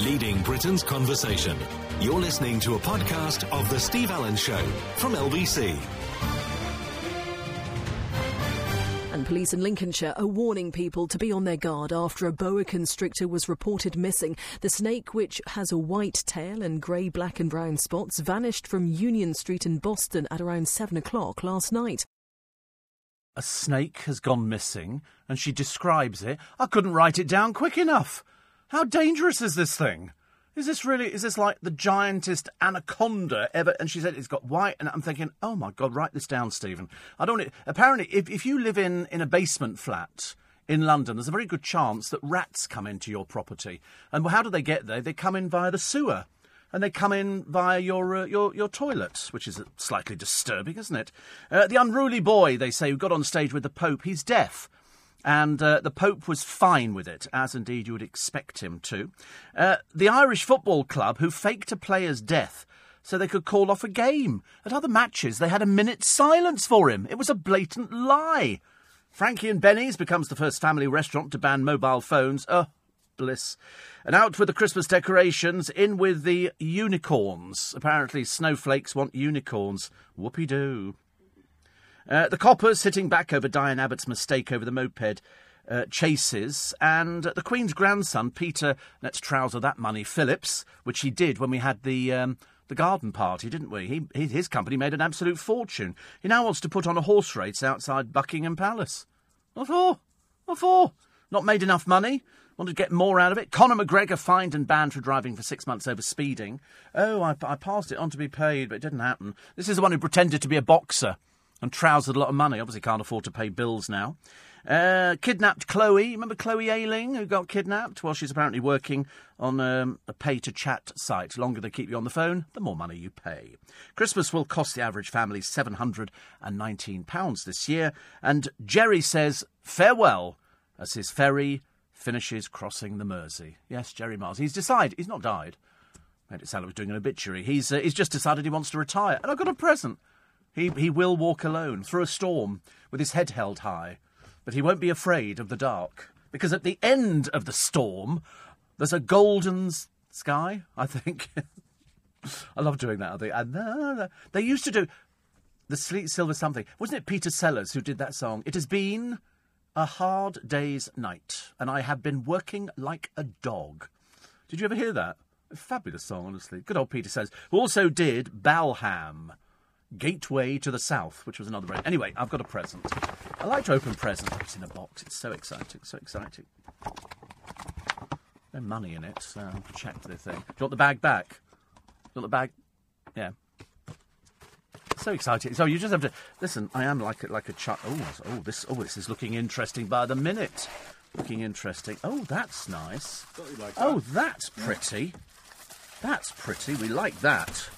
leading Britain's conversation. You're listening to a podcast of The Steve Allen Show from LBC. And police in Lincolnshire are warning people to be on their guard after a boa constrictor was reported missing. The snake, which has a white tail and grey, black, and brown spots, vanished from Union Street in Boston at around 7 o'clock last night. A snake has gone missing, and she describes it. I couldn't write it down quick enough. How dangerous is this thing? Is this really, is this like the giantest anaconda ever? And she said it's got white, and I'm thinking, oh my God, write this down, Stephen. I don't, apparently, if, if you live in, in a basement flat, in London, there's a very good chance that rats come into your property. And how do they get there? They come in via the sewer and they come in via your uh, your your toilet, which is slightly disturbing, isn't it? Uh, the unruly boy, they say, who got on stage with the Pope, he's deaf. And uh, the Pope was fine with it, as indeed you would expect him to. Uh, the Irish Football Club, who faked a player's death so they could call off a game. At other matches, they had a minute's silence for him. It was a blatant lie. Frankie and Benny's becomes the first family restaurant to ban mobile phones. Oh, bliss. And out with the Christmas decorations, in with the unicorns. Apparently, snowflakes want unicorns. Whoopee doo. Uh, the coppers sitting back over Diane Abbott's mistake over the moped uh, chases, and the Queen's grandson, Peter, let's trouser that money, Phillips, which he did when we had the. Um, the garden party, didn't we? He, his company made an absolute fortune. He now wants to put on a horse race outside Buckingham Palace. What for? What for? Not made enough money? Wanted to get more out of it? Conor McGregor fined and banned for driving for six months over speeding. Oh, I, I passed it on to be paid, but it didn't happen. This is the one who pretended to be a boxer and trousered a lot of money. Obviously, can't afford to pay bills now. Uh, kidnapped Chloe. Remember Chloe Ayling, who got kidnapped? Well, she's apparently working on um, a pay to chat site. Longer they keep you on the phone, the more money you pay. Christmas will cost the average family £719 this year. And Jerry says farewell as his ferry finishes crossing the Mersey. Yes, Jerry Mars. He's decided, he's not died. Made it sound like he was doing an obituary. He's, uh, he's just decided he wants to retire. And I've got a present. He, he will walk alone through a storm with his head held high, but he won't be afraid of the dark. Because at the end of the storm, there's a golden sky, I think. I love doing that. I think. And, uh, they used to do the Sleet Silver something. Wasn't it Peter Sellers who did that song? It has been a hard day's night, and I have been working like a dog. Did you ever hear that? A fabulous song, honestly. Good old Peter Sellers, who also did Balham. Gateway to the South, which was another brand. Anyway, I've got a present. I like to open presents. It's in a box. It's so exciting, so exciting. No money in it, so check the thing. Do you want the bag back? Do you want the bag? Yeah. So exciting. So you just have to listen. I am like a, like a child. Oh, oh, this. Oh, this is looking interesting by the minute. Looking interesting. Oh, that's nice. Like oh, that's pretty. That's pretty. We like that.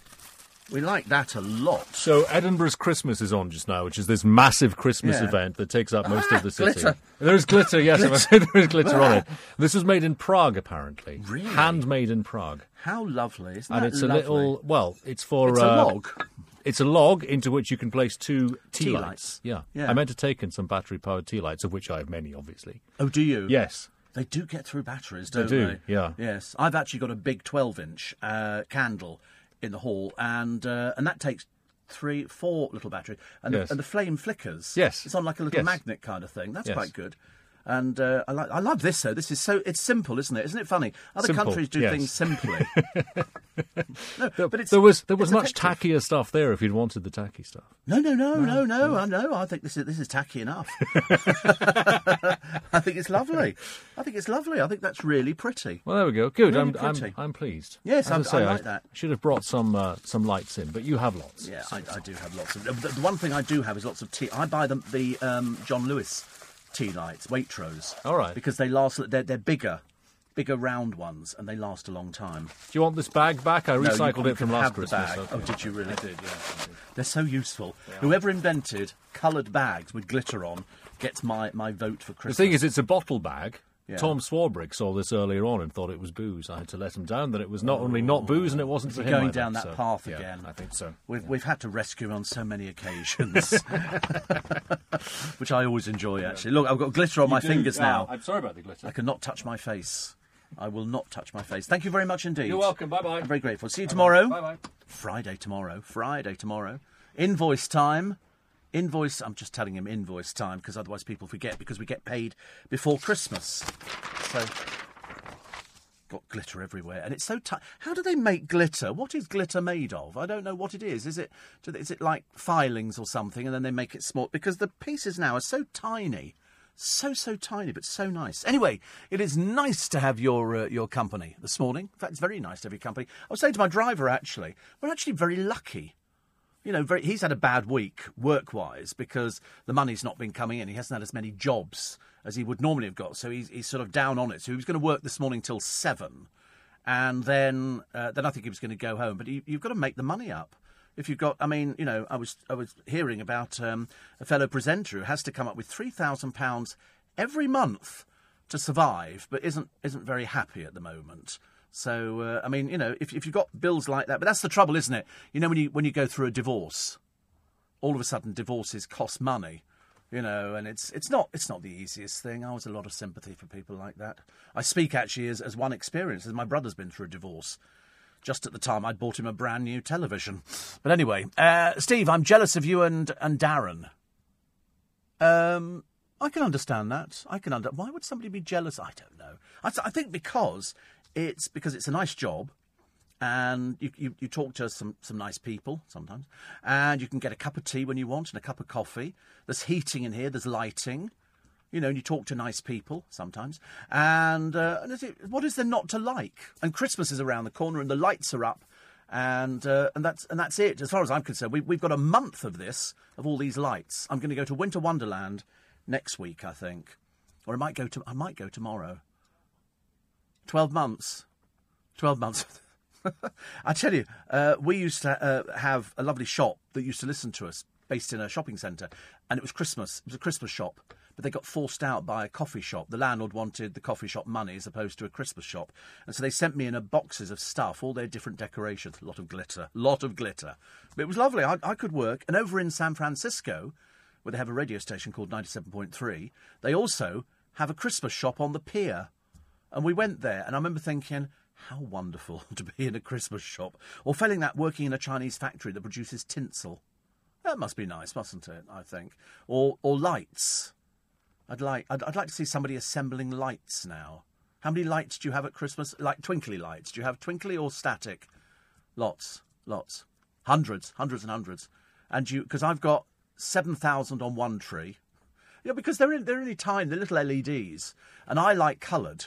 We like that a lot. So Edinburgh's Christmas is on just now, which is this massive Christmas Yeah. event that takes up most Ah, of the city. glitter. There is glitter, yes, there is glitter on it. This was made in Prague, apparently. Really? Handmade in Prague. How lovely! Isn't and it's a little, well, it's for... It's a uh, log. It's a log into which you can place two tea, Tea lights. lights. Yeah. Yeah. I meant to take in some battery-powered tea lights, of which I have many, obviously. Oh, do you? Yes. They do get through batteries, They don't do, yeah. Yes, I've actually got a big twelve-inch uh, candle in the hall, and uh, and that takes three, four little batteries, and, Yes. the, and the flame flickers. Yes. it's on like a little Yes. magnet kind of thing. That's Yes. quite good. And uh, I like, I love this though. This is so it's simple, isn't it? Isn't it funny? Other Simple, countries do yes. things simply. no, but it's, there was there was much effective. tackier stuff there if you'd wanted the tacky stuff. No, no, no, no, no. I know. I think this is this is tacky enough. I think it's lovely. I think it's lovely. I think that's really pretty. Well, there we go. Good. Really I'm, I'm. I'm pleased. Yes, As I- say, I like that. should have brought some uh, some lights in, but you have lots. Yeah, I, I do have lots of. The, the one thing I do have is lots of tea. I buy them the um, John Lewis tea lights, Waitrose. All right. Because they last. They're, they're bigger, bigger round ones, and they last a long time. Do you want this bag back? I No, recycled it from last Christmas. okay. Oh, did you really? I did. Yeah. I did. They're so useful. Whoever invented coloured bags with glitter on gets my, my vote for Christmas. The thing is, it's a bottle bag. Yeah. Tom Swarbrick saw this earlier on and thought it was booze. I had to let him down that it was not only not booze and it wasn't for him. going down that so, path yeah, again. I think so. We've, we've had to rescue him on so many occasions, which I always enjoy. Actually, look, I've got glitter on my fingers ah, now. I'm sorry about the glitter. I cannot touch my face. I will not touch my face. Thank you very much indeed. You're welcome. Bye bye. I'm very grateful. See you tomorrow. Bye bye. Friday tomorrow. Friday tomorrow. Invoice time. Invoice. I'm just telling him invoice time because otherwise people forget because we get paid before Christmas. So got glitter everywhere, and it's so tight. How do they make glitter? What is glitter made of? I don't know what it is. Is it they- is it like filings or something, and then they make it small? Because the pieces now are so tiny, so so tiny, but so nice. Anyway, it is nice to have your uh, your company this morning. In fact, it's very nice to have your company. I was saying to my driver actually, we're actually very lucky you know, very, he's had a bad week work wise because the money's not been coming in. He hasn't had as many jobs as he would normally have got. So he's, he's sort of down on it. So he was going to work this morning till seven. And then, uh, then I think he was going to go home. But you, you've got to make the money up. If you've got, I mean, you know, I was I was hearing about um, a fellow presenter who has to come up with three thousand pounds every month to survive, but isn't isn't very happy at the moment. So uh, I mean, you know, if if you've got bills like that, but that's the trouble, isn't it? You know, when you when you go through a divorce, all of a sudden divorces cost money, you know, and it's it's not it's not the easiest thing. I always a lot of sympathy for people like that. I speak actually as as one experience, as my brother's been through a divorce. Just at the time, I'd bought him a brand new television. But anyway, uh, Steve, I'm jealous of you and and Darren. Um, I can understand that. I can under. Why would somebody be jealous? I don't know. I, th- I think because it's because it's a nice job, and you, you you talk to some some nice people sometimes, and you can get a cup of tea when you want and a cup of coffee. There's heating in here. There's lighting. You know, and you talk to nice people sometimes. And, uh, and is it, what is there not to like? And Christmas is around the corner, and the lights are up, and uh, and that's and that's it. As far as I'm concerned, we, we've got a month of this of all these lights. I'm going to go to Winter Wonderland next week, I think, or I might go to I might go tomorrow. Twelve months, twelve months. I tell you, uh, we used to uh, have a lovely shop that used to listen to us, based in a shopping centre, and it was Christmas. It was a Christmas shop, but they got forced out by a coffee shop. The landlord wanted the coffee shop money as opposed to a Christmas shop, and so they sent me in a boxes of stuff, all their different decorations, a lot of glitter, lot of glitter. But it was lovely. I, I could work, and over in San Francisco, where they have a radio station called ninety seven point three, they also have a Christmas shop on the pier. And we went there, and I remember thinking, how wonderful to be in a Christmas shop. Or failing that, working in a Chinese factory that produces tinsel. That must be nice, mustn't it? I think. Or, or lights. I'd like, I'd, I'd like to see somebody assembling lights now. How many lights do you have at Christmas? Like twinkly lights. Do you have twinkly or static? Lots, lots. Hundreds, hundreds and hundreds. And you, because I've got 7,000 on one tree. Yeah, because they're, in, they're only tiny, they're little LEDs. And I like coloured.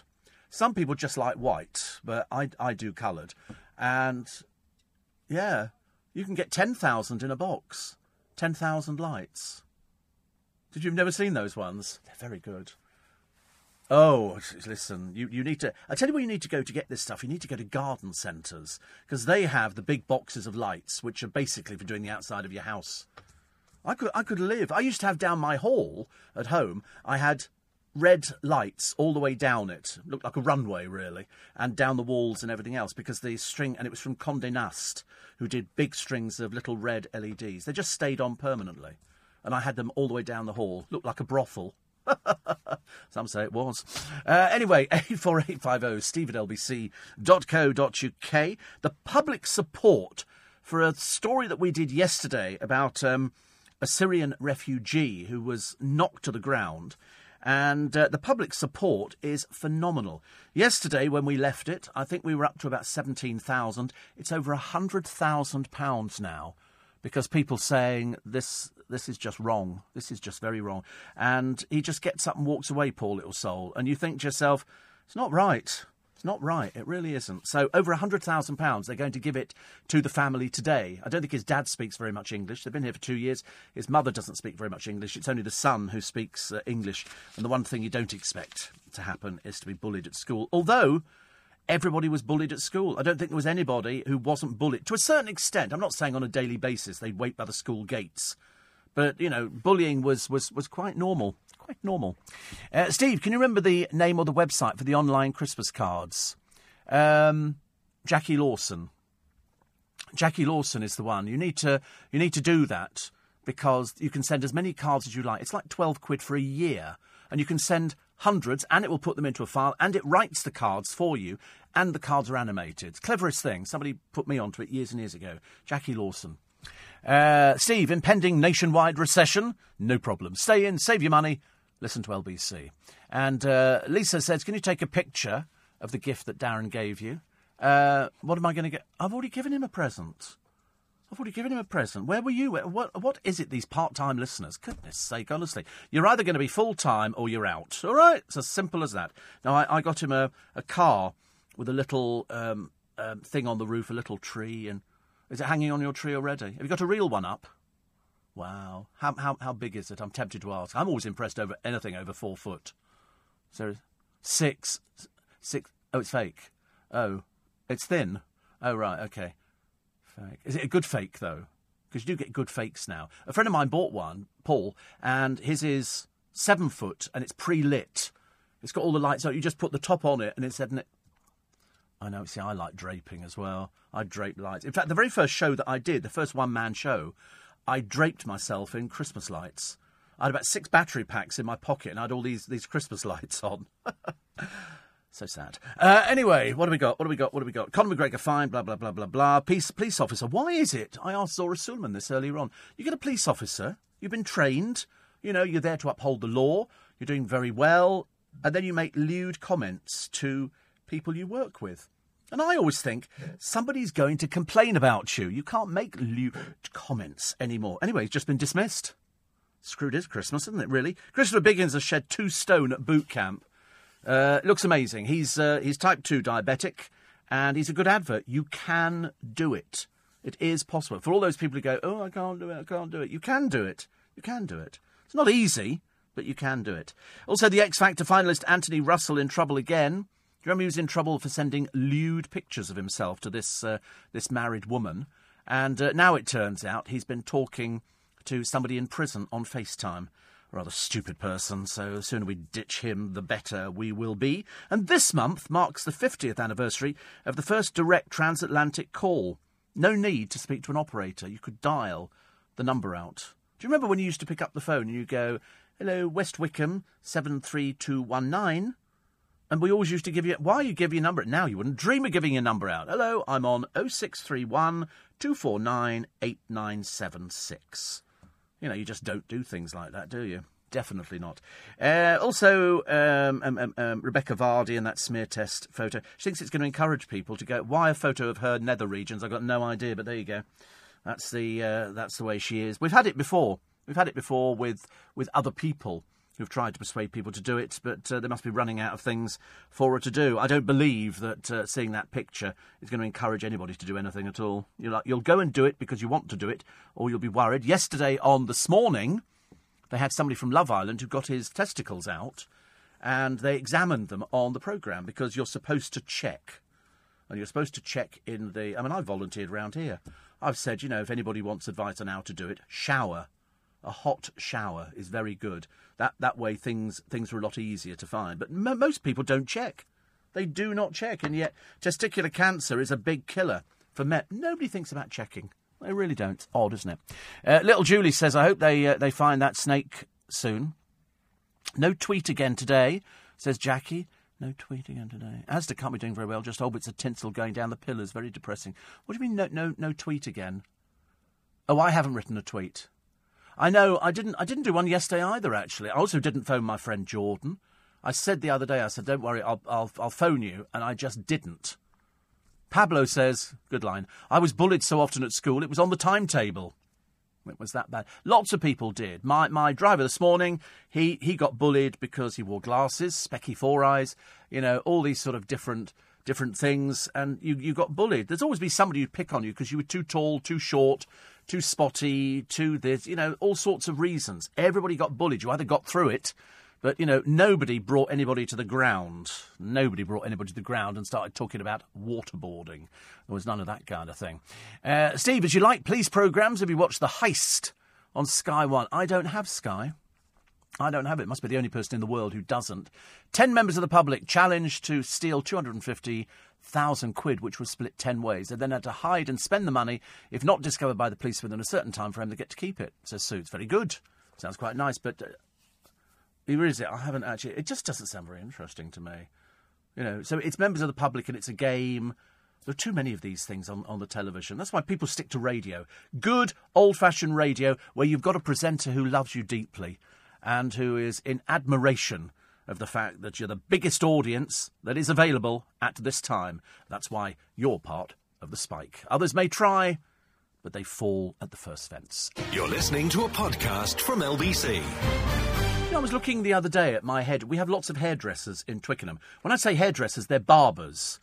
Some people just like white, but I, I do coloured. And yeah, you can get 10,000 in a box. 10,000 lights. Did you've never seen those ones? They're very good. Oh, listen, you, you need to. I tell you where you need to go to get this stuff. You need to go to garden centres because they have the big boxes of lights, which are basically for doing the outside of your house. I could, I could live. I used to have down my hall at home. I had red lights all the way down it. Looked like a runway, really, and down the walls and everything else because the string, and it was from Condé Nast, who did big strings of little red LEDs. They just stayed on permanently, and I had them all the way down the hall. Looked like a brothel. Some say it was. Uh, anyway, 84850 steve at lbc.co.uk. The public support for a story that we did yesterday about um, a Syrian refugee who was knocked to the ground. And uh, the public support is phenomenal. Yesterday, when we left it, I think we were up to about 17,000. It's over £100,000 now because people saying this this is just wrong. This is just very wrong. And he just gets up and walks away, poor little soul. And you think to yourself, it's not right. Not right. It really isn't. So over £100,000, they're going to give it to the family today. I don't think his dad speaks very much English. They've been here for two years. His mother doesn't speak very much English. It's only the son who speaks uh, English. And the one thing you don't expect to happen is to be bullied at school. Although everybody was bullied at school. I don't think there was anybody who wasn't bullied. To a certain extent, I'm not saying on a daily basis they'd wait by the school gates. But, you know, bullying was, was, was quite normal. Quite normal. Uh, Steve, can you remember the name or the website for the online Christmas cards? Um, Jacquie Lawson. Jacquie Lawson is the one. You need to you need to do that because you can send as many cards as you like. It's like twelve quid for a year, and you can send hundreds, and it will put them into a file, and it writes the cards for you, and the cards are animated. It's cleverest thing. Somebody put me onto it years and years ago. Jacquie Lawson. Uh, Steve, impending nationwide recession? No problem. Stay in, save your money, listen to LBC. And uh, Lisa says, Can you take a picture of the gift that Darren gave you? Uh, what am I going to get? I've already given him a present. I've already given him a present. Where were you? What, what is it, these part time listeners? Goodness sake, honestly. You're either going to be full time or you're out. All right? It's as simple as that. Now, I, I got him a, a car with a little um, um, thing on the roof, a little tree. and Is it hanging on your tree already? Have you got a real one up? Wow. How, how, how big is it? I'm tempted to ask. I'm always impressed over anything over four foot. So, six. Six. Oh, it's fake. Oh, it's thin. Oh, right, okay. Fake. Is it a good fake though? Because you do get good fakes now. A friend of mine bought one, Paul, and his is seven foot and it's pre-lit. It's got all the lights on. You just put the top on it and it. I know. See, I like draping as well. I drape lights. In fact, the very first show that I did, the first one-man show, I draped myself in Christmas lights. I had about six battery packs in my pocket, and I had all these these Christmas lights on. So sad. Uh, anyway, what do we got? What do we got? What do we got? Conor McGregor fine, blah, blah, blah, blah, blah. Peace, police officer. Why is it? I asked Zora Suleiman this earlier on. You get a police officer, you've been trained, you know, you're there to uphold the law, you're doing very well, and then you make lewd comments to people you work with. And I always think somebody's going to complain about you. You can't make lewd comments anymore. Anyway, he's just been dismissed. Screwed is Christmas, isn't it, really? Christopher Biggins has shed two stone at boot camp. Uh, looks amazing. He's uh, he's type two diabetic, and he's a good advert. You can do it. It is possible for all those people who go, "Oh, I can't do it. I can't do it." You can do it. You can do it. It's not easy, but you can do it. Also, the X Factor finalist Anthony Russell in trouble again. You remember he was in trouble for sending lewd pictures of himself to this uh, this married woman? And uh, now it turns out he's been talking to somebody in prison on FaceTime A rather stupid person, so the sooner we ditch him, the better we will be. And this month marks the 50th anniversary of the first direct transatlantic call. No need to speak to an operator. You could dial the number out. Do you remember when you used to pick up the phone and you go, Hello, West Wickham, 73219? And we always used to give you, why you give your number? Now you wouldn't dream of giving your number out. Hello, I'm on 0631 249 8976. You know, you just don't do things like that, do you? Definitely not. Uh, also, um, um, um, um, Rebekah Vardy and that smear test photo. She thinks it's going to encourage people to go. Why a photo of her nether regions? I've got no idea, but there you go. That's the uh, that's the way she is. We've had it before. We've had it before with with other people who've tried to persuade people to do it, but uh, they must be running out of things for her to do. I don't believe that uh, seeing that picture is going to encourage anybody to do anything at all. You'll, like, you'll go and do it because you want to do it, or you'll be worried. Yesterday on This Morning, they had somebody from Love Island who got his testicles out, and they examined them on the programme because you're supposed to check. And you're supposed to check in the. I mean, I volunteered around here. I've said, you know, if anybody wants advice on how to do it, shower a hot shower is very good. That that way things things are a lot easier to find. But m- most people don't check. They do not check, and yet testicular cancer is a big killer for men. Nobody thinks about checking. They really don't. It's odd, isn't it? Uh, little Julie says, "I hope they uh, they find that snake soon." No tweet again today, says Jackie. No tweet again today. Asda can't be doing very well. Just old bits of tinsel going down the pillars. Very depressing. What do you mean? No, no, no tweet again. Oh, I haven't written a tweet. I know I didn't. I didn't do one yesterday either. Actually, I also didn't phone my friend Jordan. I said the other day. I said, "Don't worry, I'll I'll, I'll phone you," and I just didn't. Pablo says, "Good line." I was bullied so often at school; it was on the timetable. It was that bad. Lots of people did. My my driver this morning, he he got bullied because he wore glasses, specky four eyes, you know, all these sort of different different things, and you you got bullied. There's always be somebody who'd pick on you because you were too tall, too short, too spotty, too this, you know, all sorts of reasons. Everybody got bullied. You either got through it, but, you know, nobody brought anybody to the ground. Nobody brought anybody to the ground and started talking about waterboarding. There was none of that kind of thing. Uh, Steve, as you like police programmes, have you watched The Heist on Sky One? I don't have Sky. I don't have it. Must be the only person in the world who doesn't. Ten members of the public challenged to steal 250,000 quid, which was split ten ways. They then had to hide and spend the money. If not discovered by the police within a certain time frame, they get to keep it. Says Sue. It's very good. Sounds quite nice, but uh, Where is it? I haven't actually. It just doesn't sound very interesting to me. You know, so it's members of the public and it's a game. There are too many of these things on, on the television. That's why people stick to radio. Good old fashioned radio where you've got a presenter who loves you deeply and who is in admiration of the fact that you're the biggest audience that is available at this time. That's why you're part of the spike. Others may try, but they fall at the first fence. You're listening to a podcast from LBC. You know, I was looking the other day at my head. We have lots of hairdressers in Twickenham. When I say hairdressers, they're barbers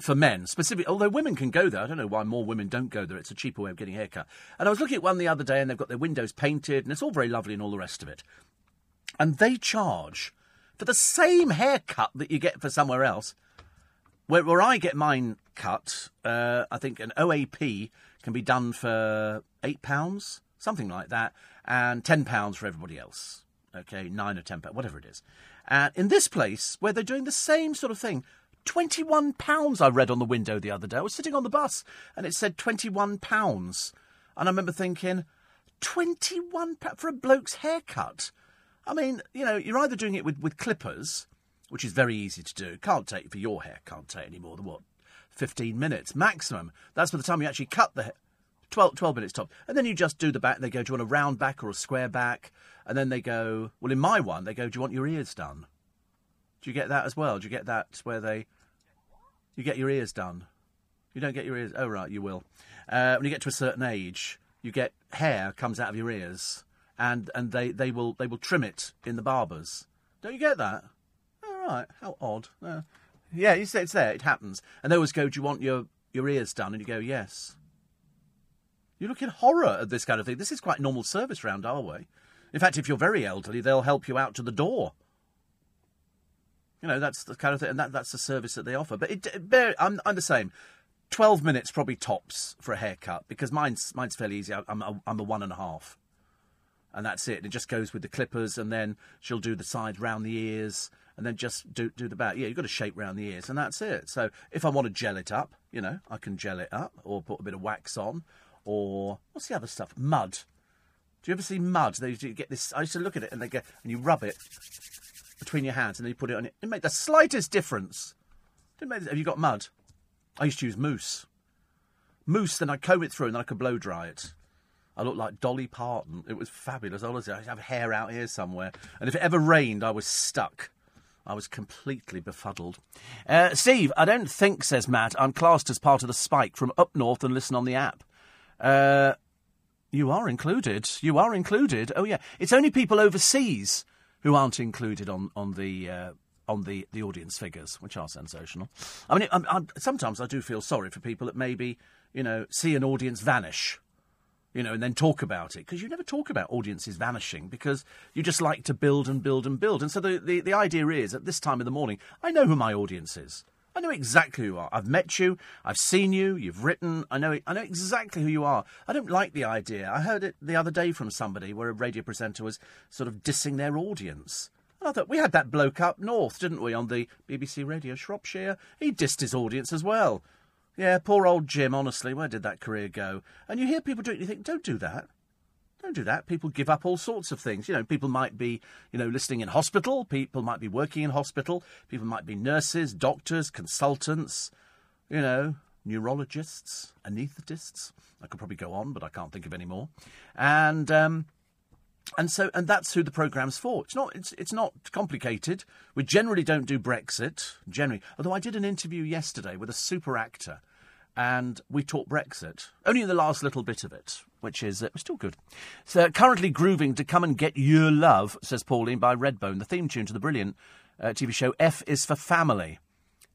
for men, specifically. Although women can go there, I don't know why more women don't go there. It's a cheaper way of getting a haircut. And I was looking at one the other day, and they've got their windows painted, and it's all very lovely and all the rest of it. And they charge for the same haircut that you get for somewhere else. Where, where I get mine cut, uh, I think an OAP can be done for eight pounds, something like that, and ten pounds for everybody else. Okay, nine or ten pounds, whatever it is. And in this place, where they're doing the same sort of thing, twenty-one pounds. I read on the window the other day. I was sitting on the bus, and it said twenty-one pounds, and I remember thinking, twenty-one for a bloke's haircut. I mean, you know, you're either doing it with, with clippers, which is very easy to do. Can't take for your hair, can't take any more than what? 15 minutes maximum. That's by the time you actually cut the hair. 12, 12 minutes top. And then you just do the back. They go, Do you want a round back or a square back? And then they go, Well, in my one, they go, Do you want your ears done? Do you get that as well? Do you get that where they. You get your ears done? You don't get your ears. Oh, right, you will. Uh, when you get to a certain age, you get hair comes out of your ears and and they, they will they will trim it in the barbers. Don't you get that? All right, how odd. Uh, yeah, you say it's there. It happens, and they always go, "Do you want your your ears done?" And you go, "Yes." You look in horror at this kind of thing. This is quite normal service round our way. In fact, if you're very elderly, they'll help you out to the door. You know, that's the kind of thing, and that, that's the service that they offer. But it, it, I'm, I'm the same. 12 minutes probably tops for a haircut because mine's, mine's fairly easy. I'm, I'm, I'm a one and a half and that's it. It just goes with the clippers, and then she'll do the sides round the ears, and then just do do the back. Yeah, you've got to shape round the ears, and that's it. So if I want to gel it up, you know, I can gel it up, or put a bit of wax on, or what's the other stuff? Mud. Do you ever see mud? They you get this. I used to look at it, and they go, and you rub it between your hands, and then you put it on it. It made the slightest difference. Didn't make, have you got mud? I used to use mousse. Mousse, then I comb it through, and then I could blow dry it. I looked like Dolly Parton. It was fabulous. Honestly, I have hair out here somewhere. And if it ever rained, I was stuck. I was completely befuddled. Uh, Steve, I don't think, says Matt, I'm classed as part of the spike from up north and listen on the app. Uh, you are included. You are included. Oh, yeah. It's only people overseas who aren't included on, on the. Uh, on the, the audience figures, which are sensational. I mean, I, I, sometimes I do feel sorry for people that maybe, you know, see an audience vanish you know, and then talk about it. Because you never talk about audiences vanishing because you just like to build and build and build. And so the, the, the idea is at this time of the morning, I know who my audience is. I know exactly who you are. I've met you. I've seen you. You've written. I know. I know exactly who you are. I don't like the idea. I heard it the other day from somebody where a radio presenter was sort of dissing their audience. And I thought we had that bloke up north, didn't we, on the BBC Radio Shropshire? He dissed his audience as well. Yeah, poor old Jim, honestly, where did that career go? And you hear people do it, you think, don't do that. Don't do that. People give up all sorts of things. You know, people might be, you know, listening in hospital. People might be working in hospital. People might be nurses, doctors, consultants, you know, neurologists, anaesthetists. I could probably go on, but I can't think of any more. And um, and so and that's who the programme's for. It's not it's it's not complicated. We generally don't do Brexit generally. Although I did an interview yesterday with a super actor, and we talked Brexit only in the last little bit of it, which is uh, still good. So currently grooving to come and get your love, says Pauline by Redbone, the theme tune to the brilliant uh, TV show F is for Family.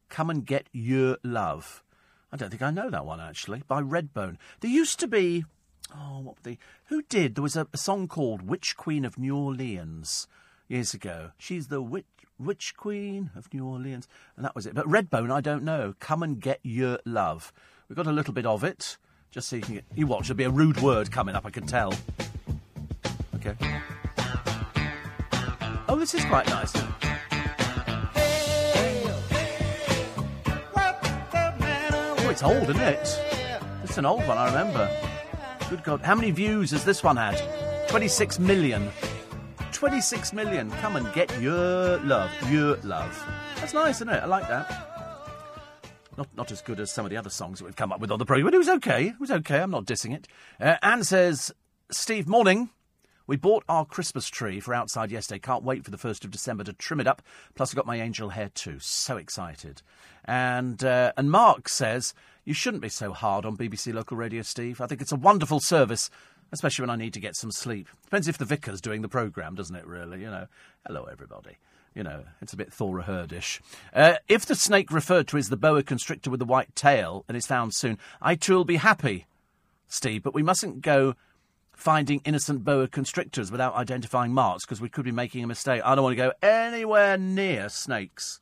Come and get your love. I don't think I know that one actually by Redbone. There used to be oh, what were they? Who did? There was a, a, song called "Witch Queen of New Orleans" years ago. She's the witch, witch queen of New Orleans, and that was it. But Redbone, I don't know. Come and get your love. We've got a little bit of it, just so you can get. You watch. There'll be a rude word coming up. I can tell. Okay. Oh, this is quite nice. Oh, it's old, isn't it? It's an old one, I remember. Good God. How many views has this one had? 26 million. 26 million. Come and get your love. Your love. That's nice, isn't it? I like that. Not, not as good as some of the other songs that we've come up with on the programme, but it was okay. It was okay. I'm not dissing it. Uh, Anne says, Steve, morning. We bought our Christmas tree for outside yesterday. Can't wait for the 1st of December to trim it up. Plus, I got my angel hair too. So excited. And, uh, and Mark says, You shouldn't be so hard on BBC Local Radio, Steve. I think it's a wonderful service, especially when I need to get some sleep. Depends if the vicar's doing the programme, doesn't it, really? You know. Hello, everybody. You know, it's a bit Thora Hirdish. Uh, if the snake referred to is the boa constrictor with the white tail and is found soon, I too will be happy, Steve, but we mustn't go finding innocent boa constrictors without identifying marks because we could be making a mistake. I don't want to go anywhere near snakes.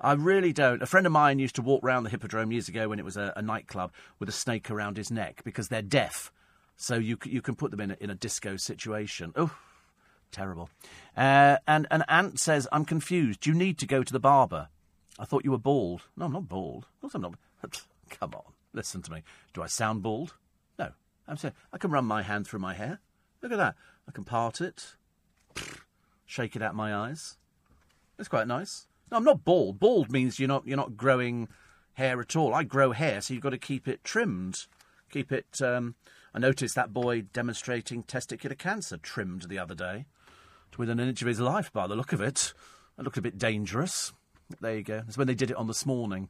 I really don't. A friend of mine used to walk around the Hippodrome years ago when it was a, a nightclub with a snake around his neck because they're deaf. So you, you can put them in a, in a disco situation. Oh, terrible. Uh, and an ant says, I'm confused. You need to go to the barber? I thought you were bald. No, I'm not bald. Of course I'm not. Come on, listen to me. Do I sound bald? No. I'm saying I can run my hand through my hair. Look at that. I can part it, shake it out my eyes. It's quite nice. I'm not bald. Bald means you're not you're not growing hair at all. I grow hair, so you've got to keep it trimmed. Keep it. Um, I noticed that boy demonstrating testicular cancer trimmed the other day, to within an inch of his life. By the look of it, it looked a bit dangerous. There you go. That's when they did it on this morning.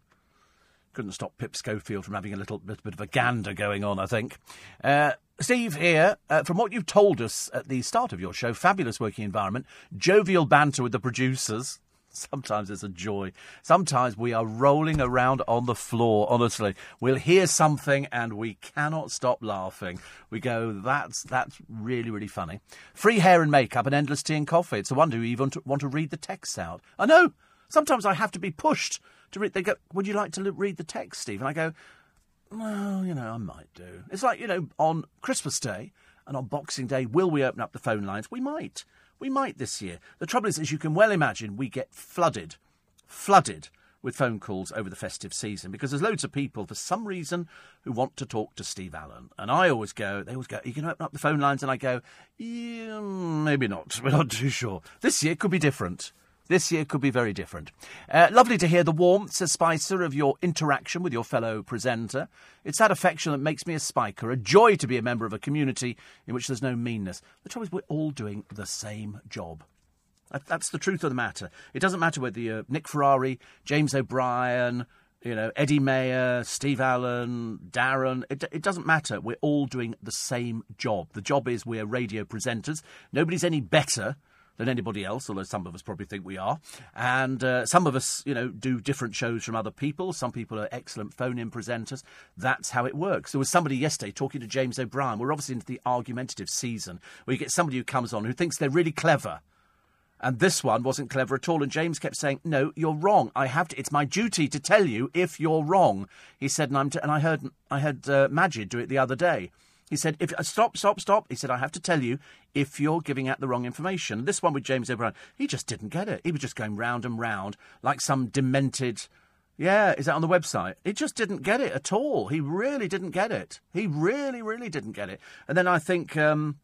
Couldn't stop Pip Schofield from having a little bit, bit of a gander going on, I think. Uh, Steve here, uh, from what you've told us at the start of your show, fabulous working environment, jovial banter with the producers. Sometimes it's a joy. Sometimes we are rolling around on the floor, honestly. We'll hear something and we cannot stop laughing. We go, that's, that's really, really funny. Free hair and makeup and endless tea and coffee. It's a wonder you even want to read the texts out. I know. Sometimes I have to be pushed to read. They go, "Would you like to read the text, Steve?" And I go, "Well, you know, I might do." It's like you know, on Christmas Day and on Boxing Day, will we open up the phone lines? We might. We might this year. The trouble is, as you can well imagine, we get flooded, flooded with phone calls over the festive season because there's loads of people for some reason who want to talk to Steve Allen. And I always go, they always go, you to open up the phone lines? And I go, Yeah, maybe not. We're not too sure. This year could be different. This year could be very different. Uh, lovely to hear the warmth, says Spicer, of your interaction with your fellow presenter. It's that affection that makes me a spiker, a joy to be a member of a community in which there's no meanness. The trouble is, we're all doing the same job. That's the truth of the matter. It doesn't matter whether you're Nick Ferrari, James O'Brien, you know, Eddie Mair, Steve Allen, Darren. It, it doesn't matter. We're all doing the same job. The job is we're radio presenters. Nobody's any better than anybody else, although some of us probably think we are. And uh, some of us, you know, do different shows from other people. Some people are excellent phone in presenters. That's how it works. There was somebody yesterday talking to James O'Brien. We're obviously into the argumentative season where you get somebody who comes on who thinks they're really clever. And this one wasn't clever at all. And James kept saying, "No, you're wrong. I have to. It's my duty to tell you if you're wrong." He said, and I'm. T- and I heard. I heard uh, Maajid do it the other day. He said, "If uh, stop, stop, stop." He said, "I have to tell you if you're giving out the wrong information." This one with James O'Brien, he just didn't get it. He was just going round and round like some demented. Yeah, is that on the website? He just didn't get it at all. He really didn't get it. He really, really didn't get it. And then I think, um,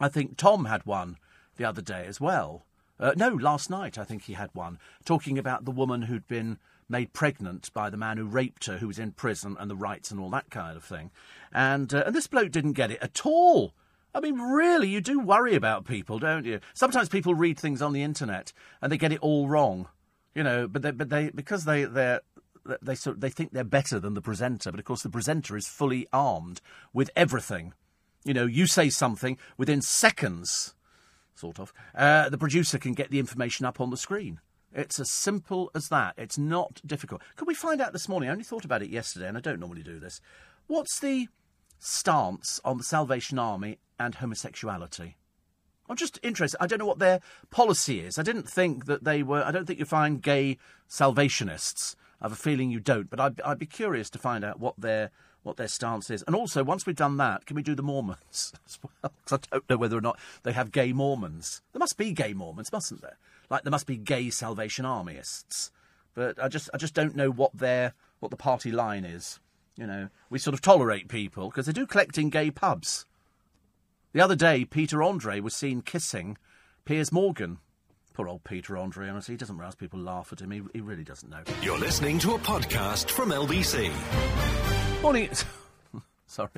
I think Tom had one the other day as well. Uh, no, last night I think he had one talking about the woman who'd been made pregnant by the man who raped her, who was in prison, and the rights and all that kind of thing. And, uh, and this bloke didn't get it at all. I mean, really, you do worry about people, don't you? Sometimes people read things on the internet and they get it all wrong, you know. But they, but they because they they they sort they think they're better than the presenter. But of course, the presenter is fully armed with everything. You know, you say something within seconds, sort of. Uh, the producer can get the information up on the screen. It's as simple as that. It's not difficult. Could we find out this morning? I only thought about it yesterday, and I don't normally do this. What's the stance on the Salvation Army and homosexuality? I'm just interested. I don't know what their policy is. I didn't think that they were. I don't think you find gay Salvationists. I have a feeling you don't, but I'd, I'd be curious to find out what their what their stance is. And also, once we've done that, can we do the Mormons as well? Because I don't know whether or not they have gay Mormons. There must be gay Mormons, mustn't there? Like there must be gay Salvation Armyists. But I just I just don't know what their what the party line is. You know, we sort of tolerate people because they do collect in gay pubs. The other day, Peter Andre was seen kissing Piers Morgan. Poor old Peter Andre, honestly, he doesn't realise people laugh at him. He, he really doesn't know. You're listening to a podcast from LBC. Morning. Sorry,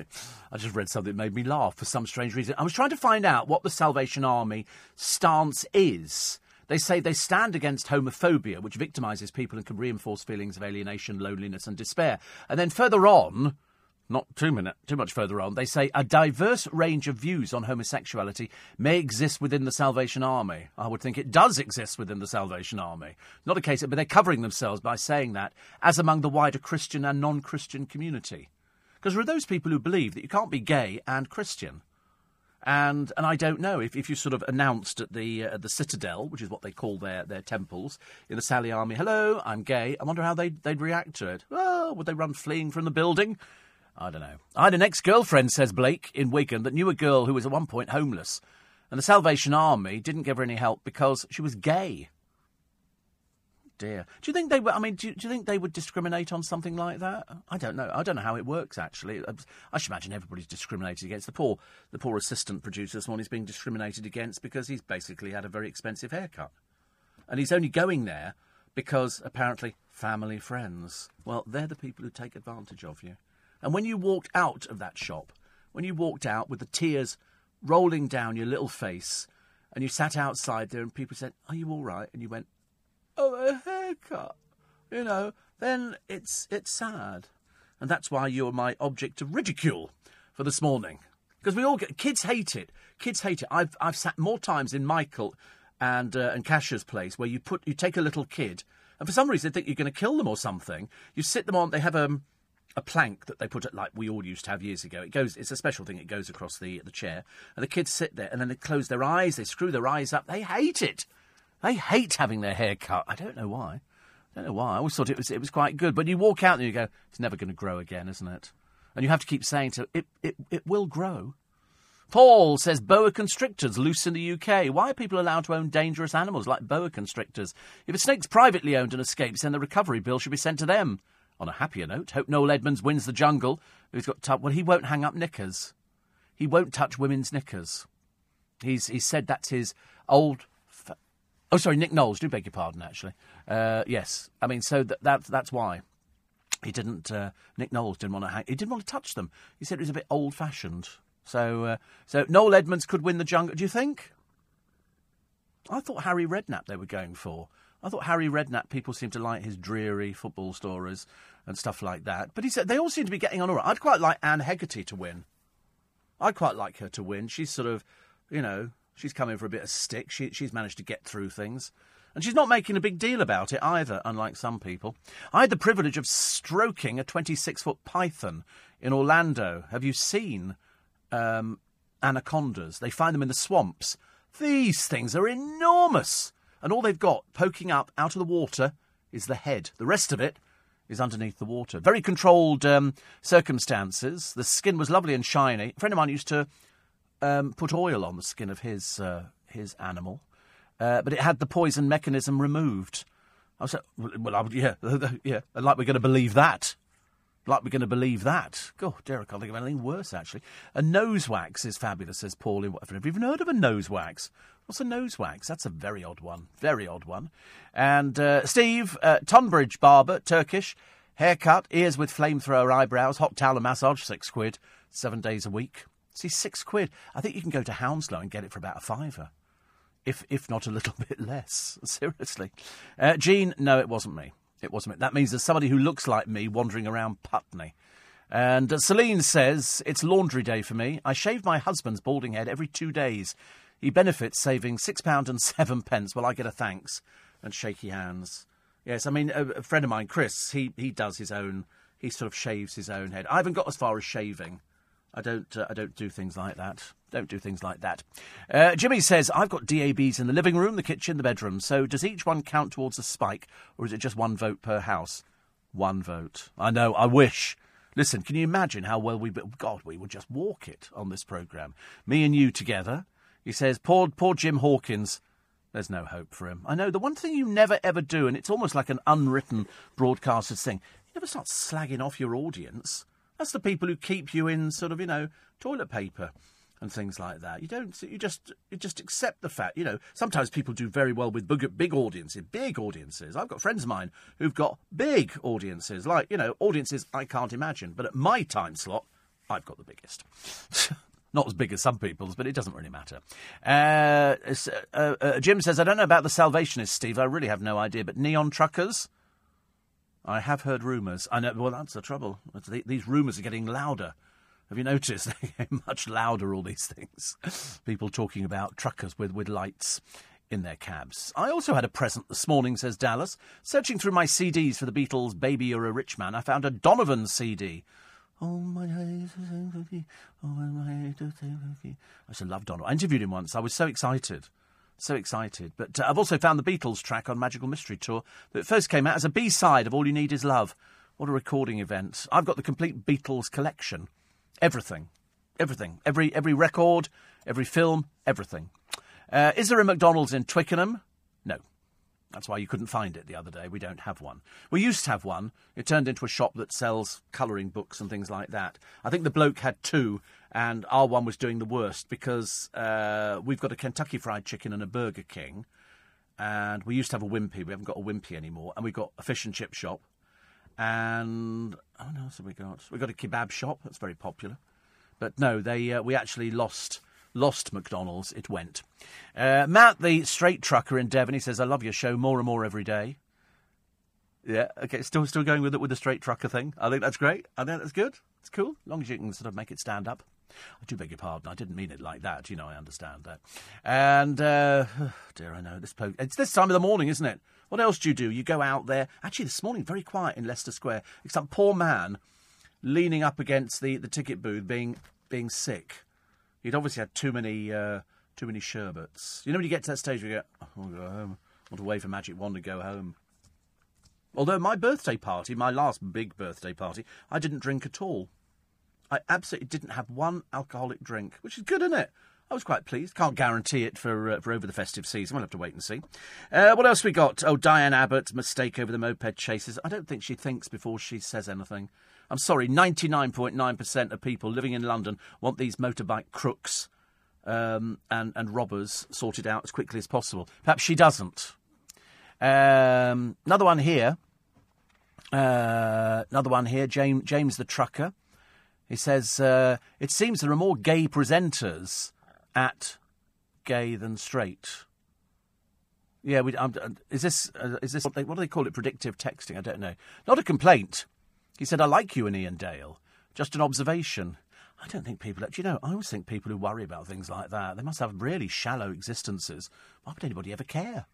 I just read something that made me laugh for some strange reason. I was trying to find out what the Salvation Army stance is. They say they stand against homophobia, which victimises people and can reinforce feelings of alienation, loneliness, and despair. And then further on, not too, minute, too much further on, they say a diverse range of views on homosexuality may exist within the Salvation Army. I would think it does exist within the Salvation Army. Not a case, but they're covering themselves by saying that as among the wider Christian and non Christian community. Because there are those people who believe that you can't be gay and Christian. And and I don't know if, if you sort of announced at the uh, the Citadel, which is what they call their, their temples in the Sally Army, hello, I'm gay. I wonder how they'd, they'd react to it. Well, would they run fleeing from the building? I don't know. I had an ex girlfriend, says Blake, in Wigan, that knew a girl who was at one point homeless. And the Salvation Army didn't give her any help because she was gay. Dear. Do you think they would, I mean, do you, do you think they would discriminate on something like that? I don't know. I don't know how it works, actually. I should imagine everybody's discriminated against. The poor, the poor assistant producer this morning is being discriminated against because he's basically had a very expensive haircut. And he's only going there because, apparently, family friends. Well, they're the people who take advantage of you. And when you walked out of that shop, when you walked out with the tears rolling down your little face, and you sat outside there and people said, Are you all right? And you went, Oh, a haircut. You know, then it's, it's sad. And that's why you're my object of ridicule for this morning. Because we all get, kids hate it. Kids hate it. I've, I've sat more times in Michael and, uh, and Kash's place where you put, you take a little kid, and for some reason they think you're going to kill them or something. You sit them on, they have a, um, a plank that they put it like we all used to have years ago. It goes, it's a special thing. It goes across the the chair, and the kids sit there, and then they close their eyes, they screw their eyes up. They hate it. They hate having their hair cut. I don't know why. I don't know why. I always thought it was it was quite good. But you walk out and you go, it's never going to grow again, isn't it? And you have to keep saying to it, it, it will grow. Paul says boa constrictors loose in the UK. Why are people allowed to own dangerous animals like boa constrictors? If a snake's privately owned and escapes, then the recovery bill should be sent to them. On a happier note, hope Noel Edmonds wins the jungle. He's got t- well, he won't hang up knickers. He won't touch women's knickers. He's he said that's his old Oh, sorry, Nick Knowles. Do beg your pardon, actually. Uh, yes, I mean, so that, that that's why he didn't. Uh, Nick Knowles didn't want to. Hang, he didn't want to touch them. He said it was a bit old-fashioned. So, uh, so Noel Edmonds could win the jungle. Do you think? I thought Harry Redknapp they were going for. I thought Harry Redknapp people seem to like his dreary football stories and stuff like that. But he said they all seem to be getting on all right. I'd quite like Anne Hegarty to win. I'd quite like her to win. She's sort of, you know, She's come in for a bit of stick. She, she's managed to get through things. And she's not making a big deal about it either, unlike some people. I had the privilege of stroking a 26 foot python in Orlando. Have you seen um, anacondas? They find them in the swamps. These things are enormous. And all they've got poking up out of the water is the head. The rest of it is underneath the water. Very controlled um, circumstances. The skin was lovely and shiny. A friend of mine used to um, put oil on the skin of his uh, his animal, uh, but it had the poison mechanism removed. I like, well, I yeah, yeah, like we're going to believe that. Like we're going to believe that. God, dear, I can't think of anything worse, actually. A nose wax is fabulous, says Paul. Have you even heard of a nose wax? What's a nose wax? That's a very odd one. Very odd one. And uh, Steve, uh, Tonbridge barber, Turkish, haircut, ears with flamethrower eyebrows, hot towel and massage, six quid, seven days a week. See, six quid. I think you can go to Hounslow and get it for about a fiver, if if not a little bit less. Seriously, uh, Jean, no, it wasn't me. It wasn't me. That means there's somebody who looks like me wandering around Putney. And uh, Celine says it's laundry day for me. I shave my husband's balding head every two days. He benefits saving six pound and seven pence. Well, I get a thanks and shaky hands. Yes, I mean a, a friend of mine, Chris. He he does his own. He sort of shaves his own head. I haven't got as far as shaving. I don't. Uh, I don't do things like that. Don't do things like that. Uh, Jimmy says I've got DABs in the living room, the kitchen, the bedroom. So does each one count towards a spike, or is it just one vote per house? One vote. I know. I wish. Listen, can you imagine how well we? God, we would just walk it on this program. Me and you together. He says, poor, poor Jim Hawkins. There's no hope for him. I know. The one thing you never ever do, and it's almost like an unwritten broadcaster's thing, you never start slagging off your audience. That's the people who keep you in sort of, you know, toilet paper. and things like that. You don't. You just you just accept the fact. You know, sometimes people do very well with big, big audiences, big audiences. I've got friends of mine who've got big audiences, like you know, audiences I can't imagine. But at my time slot, I've got the biggest. Not as big as some people's, but it doesn't really matter. Uh, uh, uh, Jim says, I don't know about the Salvationists, Steve. I really have no idea. But neon truckers? I have heard rumours. I know. Well, that's the trouble. The, these rumours are getting louder. Have you noticed? They're much louder, all these things. People talking about truckers with, with lights in their cabs. I also had a present this morning, says Dallas. Searching through my CDs for the Beatles' Baby You're a Rich Man, I found a Donovan CD. Oh my oh my oh, oh, oh, I used love Donovan. I interviewed him once. I was so excited. So excited. But uh, I've also found the Beatles track on Magical Mystery Tour that first came out as a B side of All You Need Is Love. What a recording event. I've got the complete Beatles collection. Everything. Everything. Every, every record, every film, everything. Uh, is there a McDonald's in Twickenham? No. That's why you couldn't find it the other day. We don't have one. We used to have one. It turned into a shop that sells colouring books and things like that. I think the bloke had two, and our one was doing the worst because uh, we've got a Kentucky Fried Chicken and a Burger King, and we used to have a Wimpy. We haven't got a Wimpy anymore, and we've got a fish and chip shop, and oh no, so we got we got a kebab shop that's very popular, but no, they uh, we actually lost lost McDonald's, it went. Uh, Matt, the straight trucker in Devon, he says, I love your show more and more every day. Yeah, okay, still still going with it with the straight trucker thing. I think that's great. I think that's good. It's cool. As long as you can sort of make it stand up. I do beg your pardon. I didn't mean it like that. You know, I understand that. And, uh, dear, I know. This po- it's this time of the morning, isn't it? What else do you do? You go out there. Actually, this morning, very quiet in Leicester Square. Except poor man leaning up against the, the ticket booth being being sick. He'd obviously had too many uh, too many sherbets. You know when you get to that stage you go, oh, I want to go home. I want to wave a magic wand and go home. Although my birthday party, my last big birthday party, I didn't drink at all. I absolutely didn't have one alcoholic drink, which is good, isn't it? I was quite pleased. Can't guarantee it for uh, for over the festive season. We'll have to wait and see. Uh, what else we got? Oh, Diane Abbott mistake over the moped chases. I don't think she thinks before she says anything. I'm sorry, 99.9% of people living in London want these motorbike crooks um, and, and robbers sorted out as quickly as possible. Perhaps she doesn't. Um, another one here. Uh, another one here. James, James the trucker. He says uh, it seems there are more gay presenters at gay than straight. Yeah, we, um, is this uh, is this what, they, what do they call it? Predictive texting? I don't know. Not a complaint. He said, "I like you and Iain Dale." Just an observation. I don't think people actually you know. I always think people who worry about things like that they must have really shallow existences. Why would anybody ever care?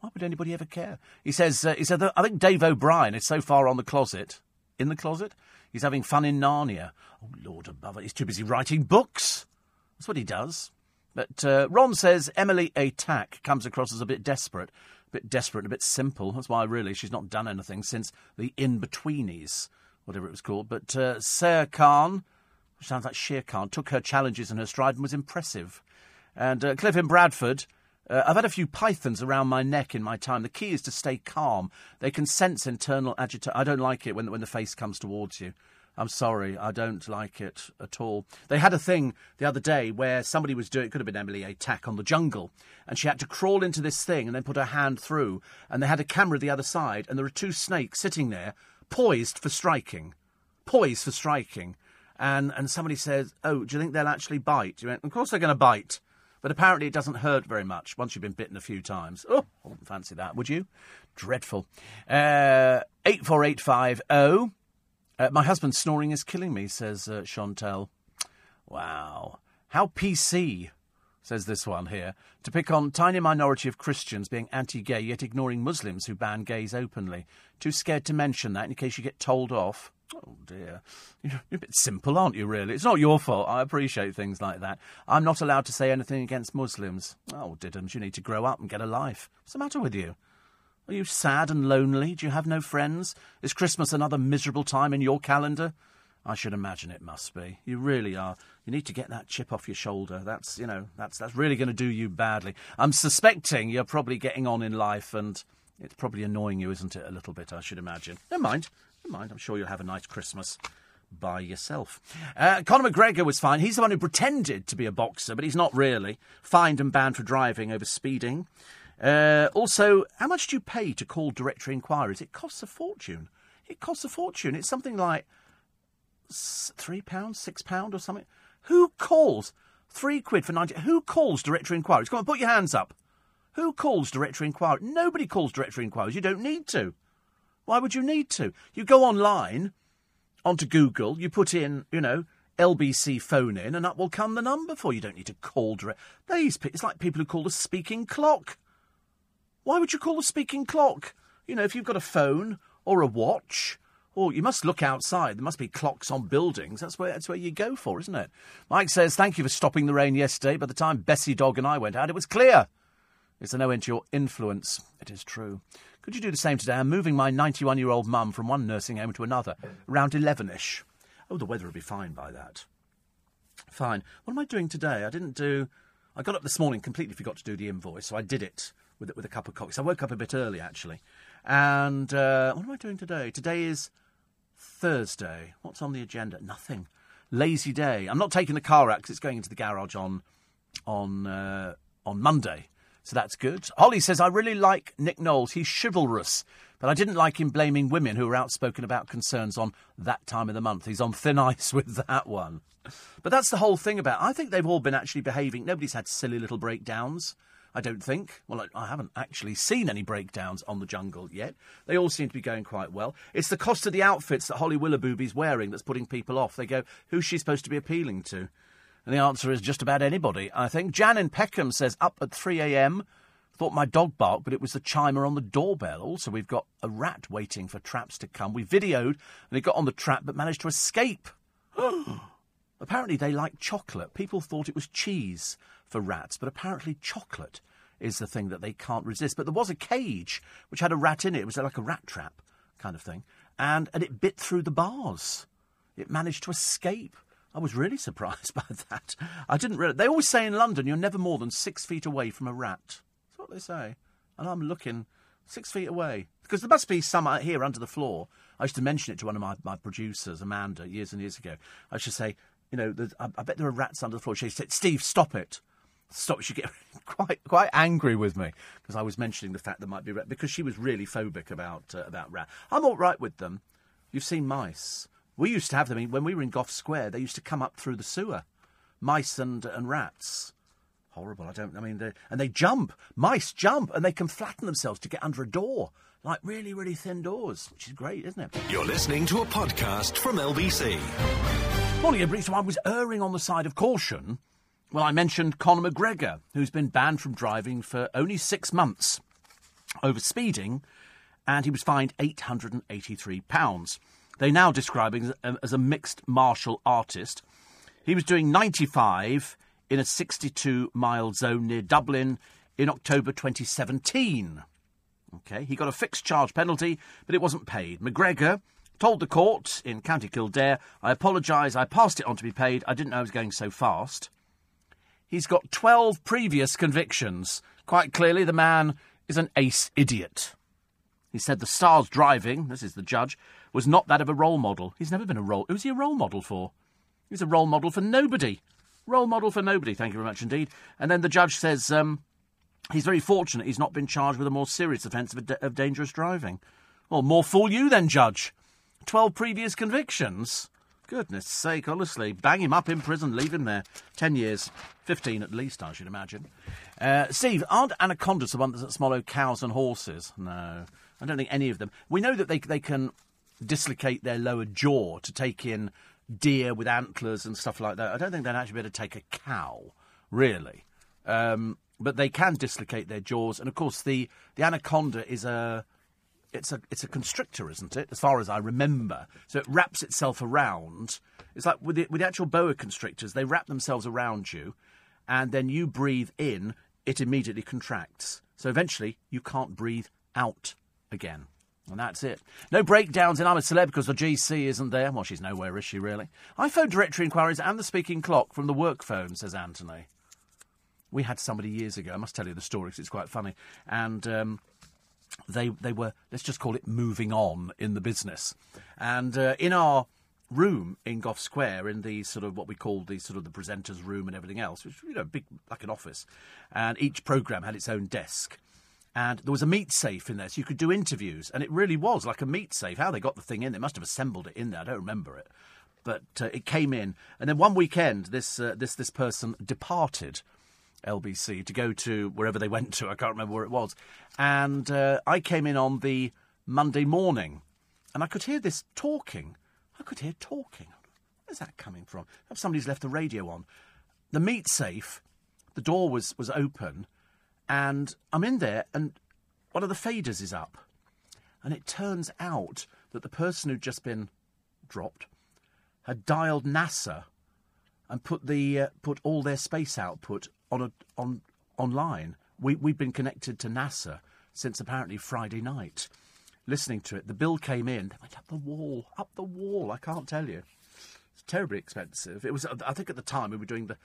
Why would anybody ever care? He says. Uh, he said. I think Dave O'Brien is so far on the closet, in the closet. He's having fun in Narnia. Oh Lord above it, he's too busy writing books. That's what he does. But uh, Ron says Emily Atack comes across as a bit desperate, a bit desperate, and a bit simple. That's why really she's not done anything since the In-Betweenies, whatever it was called. But uh, Khan, which sounds like Shere Khan, took her challenges in her stride and was impressive. And uh, Cliff in Bradford uh, I've had a few pythons around my neck in my time. The key is to stay calm. They can sense internal agitation. I don't like it when, when the face comes towards you. I'm sorry, I don't like it at all. They had a thing the other day where somebody was doing, it could have been Emily Atack on the jungle, and she had to crawl into this thing and then put her hand through, and they had a camera the other side, and there were two snakes sitting there, poised for striking. Poised for striking. And, and somebody says, Oh, do you think they'll actually bite? You went, Of course they're going to bite. But apparently it doesn't hurt very much once you've been bitten a few times. Oh, I wouldn't fancy that, would you? Dreadful. Uh, 84850. Uh, my husband snoring is killing me, says uh, Chantel. Wow. How PC, says this one here, to pick on tiny minority of Christians being anti-gay yet ignoring Muslims who ban gays openly. Too scared to mention that in case you get told off. Oh dear. You're a bit simple, aren't you, really? It's not your fault. I appreciate things like that. I'm not allowed to say anything against Muslims. Oh, Diddums, you need to grow up and get a life. What's the matter with you? Are you sad and lonely? Do you have no friends? Is Christmas another miserable time in your calendar? I should imagine it must be. You really are. You need to get that chip off your shoulder. That's, you know, that's that's really going to do you badly. I'm suspecting you're probably getting on in life and it's probably annoying you, isn't it, a little bit, I should imagine. Never mind. Never mind. I'm sure you'll have a nice Christmas. by yourself. Uh, Conor McGregor was fine. He's the one who pretended to be a boxer, but he's not really. Fined and banned for driving over speeding. Uh, also, how much do you pay to call directory inquiries? It costs a fortune. It costs a fortune. It's something like three pounds, six pound, or something. Who calls three quid for ninety? Who calls directory inquiries? Come on, put your hands up. Who calls directory inquiries? Nobody calls directory inquiries. You don't need to. Why would you need to? You go online, onto Google, you put in, you know, LBC phone in, and up will come the number for you. You don't need to call direct. These it's like people who call the speaking clock. Why would you call the speaking clock? You know, if you've got a phone or a watch, or you must look outside. There must be clocks on buildings. That's where that's where you go for, isn't it? Mike says, "Thank you for stopping the rain yesterday. By the time Bessie Dog and I went out, it was clear." Is there no end to your influence? It is true. Could you do the same today? I'm moving my 91 year old mum from one nursing home to another, around 11 ish. Oh, the weather will be fine by that. Fine. What am I doing today? I didn't do. I got up this morning, completely forgot to do the invoice, so I did it with, with a cup of coffee. So I woke up a bit early, actually. And uh, what am I doing today? Today is Thursday. What's on the agenda? Nothing. Lazy day. I'm not taking the car out because it's going into the garage on on uh, on Monday. So that's good. Holly says, I really like Nick Knowles. He's chivalrous, but I didn't like him blaming women who were outspoken about concerns on that time of the month. He's on thin ice with that one. But that's the whole thing about. I think they've all been actually behaving. Nobody's had silly little breakdowns. I don't think. Well, I, I haven't actually seen any breakdowns on the jungle yet. They all seem to be going quite well. It's the cost of the outfits that Holly Willoughby's wearing that's putting people off. They go, who's she supposed to be appealing to? And the answer is just about anybody, I think. Jan in Peckham says, up at 3 a.m. Thought my dog barked, but it was the chimer on the doorbell. Also, we've got a rat waiting for traps to come. We videoed and it got on the trap but managed to escape. apparently, they like chocolate. People thought it was cheese for rats, but apparently, chocolate is the thing that they can't resist. But there was a cage which had a rat in it. It was like a rat trap kind of thing. And, and it bit through the bars. It managed to escape. I was really surprised by that. I didn't really. They always say in London you're never more than six feet away from a rat. That's what they say. And I'm looking six feet away. Because there must be some out here under the floor. I used to mention it to one of my, my producers, Amanda, years and years ago. I should say, you know, I, I, bet there are rats under the floor. She said, Steve, stop it. Stop. She get quite quite angry with me because I was mentioning the fact there might be rat because she was really phobic about uh, about rat. I'm all right with them. You've seen mice. We used to have them I mean, when we were in Gough Square. They used to come up through the sewer, mice and and rats. Horrible. I don't. I mean, and they jump. Mice jump, and they can flatten themselves to get under a door, like really, really thin doors, which is great, isn't it? You're listening to a podcast from LBC. Morning, everybody. So I was erring on the side of caution well, I mentioned Conor McGregor, who's been banned from driving for only six months over speeding, and he was fined £883. They now describe him as a mixed martial artist. He was doing 95 in a 62 mile zone near Dublin in October 2017. Okay, he got a fixed charge penalty, but it wasn't paid. McGregor told the court in County Kildare, I apologise, I passed it on to be paid, I didn't know I was going so fast. He's got 12 previous convictions. Quite clearly, the man is an ace idiot. He said the Stars driving, this is the judge, was not that of a role model. He's never been a role. Who's he a role model for? He's a role model for nobody. Role model for nobody. Thank you very much indeed. And then the judge says um, he's very fortunate he's not been charged with a more serious offence of, of dangerous driving. Well, more fool you then, judge. Twelve previous convictions. Goodness sake, honestly. Bang him up in prison, leave him there. Ten years. Fifteen at least, I should imagine. Uh, Steve, aren't anacondas the ones that swallow cows and horses? No. I don't think any of them. We know that they, they can dislocate their lower jaw to take in deer with antlers and stuff like that. I don't think they'd actually be able to take a cow, really. Um, but they can dislocate their jaws, and of course the, the anaconda is a it's a it's a constrictor, isn't it? As far as I remember, so it wraps itself around. It's like with the, with the actual boa constrictors, they wrap themselves around you, and then you breathe in, it immediately contracts. So eventually, you can't breathe out again. And that's it. No breakdowns in I'm a Celeb because the GC isn't there. Well, she's nowhere, is she, really? I phoned directory inquiries and the speaking clock from the work phone, says Anthony. We had somebody years ago, I must tell you the story because it's quite funny. And um, they, they were, let's just call it moving on in the business. And uh, in our room in Gough Square in the sort of what we call the sort of the presenters room and everything else, which you know big like an office, and each program had its own desk. And there was a meat safe in there, so you could do interviews. And it really was like a meat safe. How they got the thing in, they must have assembled it in there. I don't remember it, but uh, it came in. And then one weekend, this uh, this this person departed LBC to go to wherever they went to. I can't remember where it was. And uh, I came in on the Monday morning, and I could hear this talking. I could hear talking. Where's that coming from? Somebody's left the radio on. The meat safe, the door was, was open, and I'm in there, and one of the faders is up. And it turns out that the person who'd just been dropped had dialed NASA and put the uh, put all their space output on a on online. We we've been connected to NASA since apparently Friday night, listening to it. The bill came in. They went up the wall, up the wall. I can't tell you. It's terribly expensive. It was. I think at the time we were doing the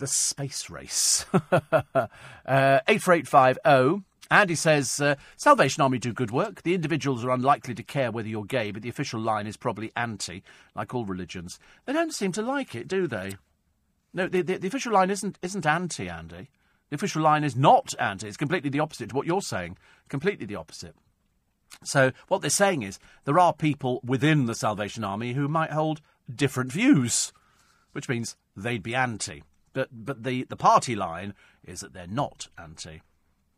the space race. uh, eight four eight five zero. Andy says, uh, Salvation Army do good work. The individuals are unlikely to care whether you're gay, but the official line is probably anti, like all religions. They don't seem to like it, do they? No, the, the, the official line isn't, isn't anti, Andy. The official line is not anti. It's completely the opposite to what you're saying. Completely the opposite. So, what they're saying is there are people within the Salvation Army who might hold different views, which means they'd be anti. But, but the, the party line is that they're not anti.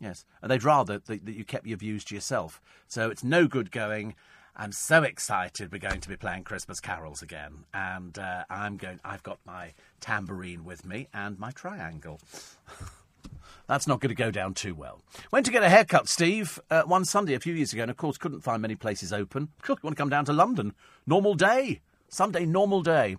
Yes, and they'd rather that, that you kept your views to yourself. So it's no good going. I'm so excited. We're going to be playing Christmas carols again, and uh, I'm going. I've got my tambourine with me and my triangle. That's not going to go down too well. Went to get a haircut, Steve, uh, one Sunday a few years ago, and of course couldn't find many places open. you want to come down to London? Normal day, Sunday, normal day.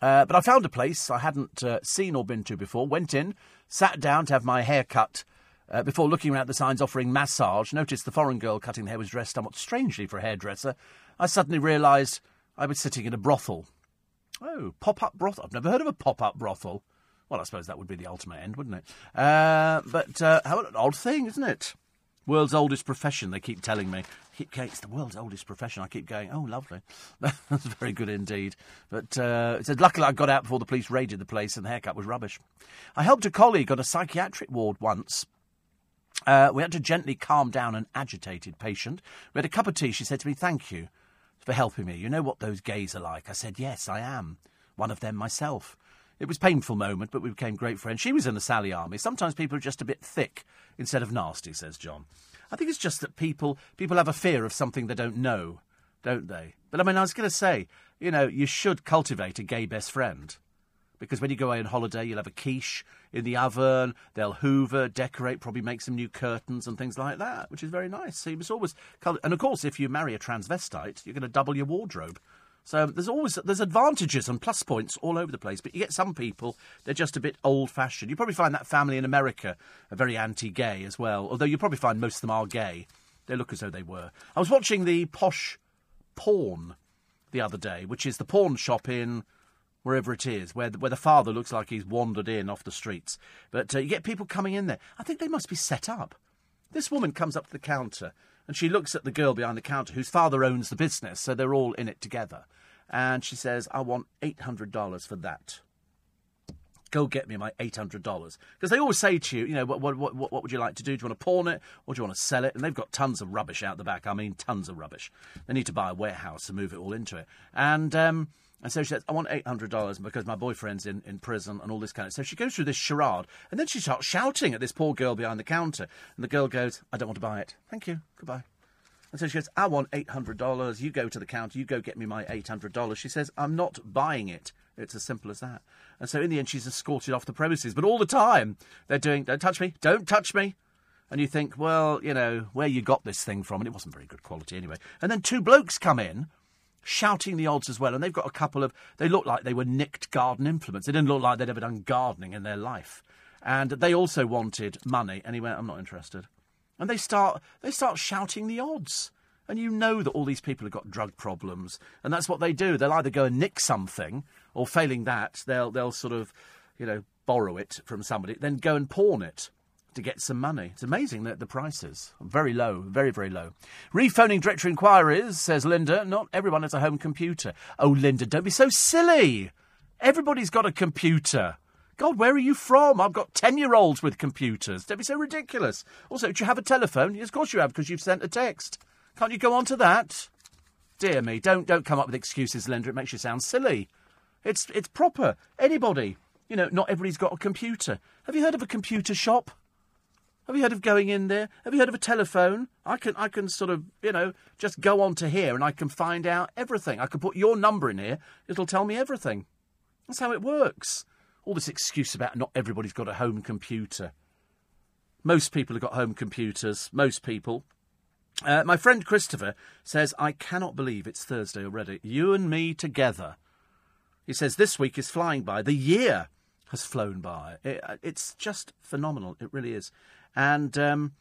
Uh, but I found a place I hadn't uh, seen or been to before. Went in, sat down to have my hair cut uh, before looking around the signs offering massage, noticed the foreign girl cutting the hair was dressed somewhat strangely for a hairdresser. I suddenly realised I was sitting in a brothel. Oh, pop up brothel. I've never heard of a pop up brothel. Well, I suppose that would be the ultimate end, wouldn't it? Uh, but uh, how an odd thing, isn't it? World's oldest profession, they keep telling me. It's the world's oldest profession. I keep going, oh, lovely. That's very good indeed. But uh, it said, luckily I got out before the police raided the place and the haircut was rubbish. I helped a colleague on a psychiatric ward once uh, we had to gently calm down an agitated patient. We had a cup of tea. She said to me, Thank you for helping me. You know what those gays are like. I said, Yes, I am. One of them myself. It was a painful moment, but we became great friends. She was in the Sally Army. Sometimes people are just a bit thick instead of nasty, says John. I think it's just that people people have a fear of something they don't know, don't they? But I mean, I was going to say, you know, you should cultivate a gay best friend because when you go away on holiday, you'll have a quiche in the oven. They'll hoover, decorate, probably make some new curtains and things like that, which is very nice. So you must always, and of course, if you marry a transvestite, you're going to double your wardrobe. So there's always there's advantages and plus points all over the place. But you get some people they're just a bit old fashioned. You probably find that family in America are very anti-gay as well. Although you probably find most of them are gay. They look as though they were. I was watching the posh porn the other day, which is the pawn shop in wherever it is, where the, where the father looks like he's wandered in off the streets. But uh, you get people coming in there. I think they must be set up. This woman comes up to the counter and she looks at the girl behind the counter whose father owns the business, so they're all in it together. And she says, I want $800 for that. Go get me my $800. Because they always say to you, you know, what, what, what, what would you like to do? Do you want to pawn it or do you want to sell it? And they've got tons of rubbish out the back. I mean, tons of rubbish. They need to buy a warehouse and move it all into it. And, um, and so she says, I want $800 because my boyfriend's in, in prison and all this kind of So she goes through this charade and then she starts shouting at this poor girl behind the counter. And the girl goes, I don't want to buy it. Thank you. Goodbye. And so she goes, I want $800. You go to the counter. You go get me my $800. She says, I'm not buying it. It's as simple as that. And so in the end, she's escorted off the premises. But all the time, they're doing, don't touch me, don't touch me. And you think, well, you know, where you got this thing from. And it wasn't very good quality anyway. And then two blokes come in shouting the odds as well. And they've got a couple of, they look like they were nicked garden implements. They didn't look like they'd ever done gardening in their life. And they also wanted money. And he went, I'm not interested. And they start, they start shouting the odds. And you know that all these people have got drug problems. And that's what they do. They'll either go and nick something, or failing that, they'll, they'll sort of, you know, borrow it from somebody, then go and pawn it to get some money. It's amazing that the prices are very low, very, very low. Rephoning directory inquiries, says Linda. Not everyone has a home computer. Oh, Linda, don't be so silly. Everybody's got a computer. God, where are you from? I've got 10 year olds with computers. Don't be so ridiculous. Also, do you have a telephone? Yes, of course you have, because you've sent a text. Can't you go on to that? Dear me, don't, don't come up with excuses, Linda. It makes you sound silly. It's, it's proper. Anybody. You know, not everybody's got a computer. Have you heard of a computer shop? Have you heard of going in there? Have you heard of a telephone? I can, I can sort of, you know, just go on to here and I can find out everything. I can put your number in here. It'll tell me everything. That's how it works. All this excuse about not everybody's got a home computer. Most people have got home computers. Most people. Uh, my friend Christopher says, I cannot believe it's Thursday already. You and me together. He says, this week is flying by. The year has flown by. It, it's just phenomenal. It really is. And um,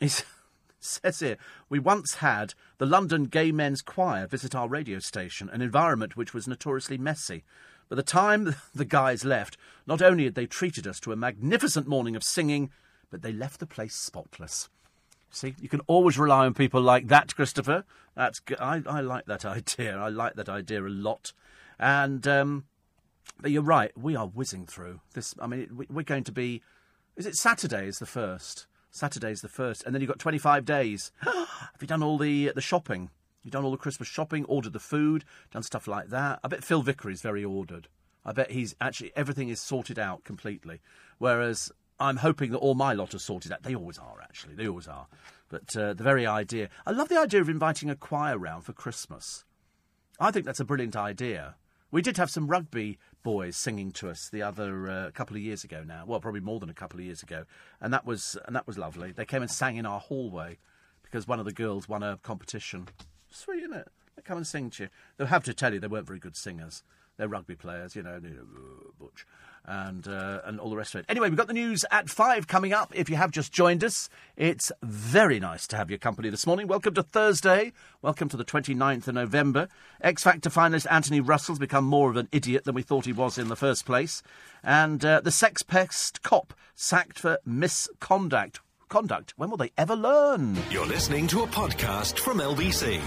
he says here, we once had the London Gay Men's Choir visit our radio station, an environment which was notoriously messy. By the time the guys left, not only had they treated us to a magnificent morning of singing, but they left the place spotless. See, you can always rely on people like that, Christopher. That's I, I like that idea. I like that idea a lot. And um, but you're right. We are whizzing through this. I mean, we're going to be. Is it Saturday? Is the first. Saturday is the first, and then you've got 25 days. Have you done all the the shopping? You've done all the Christmas shopping, ordered the food, done stuff like that. I bet Phil Vickery is very ordered. I bet he's actually everything is sorted out completely. Whereas I'm hoping that all my lot are sorted out. They always are, actually. They always are. But uh, the very idea. I love the idea of inviting a choir round for Christmas. I think that's a brilliant idea. We did have some rugby boys singing to us the other uh, couple of years ago now. Well, probably more than a couple of years ago, and that was and that was lovely. They came and sang in our hallway because one of the girls won a competition. Sweet, isn't it? They come and sing to you. They'll have to tell you they weren't very good singers. They're rugby players, you know, Butch, and uh, and all the rest of it. Anyway, we've got the news at five coming up. If you have just joined us, it's very nice to have your company this morning. Welcome to Thursday. Welcome to the 29th of November. X Factor finalist Anthony Russell's become more of an idiot than we thought he was in the first place, and uh, the sex pest cop sacked for misconduct. Conduct. When will they ever learn? You're listening to a podcast from LBC.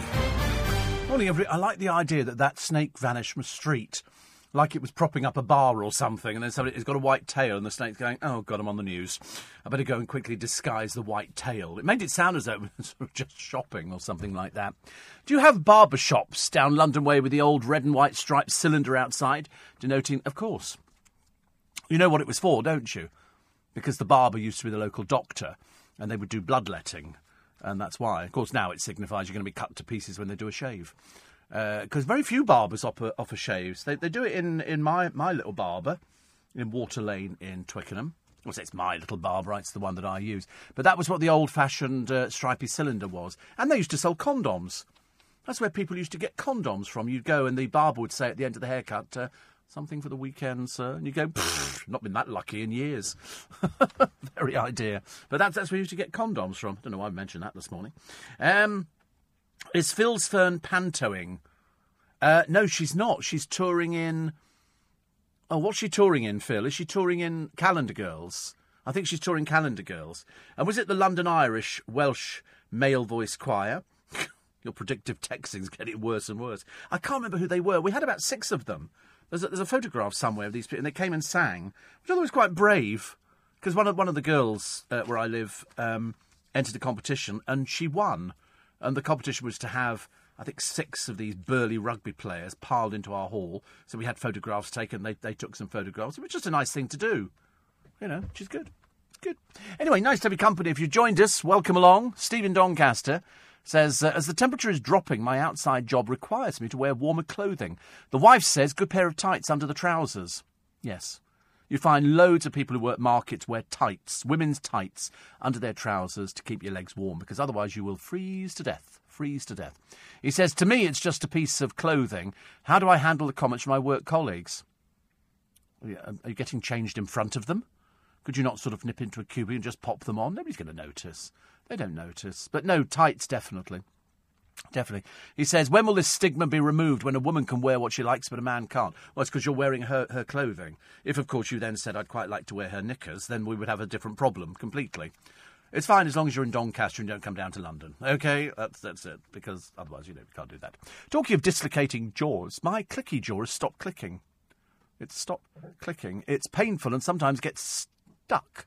Everybody. I like the idea that that snake vanished from a street, like it was propping up a bar or something, and then somebody has got a white tail, and the snake's going, "Oh God, I'm on the news. I better go and quickly disguise the white tail." It made it sound as though it was sort of just shopping or something like that. Do you have barber shops down London Way with the old red and white striped cylinder outside, denoting, of course. You know what it was for, don't you? Because the barber used to be the local doctor, and they would do bloodletting and that's why. Of course, now it signifies you're going to be cut to pieces when they do a shave. Because uh, very few barbers offer, offer shaves. They, they do it in, in my, my little barber in Water Lane in Twickenham. Well, it's my little barber, it's the one that I use. But that was what the old fashioned uh, stripy cylinder was. And they used to sell condoms. That's where people used to get condoms from. You'd go and the barber would say at the end of the haircut, uh, something for the weekend, sir. And you go, not been that lucky in years. Very idea. But that's, that's where you used to get condoms from. I don't know why I mentioned that this morning. Um, is Phil's Fern pantoing? Uh, no, she's not. She's touring in. Oh, what's she touring in, Phil? Is she touring in Calendar Girls? I think she's touring Calendar Girls. And was it the London Irish Welsh male voice choir? Your predictive texting's getting worse and worse. I can't remember who they were. We had about six of them. There's a, there's a photograph somewhere of these people, and they came and sang, which I thought was quite brave. Because one of one of the girls uh, where I live um, entered a competition, and she won. And the competition was to have, I think, six of these burly rugby players piled into our hall. So we had photographs taken. They they took some photographs. It was just a nice thing to do, you know, is good. Good. Anyway, nice to have your company. If you joined us, welcome along. Stephen Doncaster says, uh, As the temperature is dropping, my outside job requires me to wear warmer clothing. The wife says, Good pair of tights under the trousers. Yes. You find loads of people who work markets wear tights, women's tights, under their trousers to keep your legs warm, because otherwise you will freeze to death. Freeze to death. He says, To me, it's just a piece of clothing. How do I handle the comments from my work colleagues? Are you getting changed in front of them? Could you not sort of nip into a cubby and just pop them on? Nobody's going to notice. They don't notice. But no, tights definitely. Definitely. He says, when will this stigma be removed when a woman can wear what she likes but a man can't? Well, it's because you're wearing her, her clothing. If, of course, you then said, I'd quite like to wear her knickers, then we would have a different problem completely. It's fine as long as you're in Doncaster and don't come down to London. Okay, that's, that's it, because otherwise, you know, you can't do that. Talking of dislocating jaws, my clicky jaw has stopped clicking. It's stopped clicking. It's painful and sometimes gets stuck.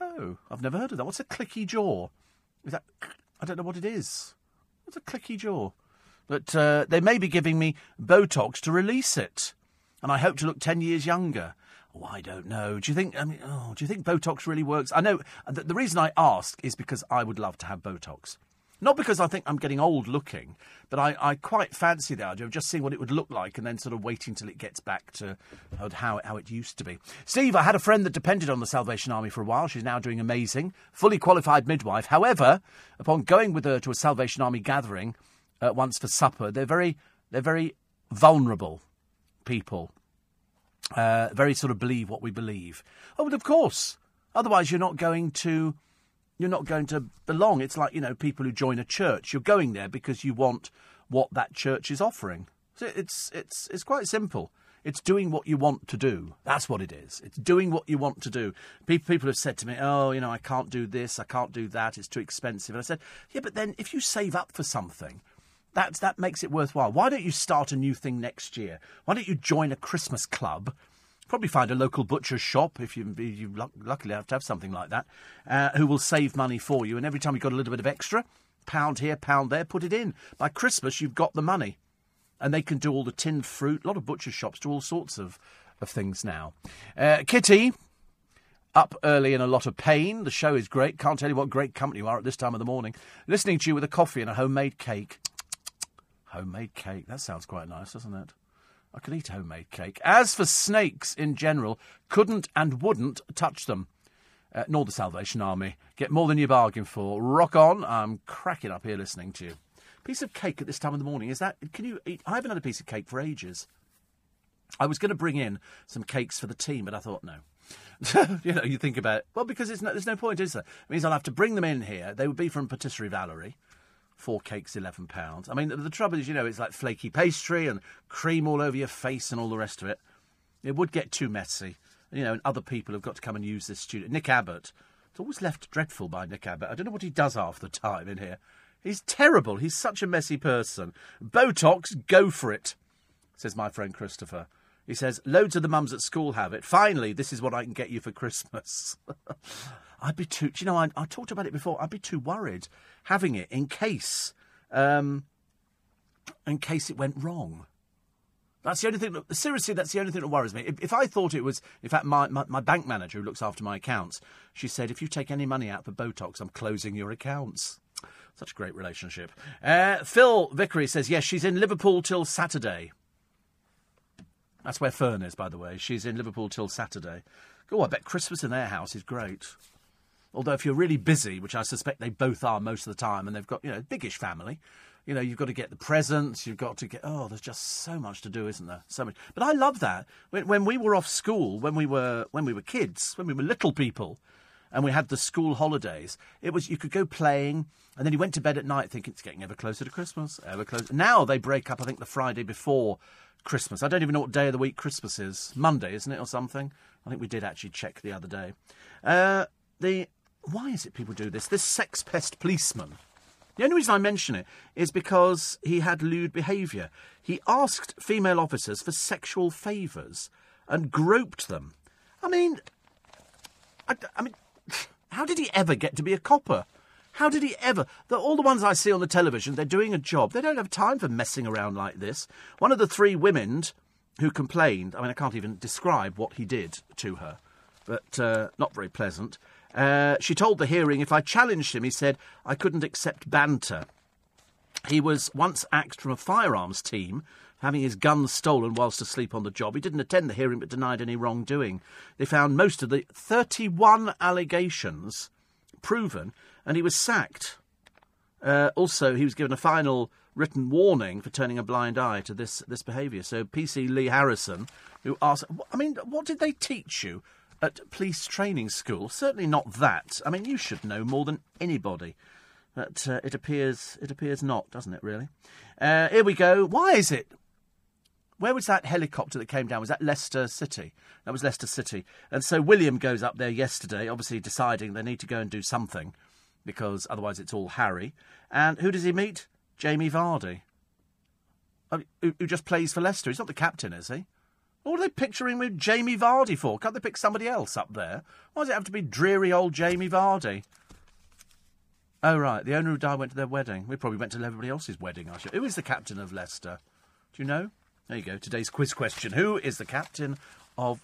Oh, I've never heard of that. What's a clicky jaw? Is that. I don't know what it is. What's a clicky jaw? But uh, they may be giving me Botox to release it, and I hope to look ten years younger. Oh, I don't know. Do you think? I mean, oh, do you think Botox really works? I know. The, the reason I ask is because I would love to have Botox. Not because I think I'm getting old looking, but I, I quite fancy the idea of just seeing what it would look like and then sort of waiting till it gets back to how, how it used to be. Steve, I had a friend that depended on the Salvation Army for a while. She's now doing amazing. Fully qualified midwife. However, upon going with her to a Salvation Army gathering uh, once for supper, they're very, they're very vulnerable people. Uh, very sort of believe what we believe. Oh, but of course. Otherwise, you're not going to you're not going to belong. It's like, you know, people who join a church. You're going there because you want what that church is offering. So it's, it's, it's quite simple. It's doing what you want to do. That's what it is. It's doing what you want to do. People, people have said to me, oh, you know, I can't do this, I can't do that, it's too expensive. And I said, yeah, but then if you save up for something, that, that makes it worthwhile. Why don't you start a new thing next year? Why don't you join a Christmas club Probably find a local butcher's shop if you, you luckily have to have something like that, uh, who will save money for you. And every time you've got a little bit of extra, pound here, pound there, put it in. By Christmas, you've got the money. And they can do all the tinned fruit. A lot of butcher shops do all sorts of, of things now. Uh, Kitty, up early in a lot of pain. The show is great. Can't tell you what great company you are at this time of the morning. Listening to you with a coffee and a homemade cake. Homemade cake. That sounds quite nice, doesn't it? I could eat homemade cake. As for snakes in general, couldn't and wouldn't touch them. Uh, nor the Salvation Army. Get more than you bargain for. Rock on. I'm cracking up here listening to you. Piece of cake at this time of the morning. Is that? Can you eat? I haven't had a piece of cake for ages. I was going to bring in some cakes for the team, but I thought no. you know, you think about it. Well, because no, there's no point, is there? It means I'll have to bring them in here. They would be from Patisserie Valerie four cakes, eleven pounds. I mean, the, the, trouble is, you know, it's like flaky pastry and cream all over your face and all the rest of it. It would get too messy, you know. And other people have got to come and use this studio. Nick Abbott, it's always left dreadful by Nick Abbott. I don't know what he does half the time in here. He's terrible. He's such a messy person. Botox, go for it, says my friend Christopher. He says, loads of the mums at school have it. Finally, this is what I can get you for Christmas. I'd be too, you know, I, I, talked about it before. I'd be too worried having it in case, um, in case it went wrong. That's the only thing. That, seriously, that's the only thing that worries me. If, if I thought it was, in fact, my, my, my, bank manager who looks after my accounts, she said, if you take any money out for Botox, I'm closing your accounts. Such a great relationship. Uh, Phil Vickery says, yes, she's in Liverpool till Saturday. That's where Fern is, by the way. She's in Liverpool till Saturday. Oh, I bet Christmas in their house is great. Although if you're really busy, which I suspect they both are most of the time, and they've got you know biggish family, you know you've got to get the presents, you've got to get oh, there's just so much to do, isn't there? So much. But I love that when, when we were off school, when we were when we were kids, when we were little people, and we had the school holidays. It was you could go playing, and then you went to bed at night thinking it's getting ever closer to Christmas, ever closer. Now they break up. I think the Friday before Christmas. I don't even know what day of the week Christmas is. Monday, isn't it, or something? I think we did actually check the other day. Uh, the why is it people do this? This sex pest policeman. The only reason I mention it is because he had lewd behaviour. He asked female officers for sexual favours and groped them. I mean, I, I, mean, how did he ever get to be a copper? How did he ever? The, all the ones I see on the television, they're doing a job. They don't have time for messing around like this. One of the three women who complained, I mean, I can't even describe what he did to her, but uh, not very pleasant. Uh, she told the hearing if I challenged him, he said, I couldn't accept banter. He was once axed from a firearms team, having his gun stolen whilst asleep on the job. He didn't attend the hearing but denied any wrongdoing. They found most of the 31 allegations proven, and he was sacked. Uh, also, he was given a final written warning for turning a blind eye to this, this behaviour. So, PC Lee Harrison, who asked, I mean, what did they teach you? At police training school. Certainly not that. I mean, you should know more than anybody But uh, it appears it appears not, doesn't it? Really. Uh, here we go. Why is it? Where was that helicopter that came down? Was that Leicester City? That was Leicester City. And so William goes up there yesterday, obviously deciding they need to go and do something because otherwise it's all Harry. And who does he meet? Jamie Vardy, who, who just plays for Leicester. He's not the captain, is he? What are they picturing with Jamie Vardy for? Can't they pick somebody else up there? Why does it have to be dreary old Jamie Vardy? Oh, right. The owner who died went to their wedding. We probably went to everybody else's wedding, I should. Who is the captain of Leicester? Do you know? There you go. Today's quiz question. Who is the captain of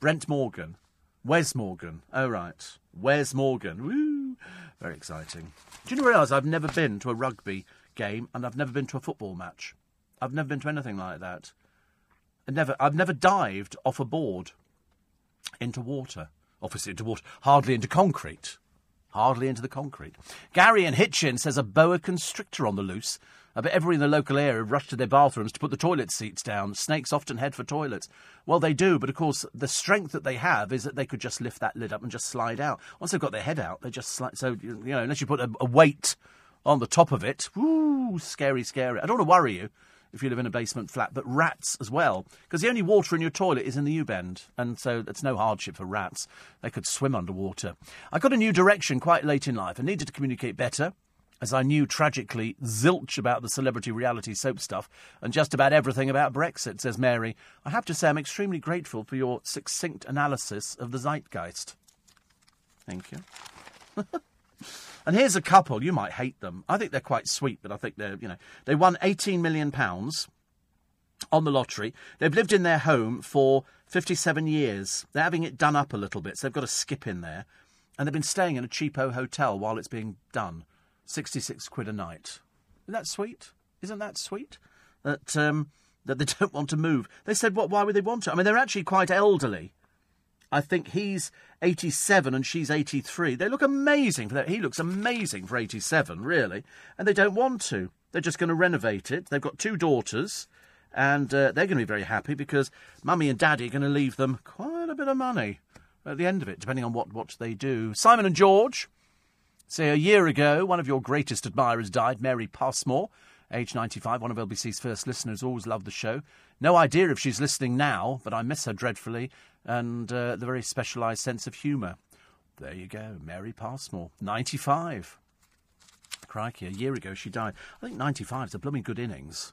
Brent Morgan? Wes Morgan. Oh, right. Wes Morgan. Woo! Very exciting. Do you realise I've never been to a rugby game and I've never been to a football match? I've never been to anything like that. I never, I've never dived off a board into water. Obviously into water. Hardly into concrete. Hardly into the concrete. Gary and Hitchin says a boa constrictor on the loose. I bet everyone in the local area have rushed to their bathrooms to put the toilet seats down. Snakes often head for toilets. Well, they do, but of course, the strength that they have is that they could just lift that lid up and just slide out. Once they've got their head out, they just slide. So, you know, unless you put a, a weight on the top of it, whoo, scary, scary. I don't want to worry you if you live in a basement flat, but rats as well. Because the only water in your toilet is in the U bend, and so it's no hardship for rats. They could swim underwater. I got a new direction quite late in life and needed to communicate better. As I knew tragically zilch about the celebrity reality soap stuff and just about everything about Brexit, says Mary, I have to say I'm extremely grateful for your succinct analysis of the zeitgeist. Thank you. And here's a couple. You might hate them. I think they're quite sweet, but I think they're, you know, they won 18 million pounds on the lottery. They've lived in their home for 57 years. They're having it done up a little bit, so they've got a skip in there. And they've been staying in a cheapo hotel while it's being done. 66 quid a night. Isn't that sweet? Isn't that sweet? That, um, that they don't want to move. They said, what, why would they want to? I mean, they're actually quite elderly. I think he's 87 and she's 83. They look amazing for that. He looks amazing for 87, really. And they don't want to. They're just going to renovate it. They've got two daughters, and uh, they're going to be very happy because mummy and daddy are going to leave them quite a bit of money at the end of it, depending on what, what they do. Simon and George say a year ago, one of your greatest admirers died, Mary Passmore age 95, one of LBC's first listeners, always loved the show. No idea if she's listening now, but I miss her dreadfully, and uh, the very specialised sense of humour. There you go, Mary Passmore, 95. Crikey, a year ago she died. I think 95 is a blooming good innings.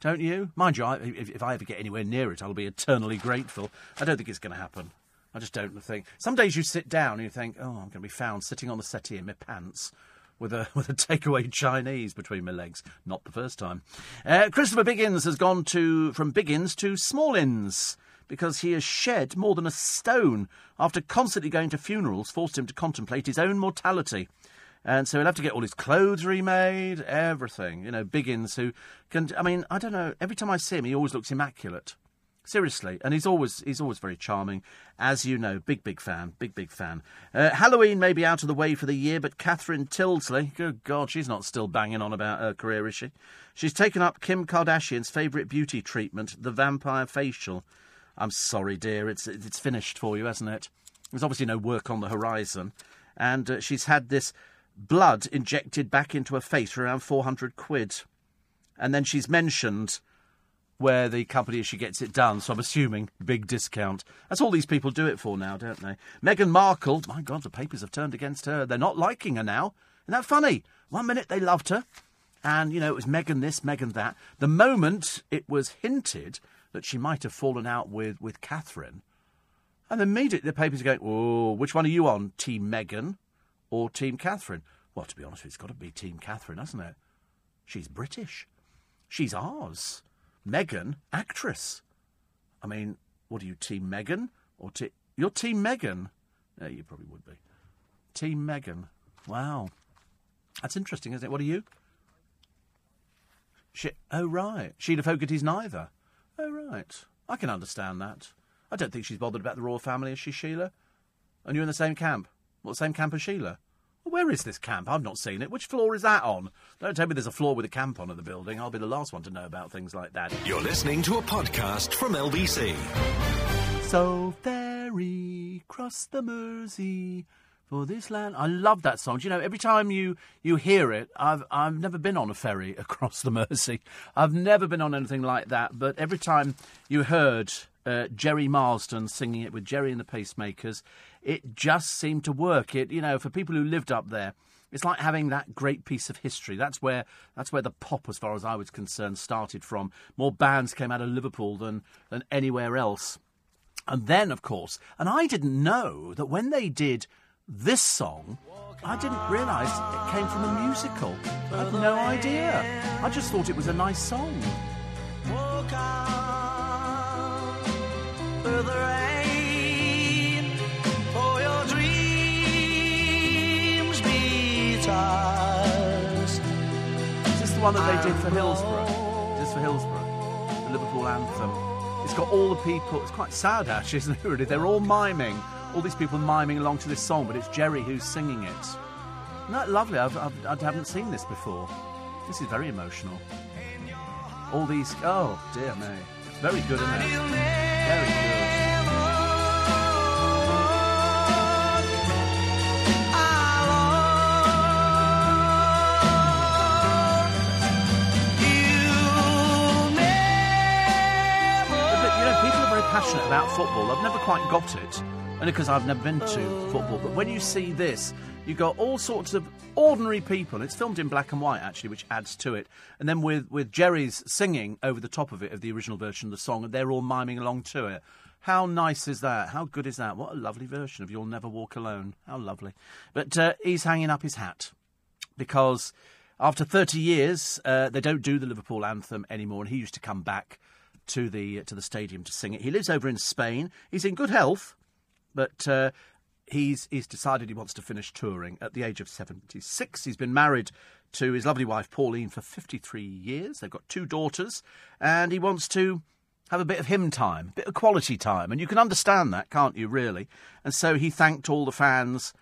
Don't you? Mind you, I, if, if I ever get anywhere near it, I'll be eternally grateful. I don't think it's going to happen. I just don't think. Some days you sit down and you think, oh, I'm going to be found sitting on the settee in my pants with a with a takeaway Chinese between my legs. Not the first time. Uh, Christopher Biggins has gone to from Biggins to Smallins because he has shed more than a stone after constantly going to funerals forced him to contemplate his own mortality. And so he'll have to get all his clothes remade, everything. You know, Biggins, who can, I mean, I don't know, every time I see him, he always looks immaculate. Seriously, and he's always he's always very charming, as you know. Big big fan, big big fan. Uh, Halloween may be out of the way for the year, but Catherine Tyldesley, good God, she's not still banging on about her career, is she? She's taken up Kim Kardashian's favourite beauty treatment, the vampire facial. I'm sorry, dear, it's it's finished for you, hasn't it? There's obviously no work on the horizon, and uh, she's had this blood injected back into her face for around 400 quid, and then she's mentioned where the company she gets it done. So I'm assuming big discount. That's all these people do it for now, don't they? Meghan Markle, my God, the papers have turned against her. They're not liking her now. Isn't that funny? One minute they loved her, and you know it was Meghan this, Meghan that. The moment it was hinted that she might have fallen out with with Catherine, and immediately the papers are going, "Oh, which one are you on, Team Meghan or Team Catherine?" Well, to be honest, it's got to be Team Catherine, hasn't it? She's British. She's ours. Meghan, actress. I mean, what are you, Team Meghan? Or te- You're Team Meghan? Yeah, you probably would be. Team Meghan. Wow. That's interesting, isn't it? What are you? She- oh, right. Sheila Fogarty's neither. Oh, right. I can understand that. I don't think she's bothered about the royal family, is she, Sheila? And you're in the same camp? What, same camp as Sheila? Where is this camp? I've not seen it. Which floor is that on? Don't tell me there's a floor with a camp on in the building. I'll be the last one to know about things like that. You're listening to a podcast from LBC. So ferry, cross the Mersey, For this land, I love that song. Do you know, every time you, you hear it, I've I've never been on a ferry across the Mersey. I've never been on anything like that. But every time you heard uh, Gerry Marsden singing it with Gerry and the Pacemakers, it just seemed to work. It, you know, for people who lived up there, it's like having that great piece of history. That's where that's where the pop, as far as I was concerned, started from. More bands came out of Liverpool than than anywhere else. And then, of course, and I didn't know that when they did this song, I didn't realise it came from a musical. I had no idea. I just thought it was a nice song. Walk the rain, for your dreams be tossed. Is this the one that they did for Hillsborough? Is this for Hillsborough? The Liverpool anthem. It's got all the people. It's quite sad, actually, isn't it? Really, they're all miming. All these people miming along to this song, but it's Gerry who's singing it. Isn't that lovely? I've, I've, I haven't seen this before. This is very emotional. All these. Oh dear me. Very good, isn't it? Very good. But, you know, people are very passionate about football. I've never quite got it, only because I've never been to football. But when you see this, you've got all sorts of ordinary people. It's filmed in black and white, actually, which adds to it. And then with, with Gerry's singing over the top of it, of the original version of the song, and they're all miming along to it. How nice is that? How good is that? What a lovely version of You'll Never Walk Alone. How lovely. But uh, he's hanging up his hat because after 30 years, uh, they don't do the Liverpool anthem anymore, and he used to come back to the to the stadium to sing it. He lives over in Spain. He's in good health, but uh, he's he's decided he wants to finish touring at the age of 76. He's been married to his lovely wife Pauline for 53 years. They've got two daughters, and he wants to have a bit of him time, a bit of quality time, and you can understand that, can't you? Really, and so he thanked all the fans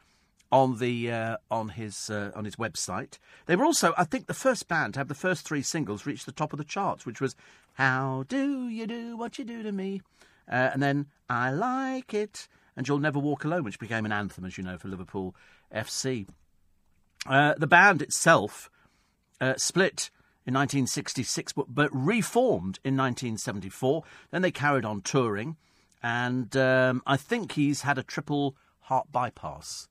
on the uh, on his uh, on his website. They were also, I think, the first band to have the first three singles reach the top of the charts, which was "How Do You Do What You Do to Me," uh, and then "I Like It," and "You'll Never Walk Alone," which became an anthem, as you know, for Liverpool FC. Uh, the band itself uh, split in 1966, but, but reformed in 1974. Then they carried on touring, and um, I think he's had a triple heart bypass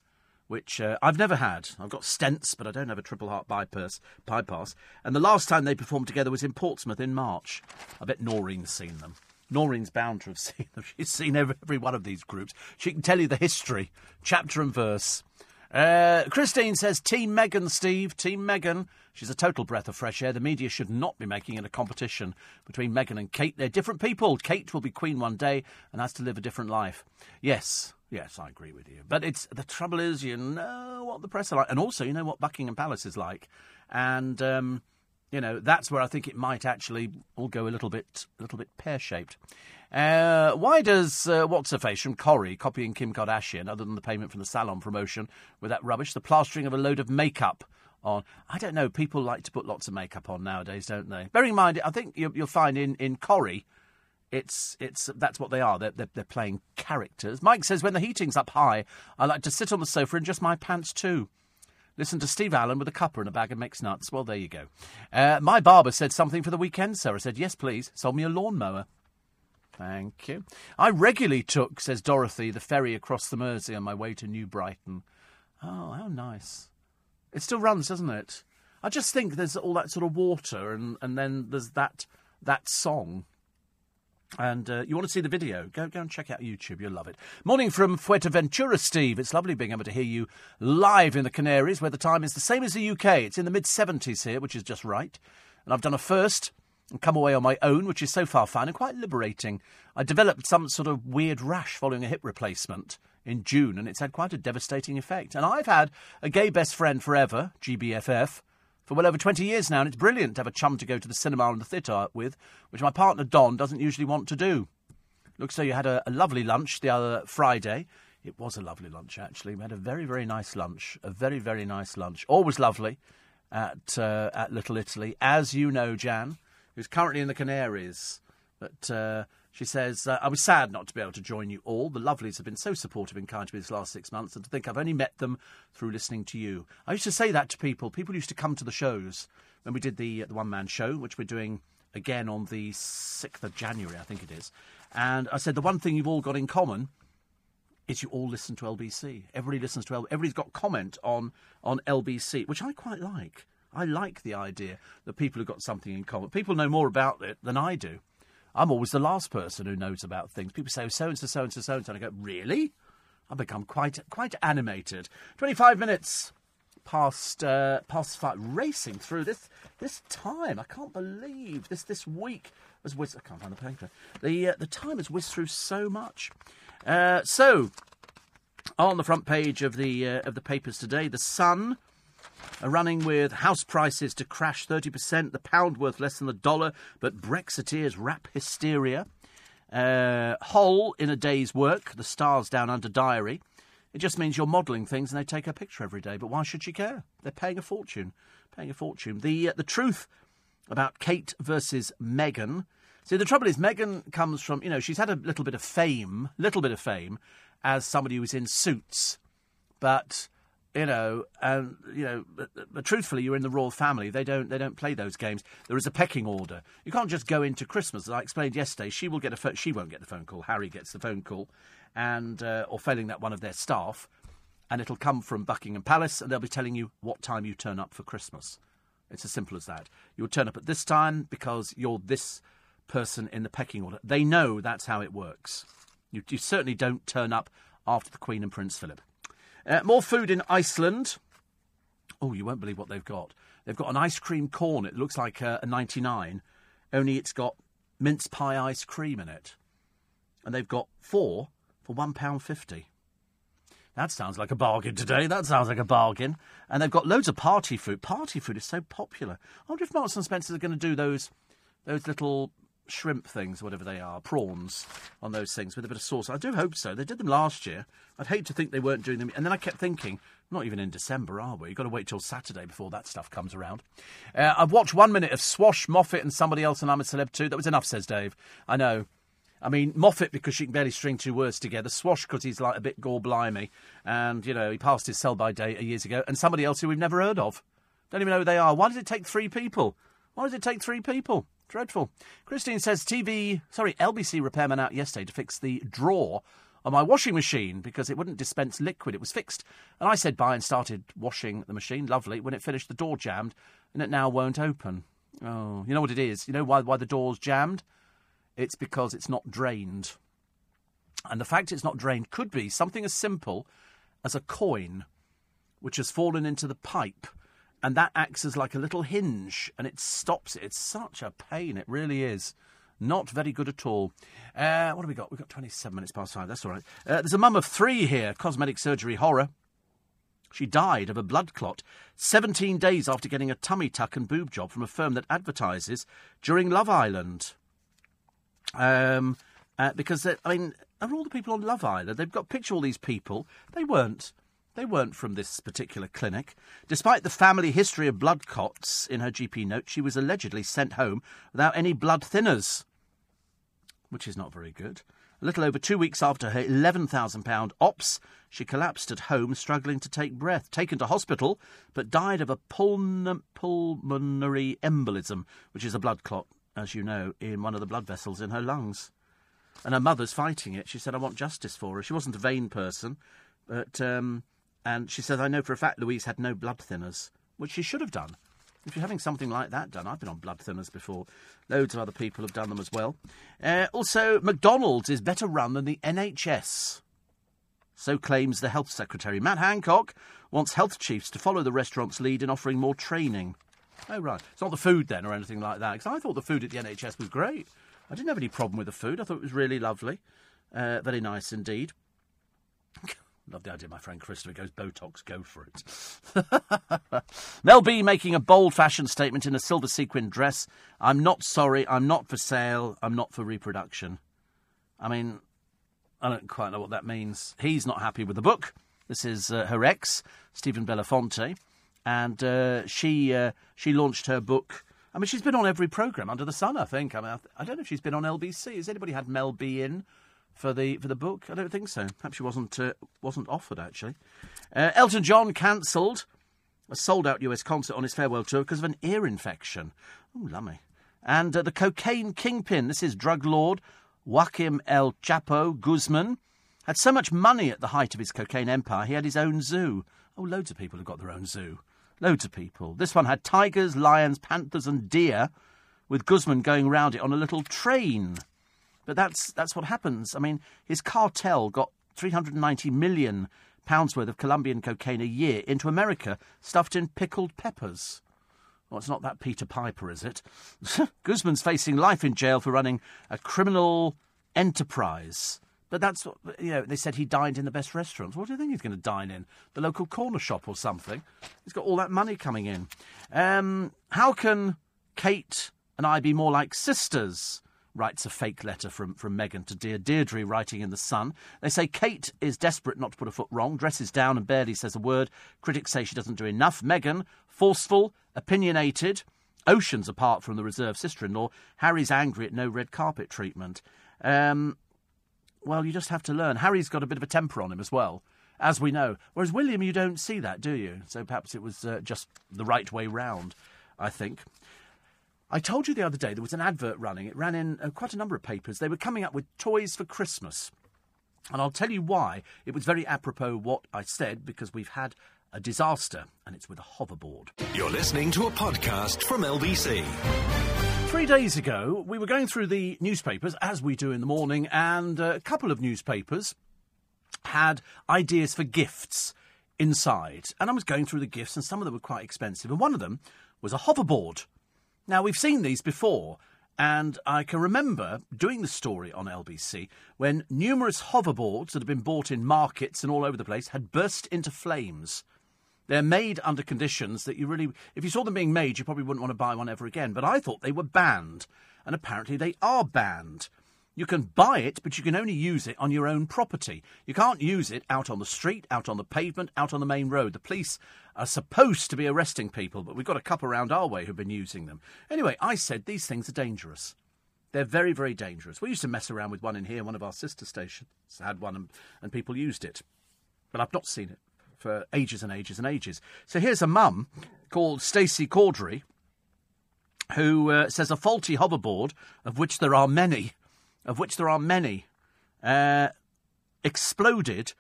which uh, I've never had. I've got stents, but I don't have a triple heart bypass. bypass. And the last time they performed together was in Portsmouth in March. I bet Noreen's seen them. Noreen's bound to have seen them. She's seen every, every one of these groups. She can tell you the history, chapter and verse. Uh, Christine says, Team Meghan, Steve, Team Meghan. She's a total breath of fresh air. The media should not be making it a competition between Meghan and Kate. They're different people. Kate will be queen one day and has to live a different life. Yes, yes, I agree with you. But it's the trouble is, you know what the press are like, and also you know what Buckingham Palace is like, and um, you know that's where I think it might actually all go a little bit, a little bit pear shaped. Uh, why does uh, what's her face from Corrie copying Kim Kardashian, other than the payment from the salon promotion with that rubbish, the plastering of a load of makeup on? I don't know. People like to put lots of makeup on nowadays, don't they? Bearing in mind, I think you, you'll find in in Corrie it's it's that's what they are. They're, they're, they're playing characters. Mike says when the heating's up high, I like to sit on the sofa in just my pants too. Listen to Steve Allen with a cuppa and a bag of mixed nuts. Well, there you go. Uh, my barber said something for the weekend, sir. I said yes, please. Sold me a lawnmower. Thank you. I regularly took, says Dorothy, the ferry across the Mersey on my way to New Brighton. Oh, how nice. It still runs, doesn't it? I just think there's all that sort of water, and, and then there's that that song. And uh, you want to see the video? Go go and check out YouTube. You'll love it. Morning from Fuerteventura, Steve. It's lovely being able to hear you live in the Canaries, where the time is the same as the UK. It's in the mid 70s here, which is just right. And I've done a first and come away on my own, which is so far fun and quite liberating. I developed some sort of weird rash following a hip replacement in June, and it's had quite a devastating effect. And I've had a gay best friend forever, GBFF, for well over 20 years now, and it's brilliant to have a chum to go to the cinema and the theatre with, which my partner Don doesn't usually want to do. Looks like you had a, a lovely lunch the other Friday. It was a lovely lunch, actually. We had a very, very nice lunch. A very, very nice lunch. Always lovely at, uh, at Little Italy. As you know, Jan, who's currently in the Canaries, but uh, She says, uh, I was sad not to be able to join you all. The lovelies have been so supportive and kind to me this last six months, and to think I've only met them through listening to you. I used to say that to people. People used to come to the shows when we did the, the one man show, which we're doing again on the 6th of January, I think it is. And I said, the one thing you've all got in common is you all listen to LBC. Everybody listens to LBC. Everybody's got comment on, on LBC, which I quite like. I like the idea that people have got something in common. People know more about it than I do. I'm always the last person who knows about things. People say, oh, so and so, so and so, so and so. And I go, really? I become quite quite animated. 25 minutes past uh, past five, racing through this this time. I can't believe this this week has whizzed. I can't find the paper. The uh, the time has whizzed through so much. Uh, so on the front page of the uh, of the papers today, the Sun are running with house prices to crash 30%, the pound worth less than the dollar, but Brexiteers rap hysteria. Uh, Hull in a day's work, the stars down under diary. It just means you're modelling things and they take a picture every day. But why should she care? They're paying a fortune. Paying a fortune. The, uh, the truth about Kate versus Meghan. See, the trouble is, Meghan comes from, you know, she's had a little bit of fame, little bit of fame, as somebody who was in suits. But you know, and you know, but, but truthfully, you're in the royal family. They don't they don't play those games. There is a pecking order. You can't just go into Christmas. As I explained yesterday, she will get a phone. She won't get the phone call. Harry gets the phone call, and uh, or failing that, one of their staff, and it'll come from Buckingham Palace, and they'll be telling you what time you turn up for Christmas. It's as simple as that. You'll turn up at this time because you're this person in the pecking order. They know that's how it works. You, you certainly don't turn up after the Queen and Prince Philip. Uh, more food in Iceland. Oh, you won't believe what they've got. They've got an ice cream corn. It looks like a, a 99, only it's got mince pie ice cream in it. And they've got four for £1.50. That sounds like a bargain today. That sounds like a bargain. And they've got loads of party food. Party food is so popular. I wonder if Marks and Spencer's are going to do those those little shrimp things, whatever they are, prawns on those things with a bit of sauce. I do hope so. They did them last year. I'd hate to think they weren't doing them. And then I kept thinking, not even in December, are we? You've got to wait till Saturday before that stuff comes around. Uh, I've watched one minute of Swash, Moffat, and somebody else, and I'm a celeb too. That was enough, says Dave. I know. I mean, Moffat because she can barely string two words together. Swash because he's like a bit gore blimey. And, you know, he passed his sell by date years ago. And somebody else who we've never heard of. Don't even know who they are. Why does it take three people? Why does it take three people? Dreadful. Christine says TV, sorry, LBC repairman out yesterday to fix the drawer on my washing machine because it wouldn't dispense liquid. It was fixed. And I said bye and started washing the machine. Lovely. When it finished, the door jammed and it now won't open. Oh, you know what it is? You know why, why the door's jammed? It's because it's not drained. And the fact it's not drained could be something as simple as a coin which has fallen into the pipe and that acts as like a little hinge and it stops it. It's such a pain, it really is. Not very good at all. Uh, what have we got? We've got 27 minutes past five. That's all right. Uh, there's a mum of three here. Cosmetic surgery horror. She died of a blood clot 17 days after getting a tummy tuck and boob job from a firm that advertises during Love Island. Um, uh, because, I mean, are all the people on Love Island? They've got picture all these people. They weren't. They weren't from this particular clinic. Despite the family history of blood clots in her GP note, she was allegedly sent home without any blood thinners, which is not very good. A little over two weeks after her £11,000 ops, she collapsed at home, struggling to take breath. Taken to hospital, but died of a pulm- pulmonary embolism, which is a blood clot, as you know, in one of the blood vessels in her lungs. And her mother's fighting it. She said, I want justice for her. She wasn't a vain person, but um, and she says, I know for a fact Louise had no blood thinners, which she should have done. If you're having something like that done, I've been on blood thinners before. Loads of other people have done them as well. Uh, also, McDonald's is better run than the NHS. So claims the Health Secretary. Matt Hancock wants health chiefs to follow the restaurant's lead in offering more training. Oh, right. It's not the food then or anything like that, because I thought the food at the NHS was great. I didn't have any problem with the food. I thought it was really lovely. Uh, very nice indeed. Love the idea my friend Christopher goes Botox, go for it. Mel B making a bold fashion statement in a silver sequin dress. I'm not sorry, I'm not for sale, I'm not for reproduction. I mean, I don't quite know what that means. He's not happy with the book. This is uh, her ex, Stephen Belafonte, and uh, she uh, she launched her book. I mean, she's been on every programme under the sun, I think. I mean, I, th- I don't know if she's been on LBC. Has anybody had Mel B in for the for the book? I don't think so. Perhaps she wasn't uh, wasn't offered actually. Uh, Elton John cancelled a sold out US concert on his farewell tour because of an ear infection. Oh, lummy. And uh, the cocaine kingpin, this is drug lord Joaquim El Chapo Guzman, had so much money at the height of his cocaine empire, he had his own zoo. Oh, loads of people have got their own zoo. Loads of people. This one had tigers, lions, panthers, and deer, with Guzman going round it on a little train. But that's that's what happens. I mean, his cartel got 390 million pounds worth of Colombian cocaine a year into America, stuffed in pickled peppers. Well, it's not that Peter Piper, is it? Guzman's facing life in jail for running a criminal enterprise. But that's what, you know, they said he dined in the best restaurants. What do you think he's going to dine in? The local corner shop or something? He's got all that money coming in. Um, how can Kate and I be more like sisters? Writes a fake letter from, from Meghan to dear Deirdre, writing in The Sun. They say Kate is desperate not to put a foot wrong, dresses down and barely says a word. Critics say she doesn't do enough. Meghan, forceful, opinionated, oceans apart from the reserve sister in law. Harry's angry at no red carpet treatment. Um, well, you just have to learn. Harry's got a bit of a temper on him as well, as we know. Whereas William, you don't see that, do you? So perhaps it was uh, just the right way round, I think. I told you the other day there was an advert running. It ran in uh, quite a number of papers. They were coming up with toys for Christmas. And I'll tell you why. It was very apropos what I said because we've had a disaster and it's with a hoverboard. You're listening to a podcast from LBC. Three days ago, we were going through the newspapers, as we do in the morning, and uh, a couple of newspapers had ideas for gifts inside. And I was going through the gifts, and some of them were quite expensive. And one of them was a hoverboard. Now, we've seen these before, and I can remember doing the story on LBC when numerous hoverboards that had been bought in markets and all over the place had burst into flames. They're made under conditions that you really, if you saw them being made, you probably wouldn't want to buy one ever again. But I thought they were banned, and apparently they are banned. You can buy it, but you can only use it on your own property. You can't use it out on the street, out on the pavement, out on the main road. The police are supposed to be arresting people, but we've got a couple around our way who've been using them. Anyway, I said these things are dangerous. They're very, very dangerous. We used to mess around with one in here, one of our sister stations had one, and, and people used it. But I've not seen it for ages and ages and ages. So here's a mum called Stacey Caudry who uh, says a faulty hoverboard, of which there are many, of which there are many, uh, exploded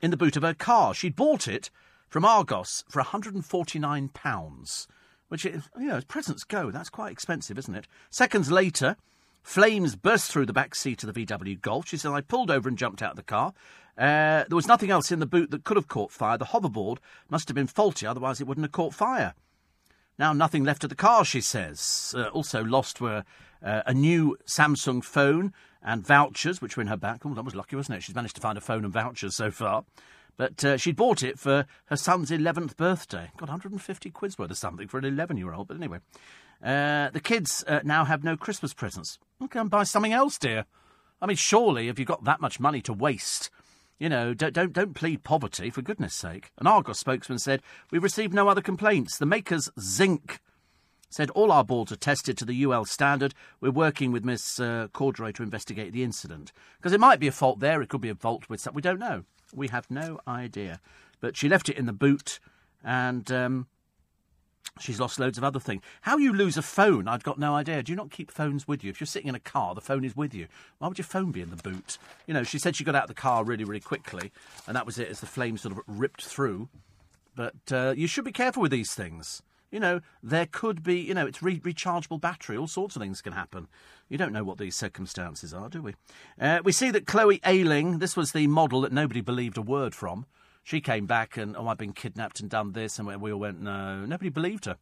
in the boot of her car. She'd bought it from Argos for £149, which, is, you know, as presents go, that's quite expensive, isn't it? Seconds later, flames burst through the back seat of the VW Golf. She said, I pulled over and jumped out of the car. Uh, there was nothing else in the boot that could have caught fire. The hoverboard must have been faulty, otherwise it wouldn't have caught fire. Now, nothing left of the car, she says. Uh, also lost were uh, a new Samsung phone and vouchers, which were in her bag. Oh, that was lucky, wasn't it? She's managed to find a phone and vouchers so far. But uh, she'd bought it for her son's 11th birthday. Got 150 quid's worth of something for an 11 year old. But anyway, uh, the kids uh, now have no Christmas presents. Okay, and buy something else, dear. I mean, surely, if you've got that much money to waste, you know, don't, don't, don't plead poverty, for goodness sake. An Argos spokesman said, We've received no other complaints. The makers, Zinc, said all our balls are tested to the UL standard. We're working with Miss uh, Cordray to investigate the incident. Because it might be a fault there, it could be a fault with something. We don't know. We have no idea. But she left it in the boot, and um, she's lost loads of other things. How you lose a phone, I've got no idea. Do you not keep phones with you? If you're sitting in a car, the phone is with you. Why would your phone be in the boot? You know, she said she got out of the car really, really quickly, and that was it as the flames sort of ripped through. But uh, you should be careful with these things. You know, there could be, you know, it's re- rechargeable battery, all sorts of things can happen. You don't know what these circumstances are, do we? Uh, we see that Chloe Ayling, this was the model that nobody believed a word from. She came back and, oh, I've been kidnapped and done this, and we all went, no, nobody believed her.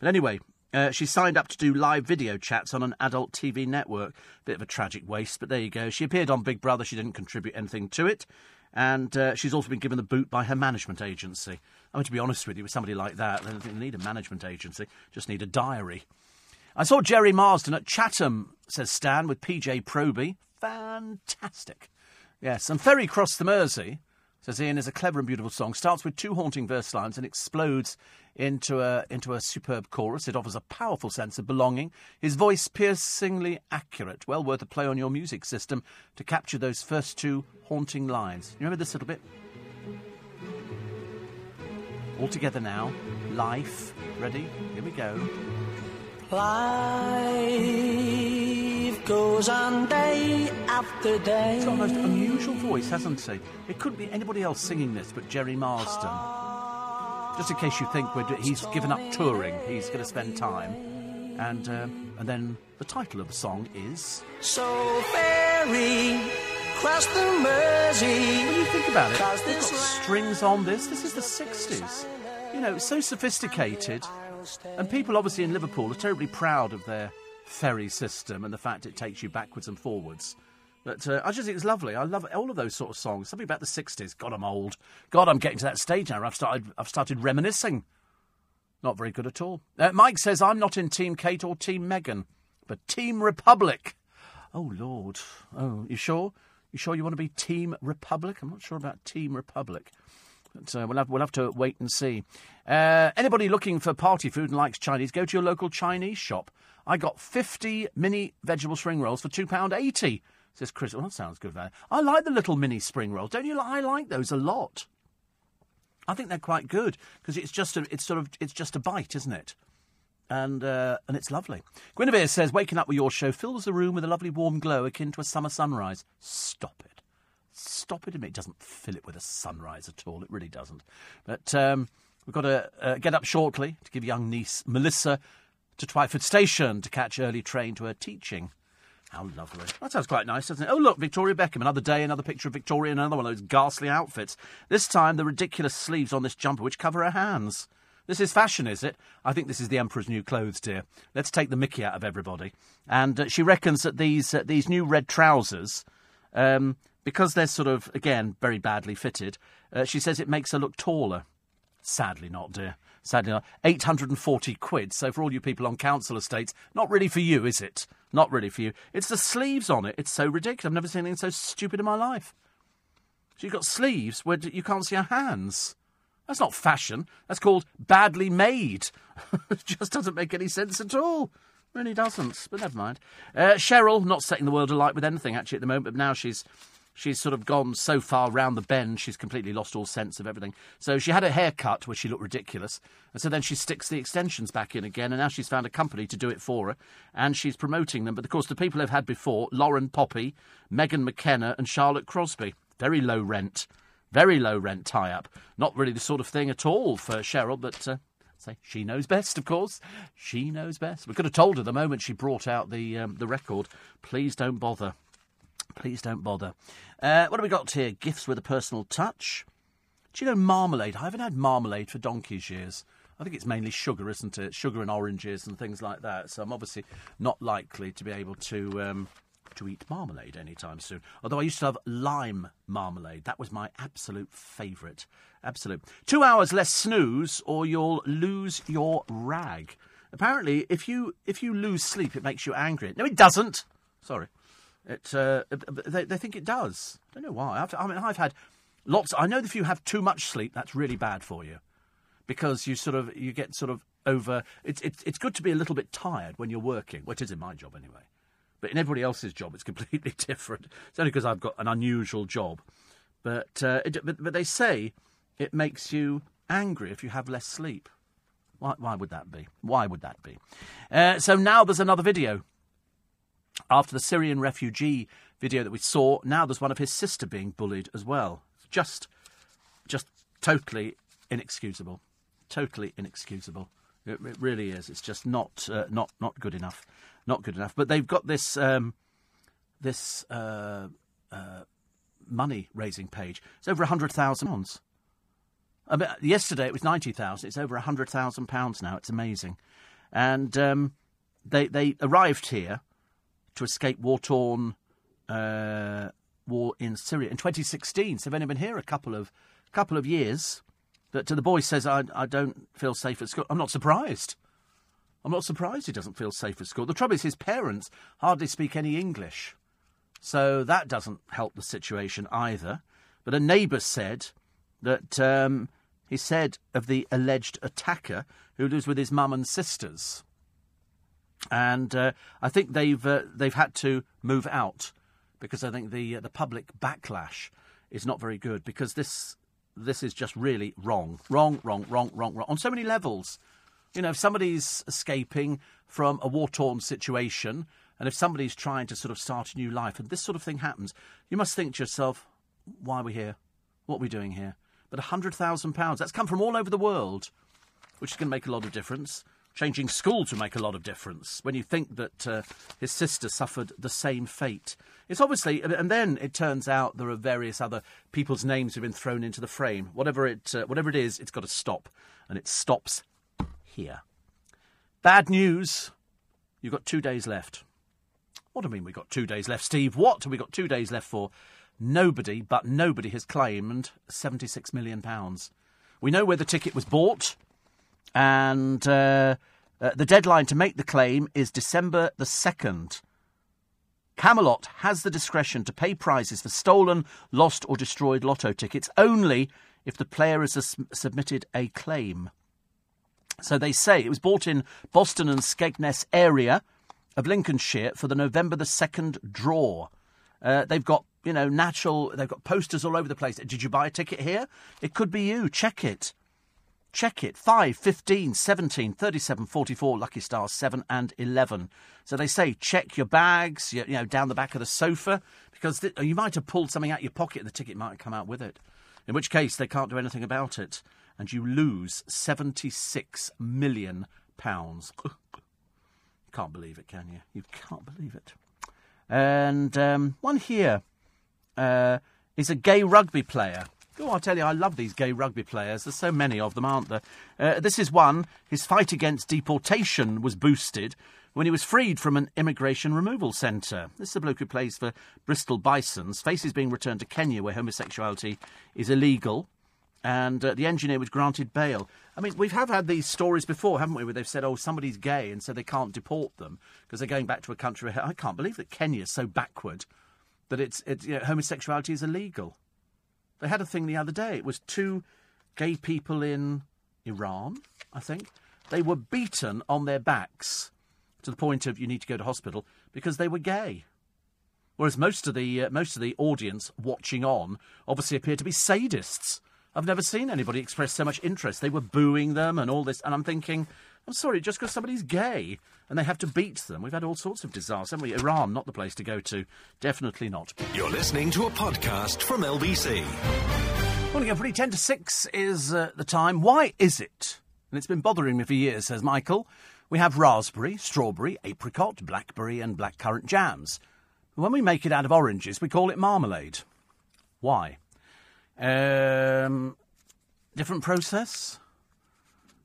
But anyway, uh, she signed up to do live video chats on an adult TV network. Bit of a tragic waste, but there you go. She appeared on Big Brother. She didn't contribute anything to it. And uh, she's also been given the boot by her management agency. I mean, to be honest with you, with somebody like that, they don't need a management agency, just need a diary. I saw Gerry Marsden at Chatham, says Stan, with PJ Proby. Fantastic. Yes, and ferry crossed the Mersey Says Ian is a clever and beautiful song. Starts with two haunting verse lines and explodes into a into a superb chorus. It offers a powerful sense of belonging. His voice piercingly accurate. Well worth a play on your music system to capture those first two haunting lines. You remember this little bit? All together now. Life. Ready? Here we go. Life goes on day after day. It's got a most unusual voice, hasn't he? It couldn't be anybody else singing this but Gerry Marsden. Just in case you think we're do- he's given up touring, he's going to spend time. And, um, and then the title of the song is. So ferry cross the Mersey. When you think about it, they've got strings on this. This is the 60s. You know, it's so sophisticated. And people, obviously, in Liverpool are terribly proud of their ferry system and the fact it takes you backwards and forwards. But uh, I just think it's lovely. I love all of those sort of songs. Something about the 60s. God, I'm old. God, I'm getting to that stage now. I've started, I've started reminiscing. Not very good at all. Uh, Mike says, I'm not in Team Kate or Team Meghan, but Team Republic. Oh, Lord. Oh, you sure? You sure you want to be Team Republic? I'm not sure about Team Republic. Uh, we'll, have, we'll have to wait and see. Uh, anybody looking for party food and likes Chinese, go to your local Chinese shop. I got 50 mini vegetable spring rolls for £2.80, says Chris. Well, that sounds good value. I like the little mini spring rolls. Don't you? I like those a lot. I think they're quite good because it's just a, it's sort of it's just a bite, isn't it? And uh, and it's lovely. Guinevere says, waking up with your show fills the room with a lovely warm glow akin to a summer sunrise. Stop it. Stop it. It doesn't fill it with a sunrise at all. It really doesn't. But um, we've got to uh, get up shortly to give young niece Melissa to Twyford Station to catch early train to her teaching. How lovely. That sounds quite nice, doesn't it? Oh, look, Victoria Beckham. Another day, another picture of Victoria in another one of those ghastly outfits. This time, the ridiculous sleeves on this jumper which cover her hands. This is fashion, is it? I think this is the Emperor's new clothes, dear. Let's take the mickey out of everybody. And uh, she reckons that these, uh, these new red trousers, um, because they're sort of, again, very badly fitted, uh, she says it makes her look taller. Sadly not, dear. Sadly not. 840 quid. So for all you people on council estates, not really for you, is it? Not really for you. It's the sleeves on it. It's so ridiculous. I've never seen anything so stupid in my life. You've got sleeves where you can't see her hands. That's not fashion. That's called badly made. it just doesn't make any sense at all. Really doesn't. But never mind. Uh, Cheryl, not setting the world alight with anything actually at the moment, but now she's she's sort of gone so far round the bend, she's completely lost all sense of everything. So she had a haircut where she looked ridiculous, and so then she sticks the extensions back in again, and now she's found a company to do it for her, and she's promoting them. But of course, the people they've had before Lauren Poppy, Megan McKenna, and Charlotte Crosby. Very low rent. Very low rent tie up. Not really the sort of thing at all for Cheryl, but. Uh, Say she knows best, of course. She knows best. We could have told her the moment she brought out the um, the record. Please don't bother. Please don't bother. Uh, what have we got here? Gifts with a personal touch. Do you know marmalade? I haven't had marmalade for donkey's years. I think it's mainly sugar, isn't it? Sugar and oranges and things like that. So I'm obviously not likely to be able to um, to eat marmalade anytime soon. Although I used to love lime marmalade. That was my absolute favourite. Absolute. Two hours less snooze, or you'll lose your rag. Apparently, if you if you lose sleep, it makes you angry. No, it doesn't. Sorry. It, uh, they, they think it does. I don't know why. I've, I mean, I've had lots. I know if you have too much sleep, that's really bad for you, because you sort of you get sort of over. It's it's it's good to be a little bit tired when you're working. Well, it is in my job anyway, but in everybody else's job, it's completely different. It's only because I've got an unusual job, but uh, it, but but they say it makes you angry if you have less sleep. Why, why would that be? Why would that be? Uh, so now there's another video after the Syrian refugee video that we saw, now there's one of his sister being bullied as well. Just, just totally inexcusable. Totally inexcusable. It, it really is. It's just not, uh, not, not good enough. Not good enough. But they've got this, um, this uh, uh, money raising page. It's over hundred thousand pounds. I mean, yesterday it was ninety thousand. It's over hundred thousand pounds now. It's amazing, and um, they they arrived here to escape war torn uh, war in Syria in 2016. So they've only been here a couple of couple of years. But to the boy says, I, I don't feel safe at school. I'm not surprised. I'm not surprised he doesn't feel safe at school. The trouble is, his parents hardly speak any English. So that doesn't help the situation either. But a neighbour said that um, he said of the alleged attacker who lives with his mum and sisters. And uh, I think they've uh, they've had to move out because I think the uh, the public backlash is not very good because this this is just really wrong, wrong, wrong, wrong, wrong, wrong on so many levels. You know, if somebody's escaping from a war torn situation, and if somebody's trying to sort of start a new life, and this sort of thing happens, you must think to yourself, why are we here? What are we doing here? But £100,000, that's come from all over the world, which is going to make a lot of difference. Changing schools will make a lot of difference when you think that uh, his sister suffered the same fate. It's obviously, and then it turns out there are various other people's names who've been thrown into the frame. Whatever it, uh, whatever it is, it's got to stop, and it stops here. Bad news. You've got two days left. What do I mean we've got two days left, Steve? What have we got two days left for? Nobody, but nobody has claimed £76 million. We know where the ticket was bought, and uh, uh, the deadline to make the claim is December the 2nd. Camelot has the discretion to pay prizes for stolen, lost, or destroyed lotto tickets only if the player has submitted a claim. So they say it was bought in Boston and Skegness area of Lincolnshire for the November the 2nd draw. Uh, they've got, you know, natural, they've got posters all over the place. Did you buy a ticket here? It could be you. Check it. Check it. 5, 15, 17, 37, 44, lucky stars 7 and 11. So they say check your bags, you, know, down the back of the sofa, because th- you might have pulled something out of your pocket and the ticket might have come out with it. In which case, they can't do anything about it. And you lose £76 million. Can't believe it, can you? You can't believe it. And um, one here uh, is a gay rugby player. Oh, I tell you, I love these gay rugby players. There's so many of them, aren't there? Uh, this is one. His fight against deportation was boosted when he was freed from an immigration removal centre. This is a bloke who plays for Bristol Bisons. Faces being returned to Kenya, where homosexuality is illegal and uh, the engineer was granted bail. I mean, we've had these stories before, haven't we, where they've said, oh, somebody's gay, and so they can't deport them because they're going back to a country where I can't believe that Kenya is so backward that it's, it's you know, homosexuality is illegal. They had a thing the other day. It was two gay people in Iran, I think. They were beaten on their backs to the point of you need to go to hospital because they were gay. Whereas most of the uh, most of the audience watching on obviously appear to be sadists. I've never seen anybody express so much interest. They were booing them and all this, and I'm thinking, I'm sorry, just because somebody's gay and they have to beat them. We've had all sorts of disasters, haven't we? Iran, not the place to go to. Definitely not. You're listening to a podcast from LBC. Morning, everybody. 10 to 6 is uh, the time. Why is it? And it's been bothering me for years, says Michael. We have raspberry, strawberry, apricot, blackberry, and blackcurrant jams. When we make it out of oranges, we call it marmalade. Why? Um, different process?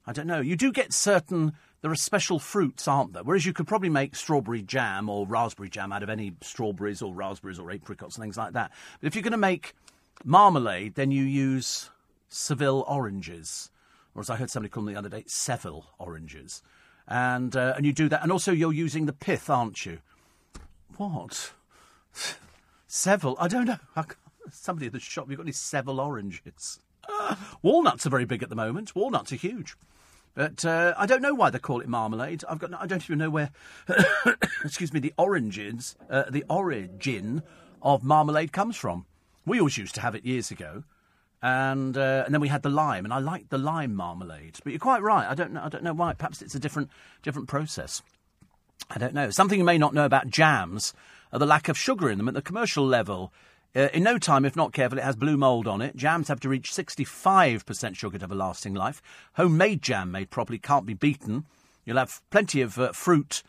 I don't know. You do get certain. There are special fruits, aren't there? Whereas you could probably make strawberry jam or raspberry jam out of any strawberries or raspberries or apricots and things like that. But if you're going to make marmalade, then you use Seville oranges, or as I heard somebody call them the other day, Seville oranges, and uh, and you do that, and also you're using the pith, aren't you? What? Seville? I don't know. I Somebody at the shop, you've got any Seville oranges? Walnuts are very big at the moment. Walnuts are huge. But uh, I don't know why they call it marmalade. I've got. no- I don't even know where. excuse me. The origins, uh, the origin of marmalade comes from. We always used to have it years ago, and uh, and then we had the lime, and I liked the lime marmalade. But you're quite right. I don't know. I don't know why. Perhaps it's a different different process. I don't know. Something you may not know about jams are the lack of sugar in them at the commercial level. Uh, in no time, if not careful, it has blue mould on it. Jams have to reach 65% sugar to have a lasting life. Homemade jam made properly can't be beaten. You'll have plenty of uh, fruit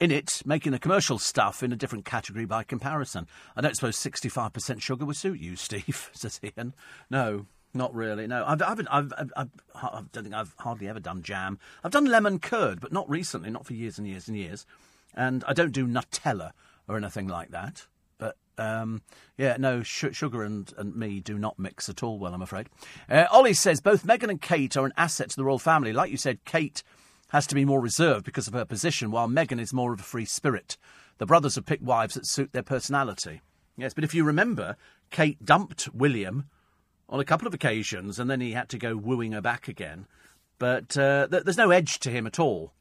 in it, making the commercial stuff in a different category by comparison. I don't suppose 65% sugar would suit you, Steve, says Ian. No, not really. No, I've, I've, I've, I've, I don't think I've hardly ever done jam. I've done lemon curd, but not recently, not for years and years and years. And I don't do Nutella or anything like that. Um, yeah, no, sh- sugar and, and me do not mix at all well, I'm afraid. Uh, Ollie says both Meghan and Kate are an asset to the royal family. Like you said, Kate has to be more reserved because of her position, while Meghan is more of a free spirit. The brothers have picked wives that suit their personality. Yes, but if you remember, Kate dumped William on a couple of occasions, and then he had to go wooing her back again. But uh, th- there's no edge to him at all.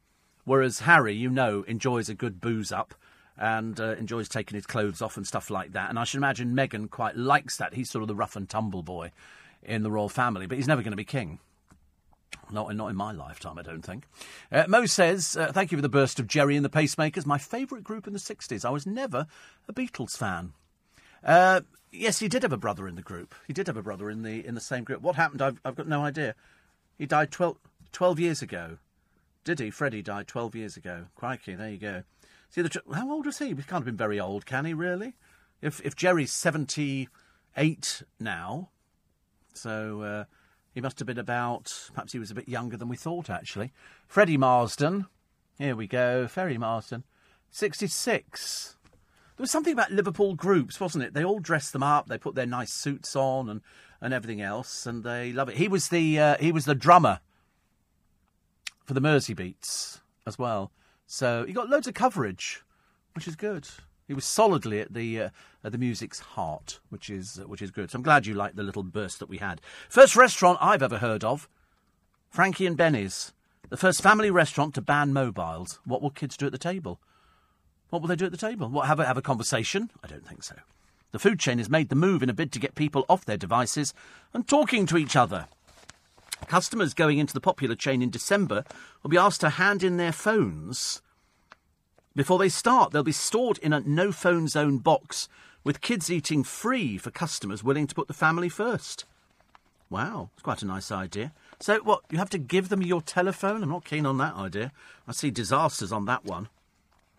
Whereas Harry, you know, enjoys a good booze up and uh, enjoys taking his clothes off and stuff like that. And I should imagine Meghan quite likes that. He's sort of the rough and tumble boy in the royal family, but he's never going to be king. Not, not in my lifetime, I don't think. Uh, Mo says, uh, Thank you for the burst of Gerry and the Pacemakers, my favourite group in the 60s. I was never a Beatles fan. Uh, yes, he did have a brother in the group. He did have a brother in the in the same group. What happened? I've, I've got no idea. He died 12, 12 years ago. Did he? Freddie died 12 years ago. Crikey, there you go. See, the, how old was he? He can't have been very old, can he, really? If, if Gerry's 78 now, so uh, he must have been about, perhaps he was a bit younger than we thought, actually. Freddie Marsden, here we go, Freddie Marsden, 66. There was something about Liverpool groups, wasn't it? They all dressed them up, they put their nice suits on and, and everything else, and they love it. He was the uh, he was the drummer for the Mersey Beats as well, so he got loads of coverage, which is good. He was solidly at the uh, at the music's heart, which is uh, which is good. So I'm glad you liked the little burst that we had. First restaurant I've ever heard of, Frankie and Benny's, the first family restaurant to ban mobiles. What will kids do at the table? What will they do at the table? What, have a, have a conversation? I don't think so. The food chain has made the move in a bid to get people off their devices and talking to each other. Customers going into the popular chain in December will be asked to hand in their phones before they start. They'll be stored in a no phone zone box with kids eating free for customers willing to put the family first. Wow, it's quite a nice idea. So, what, you have to give them your telephone? I'm not keen on that idea. I see disasters on that one.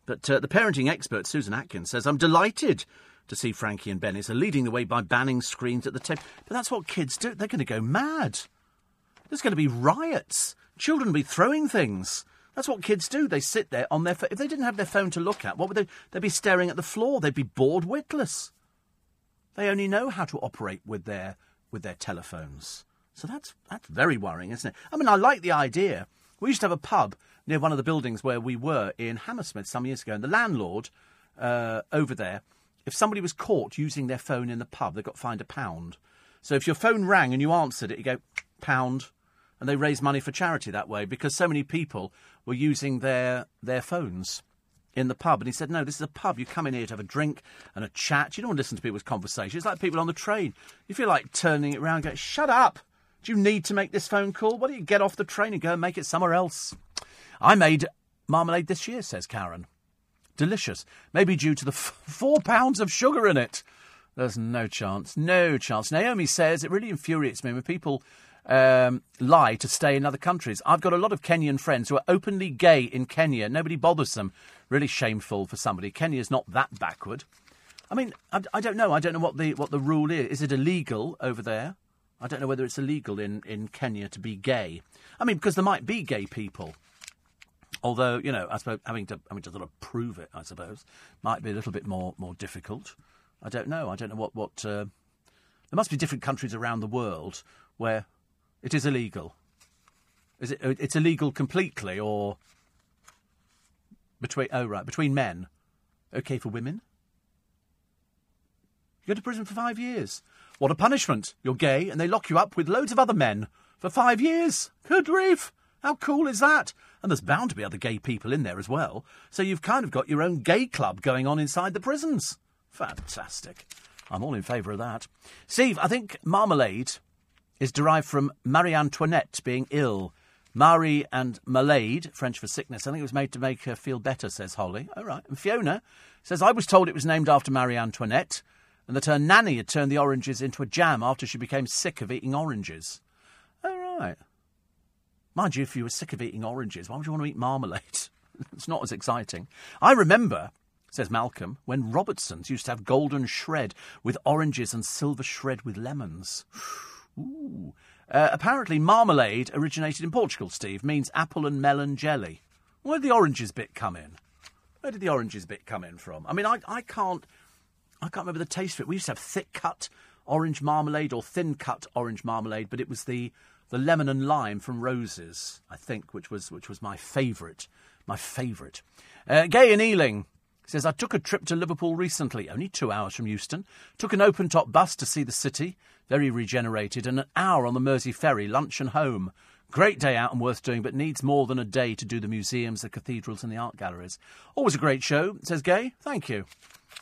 But uh, the parenting expert, Susan Atkins, says, I'm delighted to see Frankie and Benny's are leading the way by banning screens at the table. But that's what kids do. They're going to go mad. There's going to be riots. Children will be throwing things. That's what kids do. They sit there on their phone. If they didn't have their phone to look at, what would they? They'd be staring at the floor. They'd be bored witless. They only know how to operate with their with their telephones. So that's that's very worrying, isn't it? I mean, I like the idea. We used to have a pub near one of the buildings where we were in Hammersmith some years ago, and the landlord uh, over there, if somebody was caught using their phone in the pub, they got fined a pound. So if your phone rang and you answered it, you go pound, and they raise money for charity that way because so many people were using their their phones in the pub. And he said, No, this is a pub. You come in here to have a drink and a chat. You don't want to listen to people's conversations. It's like people on the train. You feel like turning it around going, Shut up. Do you need to make this phone call? Why don't you get off the train and go and make it somewhere else? I made marmalade this year, says Karen. Delicious. Maybe due to the f- four pounds of sugar in it. There's no chance. No chance. Naomi says it really infuriates me when people um, lie to stay in other countries. I've got a lot of Kenyan friends who are openly gay in Kenya. Nobody bothers them. Really shameful for somebody. Kenya's not that backward. I mean, I, I don't know. I don't know what the what the rule is. Is it illegal over there? I don't know whether it's illegal in, in Kenya to be gay. I mean, because there might be gay people. Although, you know, I suppose having to having to sort of prove it, I suppose, might be a little bit more more difficult. I don't know. I don't know what what. Uh, there must be different countries around the world where it is illegal. Is it? It's illegal completely, or between? Oh, right, between men. Okay for women. You go to prison for five years. What a punishment! You're gay, and they lock you up with loads of other men for five years. Good grief! How cool is that? And there's bound to be other gay people in there as well. So you've kind of got your own gay club going on inside the prisons. Fantastic. I'm all in favour of that. Steve, I think marmalade is derived from Marie Antoinette being ill. Marie and Malade, French for sickness. I think it was made to make her feel better, says Holly. All right. And Fiona says, I was told it was named after Marie Antoinette and that her nanny had turned the oranges into a jam after she became sick of eating oranges. All right. Mind you, if you were sick of eating oranges, why would you want to eat marmalade? it's not as exciting. I remember, says Malcolm, when Robertson's used to have golden shred with oranges and silver shred with lemons. Ooh. Uh, apparently, marmalade originated in Portugal, Steve, means apple and melon jelly. Where did the oranges bit come in? Where did the oranges bit come in from? I mean, I, I can't. I can't remember the taste of it. We used to have thick cut orange marmalade or thin cut orange marmalade, but it was the, the lemon and lime from Roses, I think, which was which was my favourite. My favourite. Uh, Gay and Ealing says, I took a trip to Liverpool recently, only two hours from Euston. Took an open top bus to see the city, very regenerated, and an hour on the Mersey ferry, lunch and home. Great day out and worth doing, but needs more than a day to do the museums, the cathedrals, and the art galleries. Always a great show, says Gay. Thank you.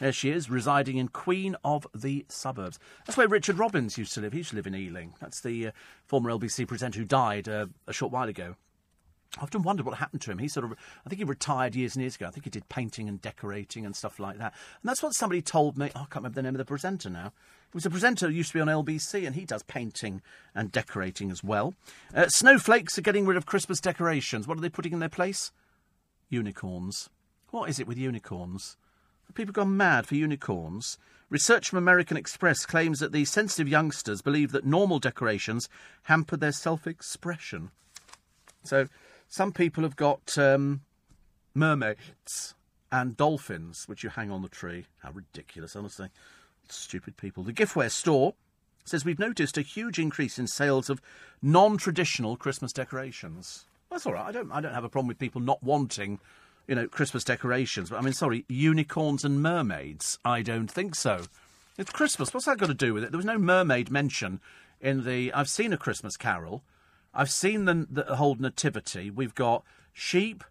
There she is, residing in Queen of the Suburbs. That's where Richard Robbins used to live. He used to live in Ealing. That's the uh, former LBC presenter who died uh, a short while ago. I often wondered what happened to him. He sort of, I think he retired years and years ago. I think he did painting and decorating and stuff like that. And that's what somebody told me. Oh, I can't remember the name of the presenter now. It was a presenter who used to be on LBC, and he does painting and decorating as well. Uh, snowflakes are getting rid of Christmas decorations. What are they putting in their place? Unicorns. What is it with unicorns? Have people gone mad for unicorns? Research from American Express claims that the sensitive youngsters believe that normal decorations hamper their self expression. So, some people have got um, mermaids and dolphins, which you hang on the tree. How ridiculous, honestly. Stupid people. The giftware store says we've noticed a huge increase in sales of non-traditional Christmas decorations. That's all right. I don't. I don't have a problem with people not wanting, you know, Christmas decorations. But I mean, sorry, unicorns and mermaids. I don't think so. It's Christmas. What's that got to do with it? There was no mermaid mention in the. I've seen a Christmas Carol. I've seen the, the whole nativity. We've got sheep,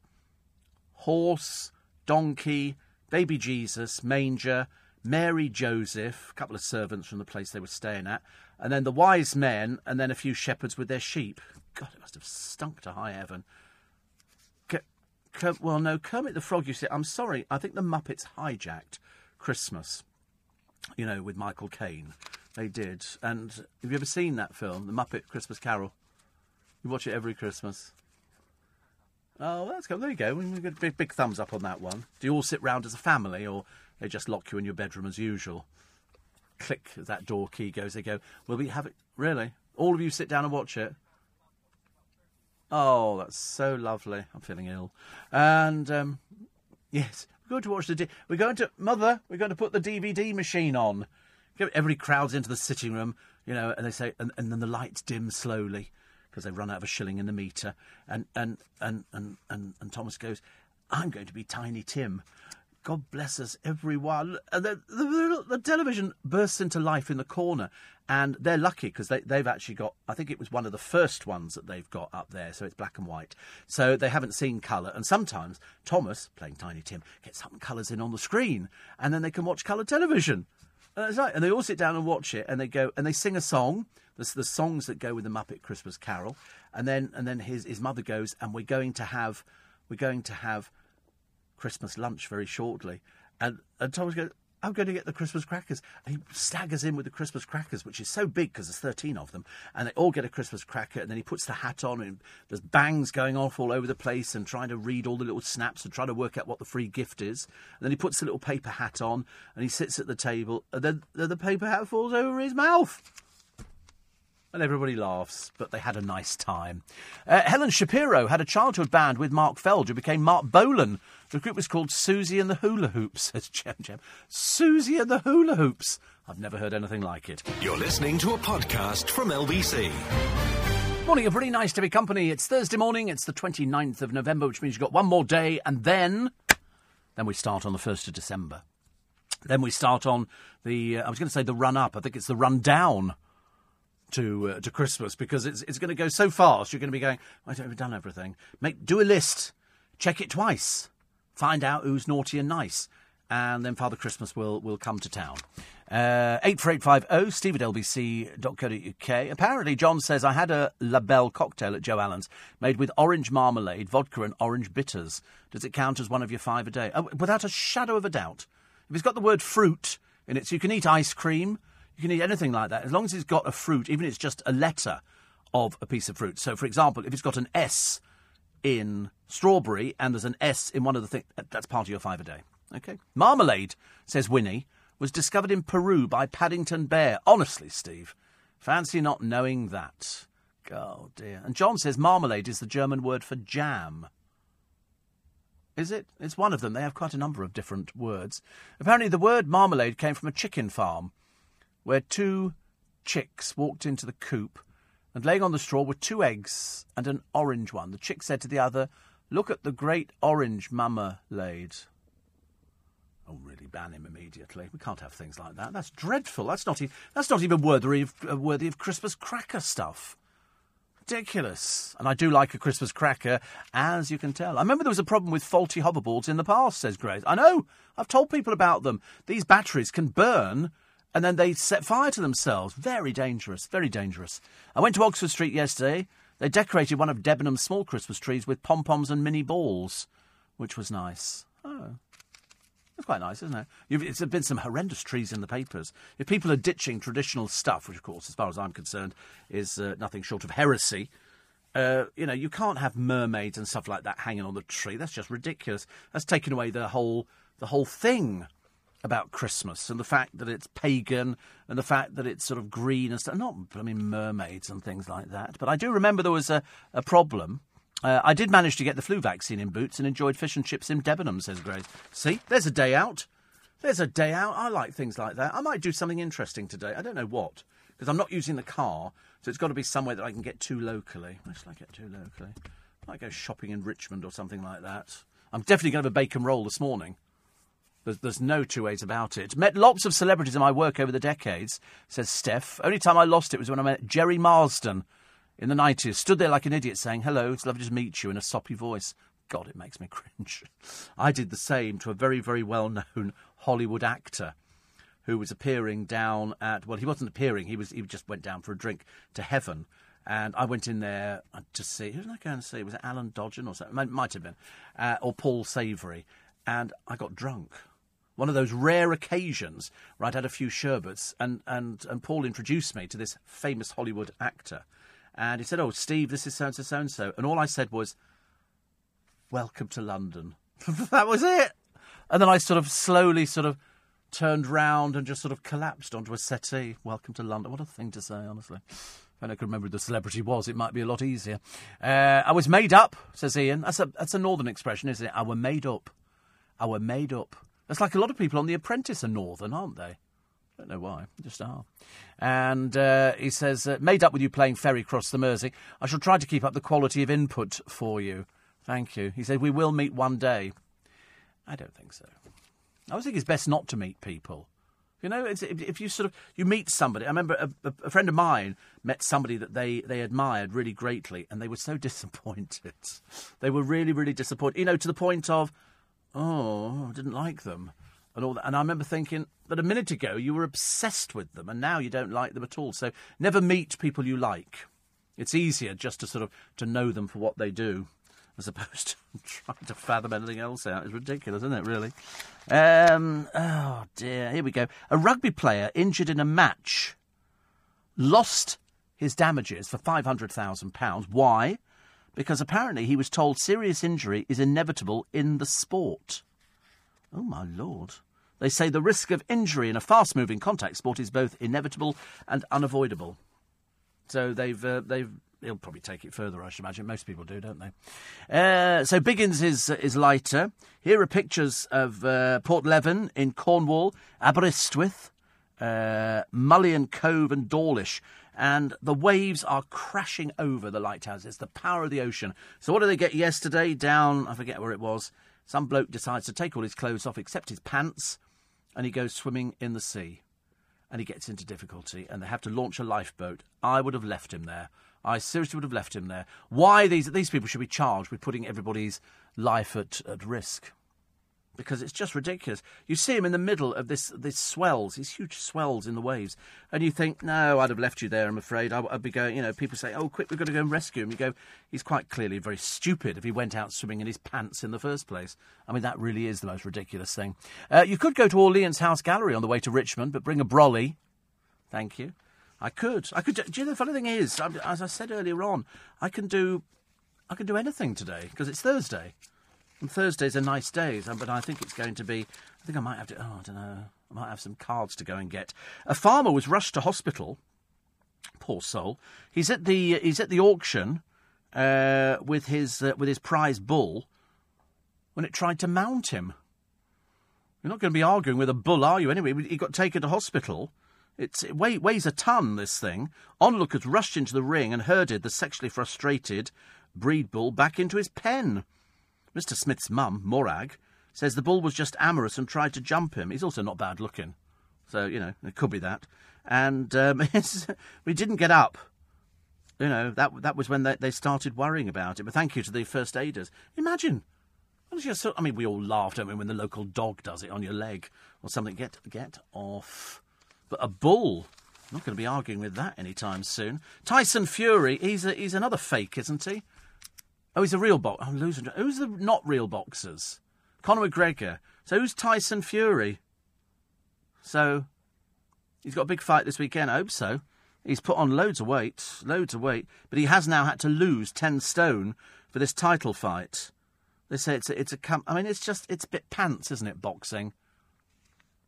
horse, donkey, baby Jesus, manger, Mary, Joseph, a couple of servants from the place they were staying at, and then the wise men, and then a few shepherds with their sheep. God, it must have stunk to high heaven. Well, no, Kermit the Frog, you see, I'm sorry, I think the Muppets hijacked Christmas, you know, with Michael Caine. They did. And have you ever seen that film, The Muppet Christmas Carol? You watch it every Christmas. Oh, that's good. There you go. We get big, big thumbs up on that one. Do you all sit round as a family, or they just lock you in your bedroom as usual? Click that door key goes. They go. Will we have it? Really? All of you sit down and watch it. Oh, that's so lovely. I'm feeling ill. And um, yes, we're going to watch the. D- we're going to mother. We're going to put the DVD machine on. Everybody crowds into the sitting room, you know, and they say, and, and then the lights dim slowly because they've run out of a shilling in the meter. And and and and and, and Thomas goes, "I'm going to be Tiny Tim." God bless us, everyone. And the, the, the television bursts into life in the corner, and they're lucky because they, they've actually got. I think it was one of the first ones that they've got up there, so it's black and white. So they haven't seen colour, and sometimes Thomas, playing Tiny Tim, gets some colours in on the screen, and then they can watch colour television. And that's right. And they all sit down and watch it, and they go and they sing a song. There's the songs that go with the Muppet Christmas Carol, and then and then his his mother goes, and we're going to have we're going to have Christmas lunch very shortly. And and Thomas goes, I'm going to get the Christmas crackers. And he staggers in with the Christmas crackers, which is so big because there's 13 of them. And they all get a Christmas cracker. And then he puts the hat on, and there's bangs going off all over the place, and trying to read all the little snaps and trying to work out what the free gift is. And then he puts the little paper hat on, and he sits at the table, and then the paper hat falls over his mouth and everybody laughs, but they had a nice time. Uh, Helen Shapiro had a childhood band with Mark Feld, who became Marc Bolan. The group was called Susie and the Hula Hoops, says Jem Jem. Susie and the Hula Hoops. I've never heard anything like it. You're listening to a podcast from LBC. Morning, pretty nice to be company. It's Thursday morning, it's the 29th of November, which means you've got one more day, and then, then we start on the 1st of December. Then we start on the, uh, I was going to say the run up, I think it's the run down to uh, to Christmas because it's it's going to go so fast. You're going to be going. I don't have done everything. Make do a list, check it twice, find out who's naughty and nice, and then Father Christmas will will come to town. Uh, eight four eight five zero Steve at lbc.co.uk. Apparently, John says I had a La Belle cocktail at Joe Allen's made with orange marmalade, vodka, and orange bitters. Does it count as one of your five a day? Oh, without a shadow of a doubt. If it's got the word fruit in it, so you can eat ice cream. You can eat anything like that as long as it's got a fruit, even if it's just a letter of a piece of fruit. So, for example, if it's got an S in strawberry and there's an S in one of the things, uh, that's part of your five a day. Okay. Marmalade, says Winnie, was discovered in Peru by Paddington Bear. Honestly, Steve, fancy not knowing that. Oh dear. And John says marmalade is the German word for jam. Is it? It's one of them. They have quite a number of different words. Apparently, the word marmalade came from a chicken farm where two chicks walked into the coop, and laying on the straw were two eggs and an orange one. The chick said to the other, Look at the great orange mamma laid. Oh, really? Ban him immediately. We can't have things like that. That's dreadful. That's not. E- that's not even worthy of uh, worthy of Christmas cracker stuff. Ridiculous. And I do like a Christmas cracker, as you can tell. I remember there was a problem with faulty hoverboards in the past. Says Grace. I know. I've told people about them. These batteries can burn. And then they set fire to themselves. Very dangerous, very dangerous. I went to Oxford Street yesterday. They decorated one of Debenham's small Christmas trees with pom poms and mini balls, which was nice. Oh, it's quite nice, isn't it? You've, it's been some horrendous trees in the papers. If people are ditching traditional stuff, which, of course, as far as I'm concerned, is uh, nothing short of heresy, uh, you know, you can't have mermaids and stuff like that hanging on the tree. That's just ridiculous. That's taken away the whole the whole thing about Christmas and the fact that it's pagan and the fact that it's sort of green and stuff. Not, I mean, mermaids and things like that. But I do remember there was a, a problem. Uh, I did manage to get the flu vaccine in Boots and enjoyed fish and chips in Debenham, says Grace. See, there's a day out. There's a day out. I like things like that. I might do something interesting today. I don't know what, because I'm not using the car, so it's got to be somewhere that I can get to locally. Where shall I get to locally? I might go shopping in Richmond or something like that. I'm definitely going to have a bacon roll this morning. There's, there's no two ways about it. Met lots of celebrities in my work over the decades, says Steph. Only time I lost it was when I met Gerry Marsden in the 90s. Stood there like an idiot saying, hello, it's lovely to meet you in a soppy voice. God, it makes me cringe. I did the same to a very, very well known Hollywood actor who was appearing down at, well, he wasn't appearing, he, was, he just went down for a drink to heaven. And I went in there to see, who did I go and see? Was it Alan Dodgen or something? Might, might have been. Uh, or Paul Savory. And I got drunk one of those rare occasions where I'd had a few sherbets, and, and, and Paul introduced me to this famous Hollywood actor. And he said, Oh, Steve, this is so and so, so and so. And all I said was, Welcome to London. that was it. And then I sort of slowly sort of turned round and just sort of collapsed onto a settee. Welcome to London. What a thing to say, honestly. If I could remember who the celebrity was, it might be a lot easier. Uh, I was made up, says Ian. That's a, that's a northern expression, isn't it? I were made up. I were made up. That's like a lot of people on The Apprentice are northern, aren't they? I Don't know why, just are. And uh, he says, uh, made up with you playing Ferry Cross the Mersey. I shall try to keep up the quality of input for you. Thank you. He said, we will meet one day. I don't think so. I always think it's best not to meet people. You know, if, you sort of you meet somebody. I remember a, a, friend of mine met somebody that they they admired really greatly, and they were so disappointed. They were really really disappointed. You know, to the point of, oh, I didn't like them, and all that. And I remember thinking that a minute ago you were obsessed with them, and now you don't like them at all. So never meet people you like. It's easier just to sort of to know them for what they do as opposed to trying to fathom anything else out. It's ridiculous, isn't it, really? Um, oh, dear. Here we go. A rugby player injured in a match lost his damages for £500,000. Why? Because apparently he was told serious injury is inevitable in the sport. Oh, my lord. They say the risk of injury in a fast moving contact sport is both inevitable and unavoidable. So they've uh, they've he'll probably take it further, I should imagine. Most people do, don't they? Uh, so Biggins is is lighter. Here are pictures of uh, Porthleven in Cornwall, Aberystwyth, uh, Mullion Cove, and Dawlish. And the waves are crashing over the lighthouses. It's the power of the ocean. So what did they get yesterday? Down, I forget where it was. Some bloke decides to take all his clothes off except his pants, and he goes swimming in the sea. And he gets into difficulty, and they have to launch a lifeboat. I would have left him there. I seriously would have left him there. Why these these people should be charged with putting everybody's life at, at risk? Because it's just ridiculous. You see him in the middle of this this swells, these huge swells in the waves, and you think, no, I'd have left you there. I'm afraid I, would be going. You know, people say, oh, quick, we've got to go and rescue him. You go, he's quite clearly very stupid if he went out swimming in his pants in the first place. I mean, that really is the most ridiculous thing. Uh, you could go to Orleans House Gallery on the way to Richmond, but bring a brolly. Thank you. I could. I could. Do you know the funny thing is, as I said earlier on, I can do, I can do anything today because it's Thursday, and Thursdays are nice days. But I think it's going to be. I think I might have to. Oh, I don't know. I might have some cards to go and get. A farmer was rushed to hospital. Poor soul. He's at the. He's at the auction uh, with his uh, with his prize bull when it tried to mount him. You're not going to be arguing with a bull, are you? Anyway, he got taken to hospital. It's, it weigh, weighs a ton, this thing. Onlookers rushed into the ring and herded the sexually frustrated breed bull back into his pen. Mr. Smith's mum, Morag, says the bull was just amorous and tried to jump him. He's also not bad looking, so you know it could be that. And um, we didn't get up. You know that that was when they, they started worrying about it. But thank you to the first aiders. Imagine. I mean, we all laugh, don't we, when the local dog does it on your leg or something. Get get off. But a bull. I'm not going to be arguing with that anytime soon. Tyson Fury, he's a, he's another fake, isn't he? Oh, he's a real boxer. I'm oh, losing. Who's the not real boxers? Conor McGregor. So who's Tyson Fury? So he's got a big fight this weekend. I hope so. He's put on loads of weight, loads of weight, but he has now had to lose ten stone for this title fight. They say it's a, it's I mean, it's just it's a bit pants, isn't it? Boxing.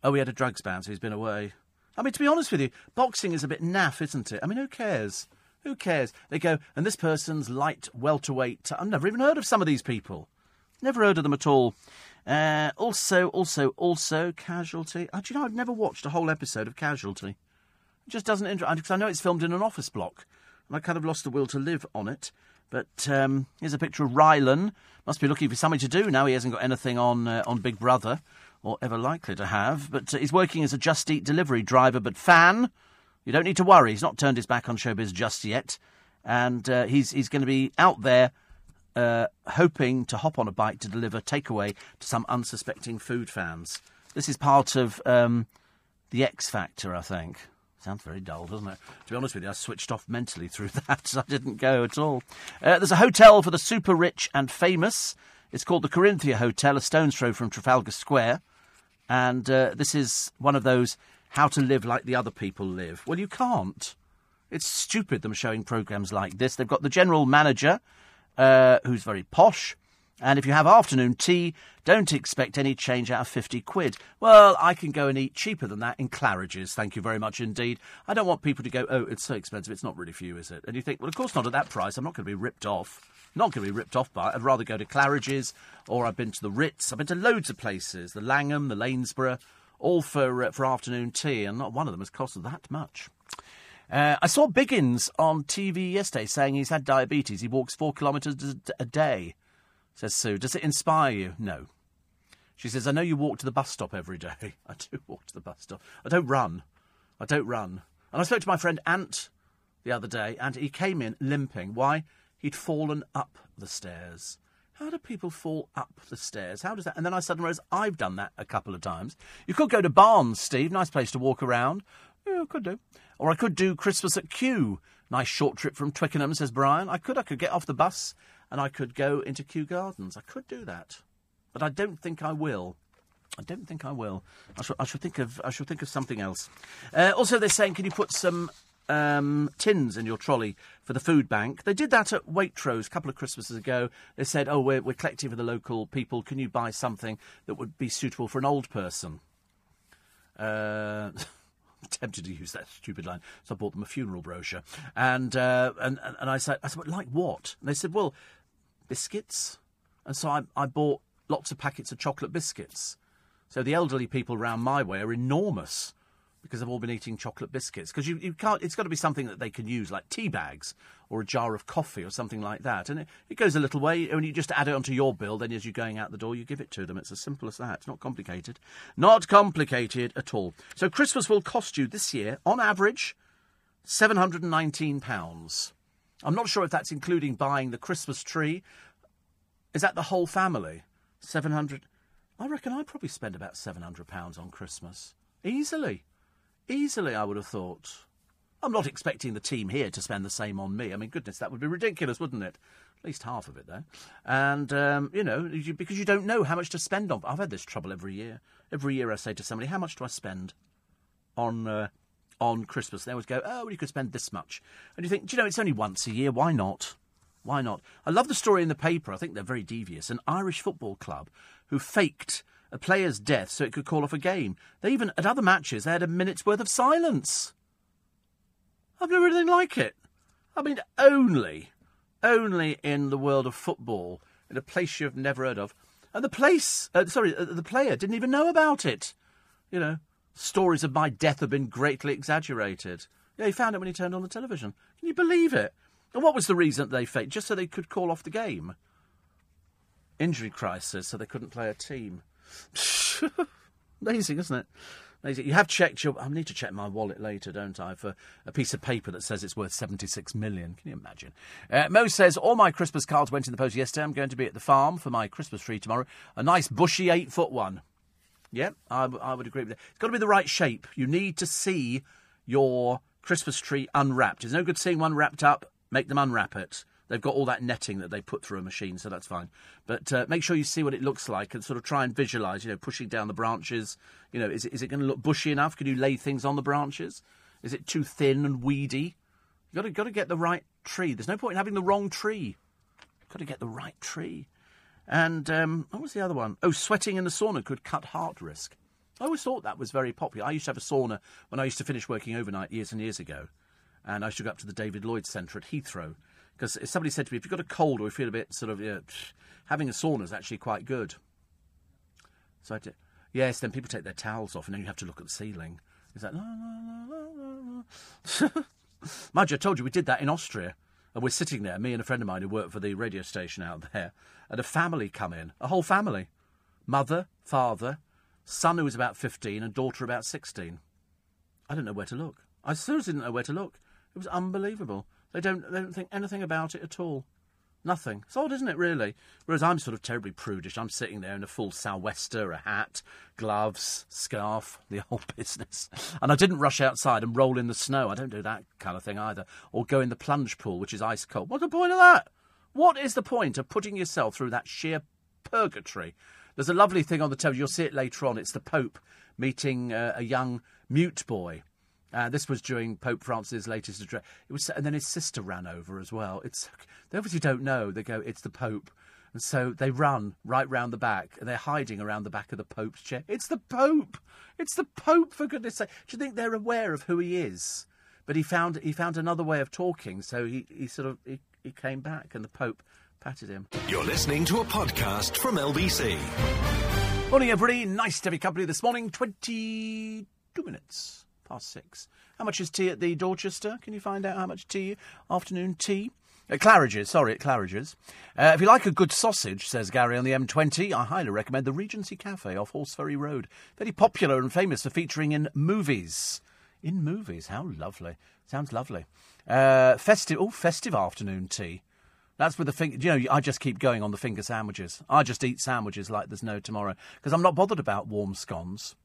Oh, he had a drugs ban, so he's been away. I mean, to be honest with you, boxing is a bit naff, isn't it? I mean, who cares? Who cares? They go, and this person's light welterweight. I've never even heard of some of these people. Never heard of them at all. Uh, also, also, also, Casualty. Oh, do you know, I've never watched a whole episode of Casualty. It just doesn't interest because I know it's filmed in an office block, and I kind of lost the will to live on it. But um, here's a picture of Rylan. Must be looking for something to do now. He hasn't got anything on uh, on Big Brother or ever likely to have. But uh, he's working as a Just Eat delivery driver. But fan, you don't need to worry. He's not turned his back on showbiz just yet, and uh, he's he's going to be out there. Uh, hoping to hop on a bike to deliver takeaway to some unsuspecting food fans. This is part of um, the X Factor, I think. Sounds very dull, doesn't it? To be honest with you, I switched off mentally through that. I didn't go at all. Uh, there's a hotel for the super rich and famous. It's called the Corinthia Hotel, a stone's throw from Trafalgar Square. And uh, this is one of those how to live like the other people live. Well, you can't. It's stupid them showing programmes like this. They've got the general manager, uh, who's very posh. And if you have afternoon tea, don't expect any change out of 50 quid. Well, I can go and eat cheaper than that in Claridge's. Thank you very much indeed. I don't want people to go, oh, it's so expensive. It's not really for you, is it? And you think, well, of course not at that price. I'm not going to be ripped off. Not going to be ripped off by it. I'd rather go to Claridge's or I've been to the Ritz. I've been to loads of places, the Langham, the Lanesborough, all for, uh, for afternoon tea, and not one of them has cost that much. Uh, I saw Biggins on TV yesterday saying he's had diabetes. He walks four kilometres a day, says Sue. Does it inspire you? No. She says, I know you walk to the bus stop every day. I do walk to the bus stop. I don't run. I don't run. And I spoke to my friend Ant the other day, and he came in limping. Why? He'd fallen up the stairs. How do people fall up the stairs? How does that? And then I suddenly realised I've done that a couple of times. You could go to Barnes, Steve. Nice place to walk around. Yeah, I could do. Or I could do Christmas at Kew. Nice short trip from Twickenham, says Brian. I could. I could get off the bus and I could go into Kew Gardens. I could do that, but I don't think I will. I don't think I will. I shall, I think of. I shall think of something else. Uh, also, they're saying, can you put some um, tins in your trolley for the food bank. They did that at Waitrose a couple of Christmases ago. They said, "Oh, we're, we're collecting for the local people. Can you buy something that would be suitable for an old person?" Uh, tempted to use that stupid line, so I bought them a funeral brochure. And uh, and and I said, I said, like what? And they said, well, biscuits. And so I, I bought lots of packets of chocolate biscuits. So the elderly people round my way are enormous because they've all been eating chocolate biscuits. Because you, you can't, it's got to be something that they can use, like tea bags or a jar of coffee or something like that. And it, it goes a little way, and you just add it onto your bill, then as you're going out the door, you give it to them. It's as simple as that. It's not complicated. Not complicated at all. So Christmas will cost you this year, on average, £719. I'm not sure if that's including buying the Christmas tree. Is that the whole family? 700 I reckon I'd probably spend about £700 on Christmas. Easily. Easily, I would have thought. I'm not expecting the team here to spend the same on me. I mean, goodness, that would be ridiculous, wouldn't it? At least half of it, though. And, um, you know, you, because you don't know how much to spend on. I've had this trouble every year. Every year I say to somebody, how much do I spend on uh, on Christmas? They always go, oh, well, you could spend this much. And you think, do you know, it's only once a year. Why not? Why not? I love the story in the paper. I think they're very devious. An Irish football club who faked a player's death so it could call off a game. They even, at other matches, they had a minute's worth of silence. I've never heard anything like it. I mean, only, only in the world of football, in a place you've never heard of. And the place, uh, sorry, uh, the player didn't even know about it. You know, stories of my death have been greatly exaggerated. Yeah, he found it when he turned on the television. Can you believe it? And what was the reason they faked? Just so they could call off the game. Injury crisis, so they couldn't play a team. Amazing, isn't it? Amazing. You have checked your. I need to check my wallet later, don't I, for a piece of paper that says it's worth 76 million. Can you imagine? Uh, Mo says, All my Christmas cards went in the post yesterday. I'm going to be at the farm for my Christmas tree tomorrow. A nice bushy eight foot one. Yeah, I, w- I would agree with that. It's got to be the right shape. You need to see your Christmas tree unwrapped. It's no good seeing one wrapped up. Make them unwrap it. They've got all that netting that they put through a machine, so that's fine. But uh, make sure you see what it looks like and sort of try and visualise. You know, pushing down the branches. You know, is it, is it going to look bushy enough? Can you lay things on the branches? Is it too thin and weedy? You've got to, got to get the right tree. There's no point in having the wrong tree. You've got to get the right tree. And um, what was the other one? Oh, sweating in the sauna could cut heart risk. I always thought that was very popular. I used to have a sauna when I used to finish working overnight years and years ago. And I used to go up to the David Lloyd Centre at Heathrow. Because somebody said to me, if you've got a cold or you feel a bit sort of, you know, having a sauna is actually quite good. So I did. Yes, then people take their towels off and then you have to look at the ceiling. La, la, la, la, la. Mind you, I told you we did that in Austria. And we're sitting there, me and a friend of mine who worked for the radio station out there, and a family come in, a whole family. Mother, father, son who was about 15, and daughter about 16. I didn't know where to look. I seriously didn't know where to look. It was unbelievable. They don't, they don't think anything about it at all. Nothing. It's odd, isn't it, really? Whereas I'm sort of terribly prudish. I'm sitting there in a full sou'wester, a hat, gloves, scarf, the whole business. And I didn't rush outside and roll in the snow. I don't do that kind of thing either. Or go in the plunge pool, which is ice cold. What's the point of that? What is the point of putting yourself through that sheer purgatory? There's a lovely thing on the television. You'll see it later on. It's the Pope meeting uh, a young mute boy. Uh, this was during Pope Francis' latest address. It was, and then his sister ran over as well. It's they obviously don't know. They go, it's the Pope, and so they run right round the back, and they're hiding around the back of the Pope's chair. It's the Pope. It's the Pope for goodness' sake. Do you think they're aware of who he is? But he found he found another way of talking, so he, he sort of he, he came back, and the Pope patted him. You're listening to a podcast from LBC. Morning, everybody. Nice to have your company this morning. Twenty-two minutes past six. How much is tea at the Dorchester? Can you find out how much tea, afternoon tea? At Claridge's, sorry, at Claridge's. Uh, if you like a good sausage, says Gary on the M20, I highly recommend the Regency Cafe off Horseferry Road. Very popular and famous for featuring in movies. In movies, how lovely. Sounds lovely. Uh, festive, oh, festive afternoon tea. That's with the finger. You know, I just keep going on the finger sandwiches. I just eat sandwiches like there's no tomorrow because I'm not bothered about warm scones.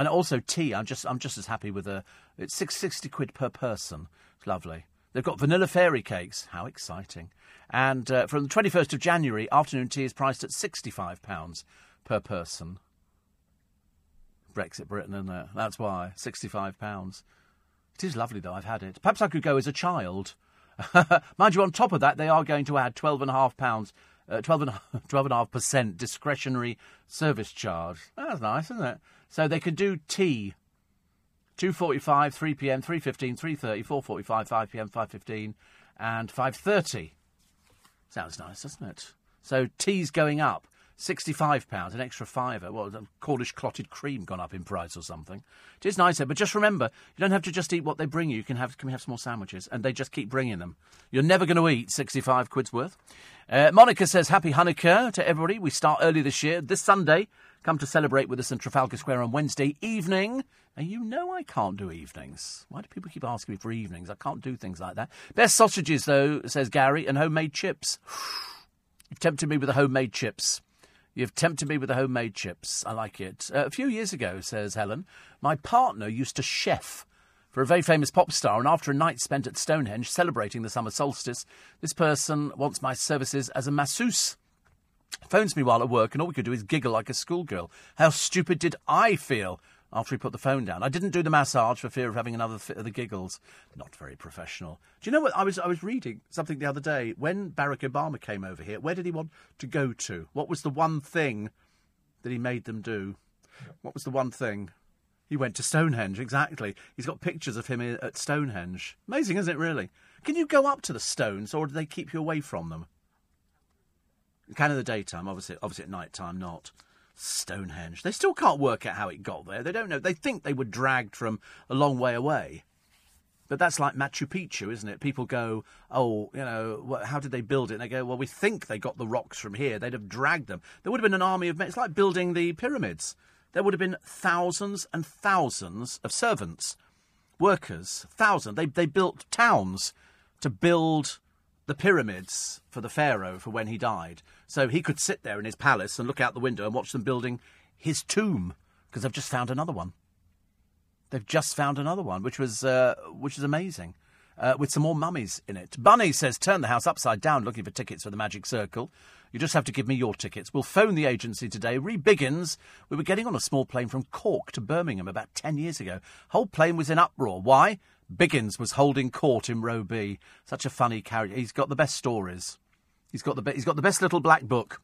And also tea. I'm just I'm just as happy with a. It's six sixty quid per person. It's lovely. They've got vanilla fairy cakes. How exciting! And uh, from the twenty first of January, afternoon tea is priced at sixty five pounds per person. Brexit Britain, isn't it? That's why sixty five pounds. It is lovely though. I've had it. Perhaps I could go as a child. Mind you, on top of that, they are going to add twelve and a half pounds, uh, 12 and, 12 and a half percent discretionary service charge. That's nice, isn't it? So they can do tea. 2.45, 3 p.m., 3.15, 3.30, 4.45, 5 p.m., 5.15 and 5.30. Sounds nice, doesn't it? So tea's going up. £65, an extra fiver. Well, Cornish clotted cream gone up in price or something. It is nicer, but just remember, you don't have to just eat what they bring you. You can have, can we have some more sandwiches? And they just keep bringing them. You're never going to eat 65 quid's worth. Uh, Monica says, Happy Hanukkah to everybody. We start early this year. This Sunday, come to celebrate with us in Trafalgar Square on Wednesday evening. And you know I can't do evenings. Why do people keep asking me for evenings? I can't do things like that. Best sausages, though, says Gary, and homemade chips. You've tempted me with the homemade chips. You've tempted me with the homemade chips. I like it. Uh, a few years ago, says Helen, my partner used to chef for a very famous pop star, and after a night spent at Stonehenge celebrating the summer solstice, this person wants my services as a masseuse. Phones me while at work, and all we could do is giggle like a schoolgirl. How stupid did I feel after he put the phone down? I didn't do the massage for fear of having another fit of the giggles. Not very professional. Do you know what? I was I was reading something the other day. When Barack Obama came over here, where did he want to go to? What was the one thing that he made them do? What was the one thing? He went to Stonehenge, exactly. He's got pictures of him at Stonehenge. Amazing, isn't it, really? Can you go up to the stones, or do they keep you away from them? You can in the daytime, obviously, obviously at night time, not. Stonehenge. They still can't work out how it got there. They don't know. They think they were dragged from a long way away. But that's like Machu Picchu, isn't it? People go, oh, you know, how did they build it? And they go, well, we think they got the rocks from here. They'd have dragged them. There would have been an army of men. It's like building the pyramids. There would have been thousands and thousands of servants, workers, thousands. They, they built towns to build the pyramids for the pharaoh for when he died. So he could sit there in his palace and look out the window and watch them building his tomb because they've just found another one. They've just found another one, which was uh, which is amazing, uh, with some more mummies in it. Bunny says, "Turn the house upside down, looking for tickets for the Magic Circle. You just have to give me your tickets. We'll phone the agency today. Re Biggins. We were getting on a small plane from Cork to Birmingham about ten years ago. Whole plane was in uproar. Why? Biggins was holding court in row B. Such a funny character. He's got the best stories. He's got the be- he's got the best little black book.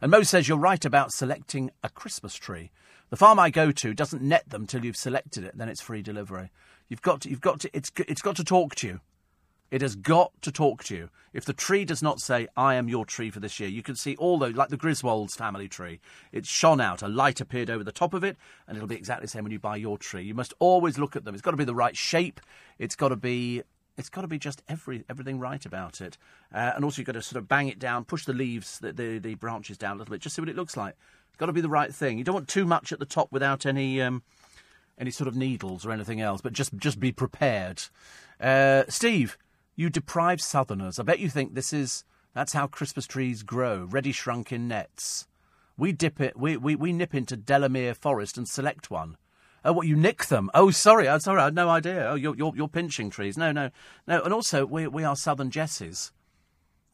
And Mo says you're right about selecting a Christmas tree. The farm I go to doesn't net them till you've selected it, then it's free delivery. You've got to, you've got to, it's, it's got to talk to you. It has got to talk to you. If the tree does not say, I am your tree for this year, you can see all those, like the Griswolds family tree. It's shone out, a light appeared over the top of it, and it'll be exactly the same when you buy your tree. You must always look at them. It's got to be the right shape. It's got to be it's got to be just every everything right about it. Uh, and also, you've got to sort of bang it down, push the leaves, the, the, the branches down a little bit, just see what it looks like. It's Got to be the right thing. You don't want too much at the top without any um, any sort of needles or anything else, but just just be prepared. Uh, Steve, you deprive Southerners. I bet you think this is that's how Christmas trees grow, ready shrunk in nets. We dip it. We, we, we nip into Delamere Forest and select one. Oh, what you nick them? Oh, sorry, I'm sorry, I had no idea. Oh, you're you're, you're pinching trees. No, no, no. And also, we we are Southern Jesses.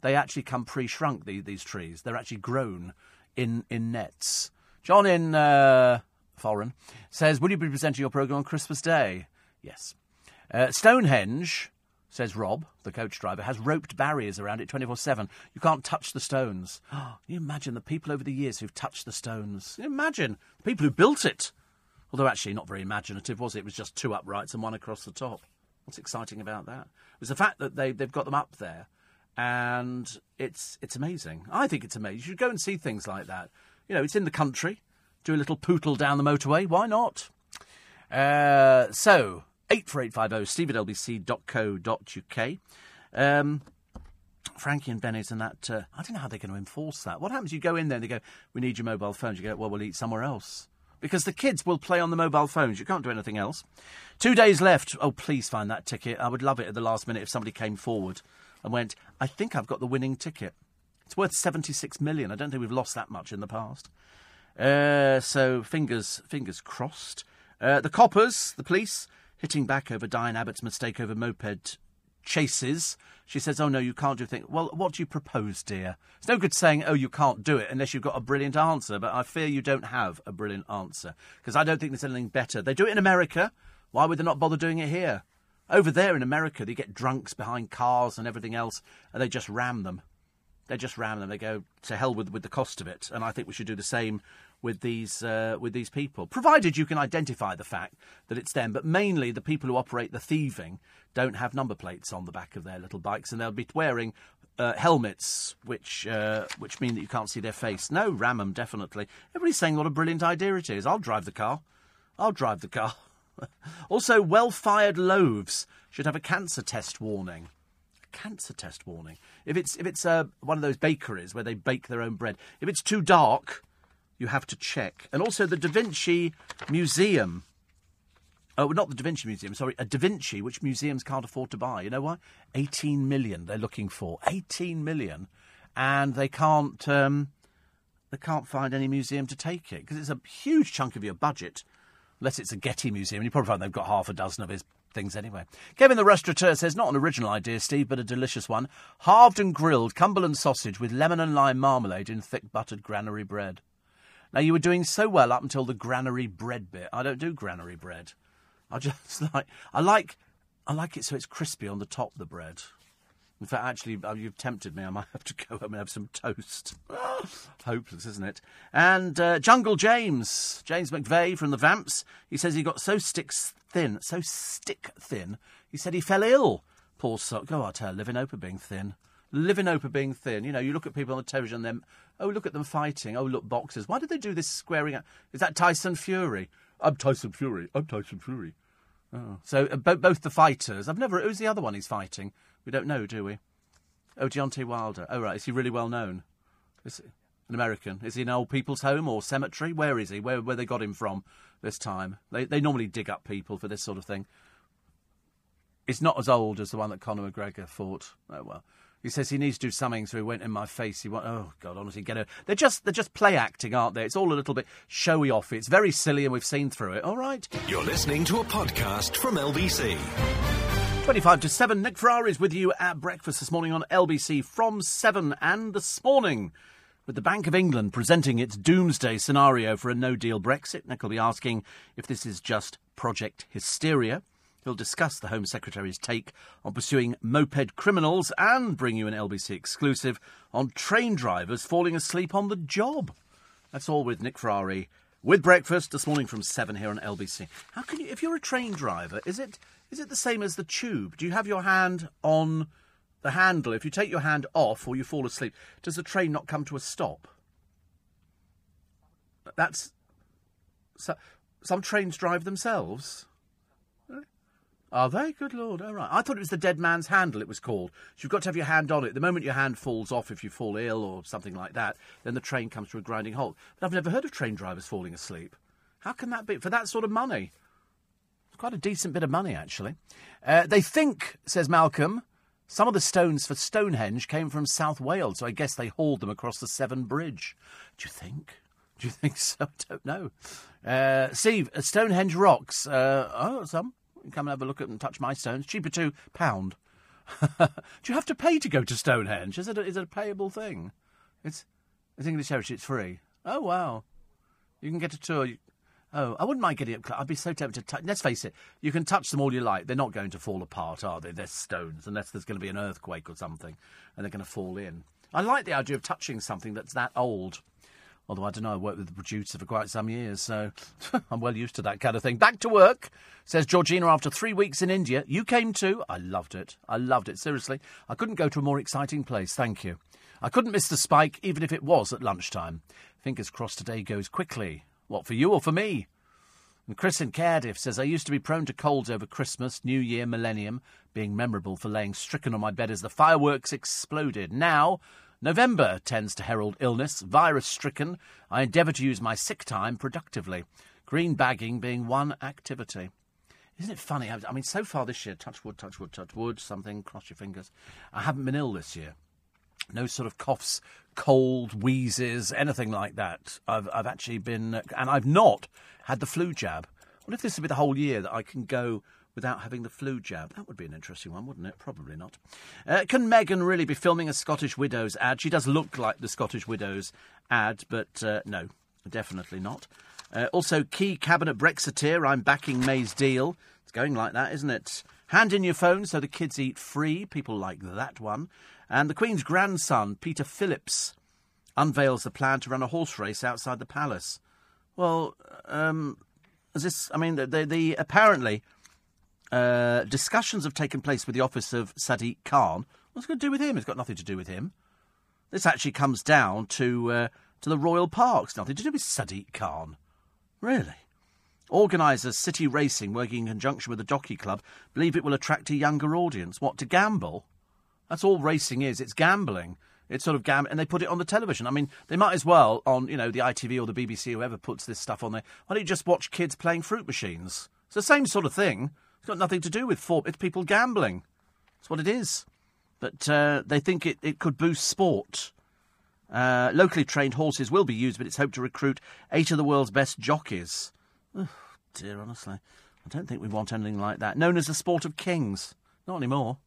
They actually come pre-shrunk. These these trees. They're actually grown in in nets. John in uh, foreign says, "Will you be presenting your program on Christmas Day?" Yes. Uh, Stonehenge says Rob, the coach driver, has roped barriers around it 24 7. You can't touch the stones. Can you imagine the people over the years who've touched the stones? Imagine the people who built it. Although actually not very imaginative, was it? It was just two uprights and one across the top. What's exciting about that? It was the fact that they, they've got them up there and it's, it's amazing. I think it's amazing. You should go and see things like that. You know, it's in the country. Do a little poodle down the motorway. Why not? Uh, so, 84850 steve at lbc.co.uk. Um, Frankie and Bennett and that, uh, I don't know how they're going to enforce that. What happens? You go in there and they go, we need your mobile phones. You go, well, we'll eat somewhere else. Because the kids will play on the mobile phones. You can't do anything else. Two days left. Oh, please find that ticket. I would love it at the last minute if somebody came forward and went, I think I've got the winning ticket. It's worth 76 million. I don't think we've lost that much in the past. Uh, so fingers fingers crossed. Uh, the coppers, the police, hitting back over Diane Abbott's mistake over moped chases. She says, "Oh no, you can't do a thing." Well, what do you propose, dear? It's no good saying, "Oh, you can't do it," unless you've got a brilliant answer. But I fear you don't have a brilliant answer because I don't think there's anything better. They do it in America. Why would they not bother doing it here? Over there in America, they get drunks behind cars and everything else, and they just ram them. They just ram them. They go to hell with with the cost of it. And I think we should do the same with these uh, with these people, provided you can identify the fact that it's them. But mainly, the people who operate the thieving don't have number plates on the back of their little bikes, and they'll be wearing uh, helmets, which uh, which mean that you can't see their face. No, ram 'em definitely. Everybody's saying what a brilliant idea it is. I'll drive the car. I'll drive the car. also, well-fired loaves should have a cancer test warning A cancer test warning. If it's if it's uh, one of those bakeries where they bake their own bread, if it's too dark, you have to check. And also the Da Vinci Museum. Oh, not the Da Vinci Museum, sorry, a Da Vinci, which museums can't afford to buy. You know why? 18 million they're looking for. 18 million. And they can't, um, they can't find any museum to take it because it's a huge chunk of your budget. Unless it's a Getty Museum. You probably find they've got half a dozen of his things anyway. Kevin the restaurateur says, not an original idea, Steve, but a delicious one. Halved and grilled Cumberland sausage with lemon and lime marmalade in thick buttered granary bread. Now, you were doing so well up until the granary bread bit. I don't do granary bread. I just like, I like, I like it so it's crispy on the top, of the bread. In fact, actually, uh, you've tempted me. I might have to go home and have some toast. Hopeless, isn't it? And uh, Jungle James, James McVey from the Vamps, he says he got so sticks thin, so stick thin, he said he fell ill. Poor soul. Go on, tell, living over being thin. Living over being thin. You know, you look at people on the television, them, oh, look at them fighting. Oh, look, boxers. Why did they do this squaring up? Is that Tyson Fury? I'm Tyson Fury. I'm Tyson Fury. Oh. So uh, bo- both the fighters. I've never. Who's the other one he's fighting? We don't know, do we? Oh, Deontay Wilder. Oh, right. Is he really well known? Is he an American? Is he in old people's home or cemetery? Where is he? Where where they got him from this time? They they normally dig up people for this sort of thing. It's not as old as the one that Conor McGregor fought. Oh well. He says he needs to do something, so he went in my face. He went, oh God, honestly, get it. They're just they're just play acting, aren't they? It's all a little bit showy off. It's very silly, and we've seen through it. All right. You're listening to a podcast from LBC. 25 to 7. Nick Ferrari is with you at breakfast this morning on LBC from 7 and this morning. With the Bank of England presenting its doomsday scenario for a no deal Brexit, Nick will be asking if this is just project hysteria. He'll discuss the Home Secretary's take on pursuing moped criminals and bring you an LBC exclusive on train drivers falling asleep on the job. That's all with Nick Ferrari with breakfast this morning from 7 here on LBC. How can you, if you're a train driver, is it is it the same as the tube? Do you have your hand on the handle? If you take your hand off or you fall asleep, does the train not come to a stop? That's. So, some trains drive themselves. Are they? Good Lord. All right. I thought it was the dead man's handle, it was called. So you've got to have your hand on it. The moment your hand falls off, if you fall ill or something like that, then the train comes to a grinding halt. But I've never heard of train drivers falling asleep. How can that be? For that sort of money? It's quite a decent bit of money, actually. Uh, they think, says Malcolm, some of the stones for Stonehenge came from South Wales, so I guess they hauled them across the Severn Bridge. Do you think? Do you think so? I don't know. Uh, Steve, uh, Stonehenge rocks. Uh, oh, some. Come and have a look at and touch my stones. Cheaper too. Pound. Do you have to pay to go to Stonehenge? Is it a, is it a payable thing? It's, it's English Heritage. It's free. Oh, wow. You can get a tour. Oh, I wouldn't mind getting up close. I'd be so tempted to touch. Let's face it, you can touch them all you like. They're not going to fall apart, are they? They're stones, unless there's going to be an earthquake or something, and they're going to fall in. I like the idea of touching something that's that old. Although I don't know, I worked with the producer for quite some years, so I'm well used to that kind of thing. Back to work, says Georgina after three weeks in India. You came too. I loved it. I loved it, seriously. I couldn't go to a more exciting place, thank you. I couldn't miss the spike, even if it was at lunchtime. Fingers crossed today goes quickly. What, for you or for me? And Chris in Cardiff says, I used to be prone to colds over Christmas, New Year, Millennium, being memorable for laying stricken on my bed as the fireworks exploded. Now, November tends to herald illness, virus stricken. I endeavour to use my sick time productively, green bagging being one activity. Isn't it funny? I mean, so far this year, touch wood, touch wood, touch wood, something, cross your fingers. I haven't been ill this year. No sort of coughs, cold, wheezes, anything like that. I've, I've actually been, and I've not had the flu jab. What if this would be the whole year that I can go without having the flu jab? That would be an interesting one, wouldn't it? Probably not. Uh, can Meghan really be filming a Scottish Widows ad? She does look like the Scottish Widows ad, but uh, no, definitely not. Uh, also, key cabinet Brexiteer, I'm backing May's deal. It's going like that, isn't it? Hand in your phone so the kids eat free. People like that one. And the Queen's grandson, Peter Phillips, unveils the plan to run a horse race outside the palace. Well, um, is this? I mean, the, the, the apparently uh, discussions have taken place with the office of Sadiq Khan. What's it got to do with him? It's got nothing to do with him. This actually comes down to uh, to the royal parks. Nothing to do with Sadiq Khan. Really? Organisers City Racing, working in conjunction with the Jockey Club, believe it will attract a younger audience. What, to gamble? That's all racing is. It's gambling. It's sort of gam, and they put it on the television. I mean, they might as well on you know the ITV or the BBC, whoever puts this stuff on there. Why don't you just watch kids playing fruit machines? It's the same sort of thing. It's got nothing to do with form. It's people gambling. That's what it is. But uh, they think it, it could boost sport. Uh, locally trained horses will be used, but it's hoped to recruit eight of the world's best jockeys. Oh, dear, honestly. I don't think we want anything like that. Known as the sport of kings. Not anymore.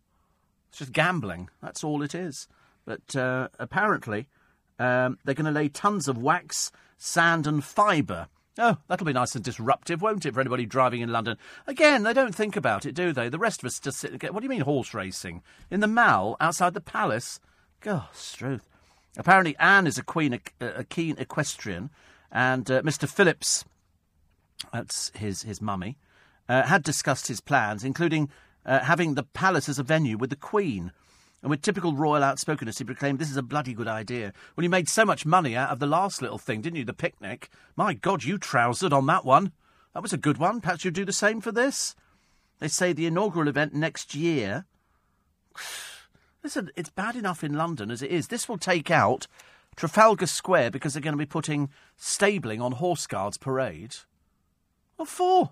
It's just gambling. That's all it is. But uh, apparently, um, they're going to lay tons of wax, sand, and fibre. Oh, that'll be nice and disruptive, won't it, for anybody driving in London? Again, they don't think about it, do they? The rest of us just sit and get. What do you mean horse racing? In the Mall, outside the palace? Gosh, truth. Apparently, Anne is a, queen, a, keen equestrian, and uh, Mr. Phillips, that's his, his mummy, uh, had discussed his plans, including uh, having the palace as a venue with the Queen. And with typical royal outspokenness, he proclaimed, This is a bloody good idea. Well, you made so much money out of the last little thing, didn't you? The picnic. My God, you trousered on that one. That was a good one. Perhaps you'd do the same for this? They say the inaugural event next year. Listen, it's bad enough in London as it is. This will take out Trafalgar Square because they're going to be putting stabling on Horse Guards Parade. What for?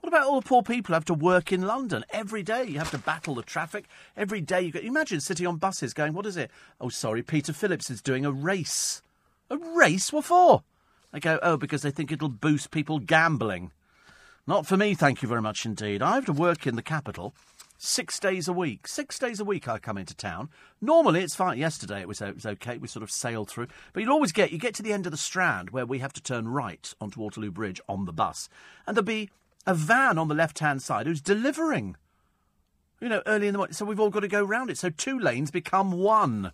What about all the poor people who have to work in London every day? You have to battle the traffic every day. You, get, imagine sitting on buses going, "What is it? Oh, sorry, Peter Phillips is doing a race. A race? What for?" They go, "Oh, because they think it'll boost people gambling." Not for me, thank you very much indeed. I have to work in the capital six days a week. Six days a week I come into town. Normally it's fine. Yesterday it was, it was okay. We sort of sailed through. But you'll always get, you get to the end of the Strand where we have to turn right onto Waterloo Bridge on the bus. And there'll be a van on the left hand side who's delivering. You know, early in the morning. So we've all got to go round it. So two lanes become one.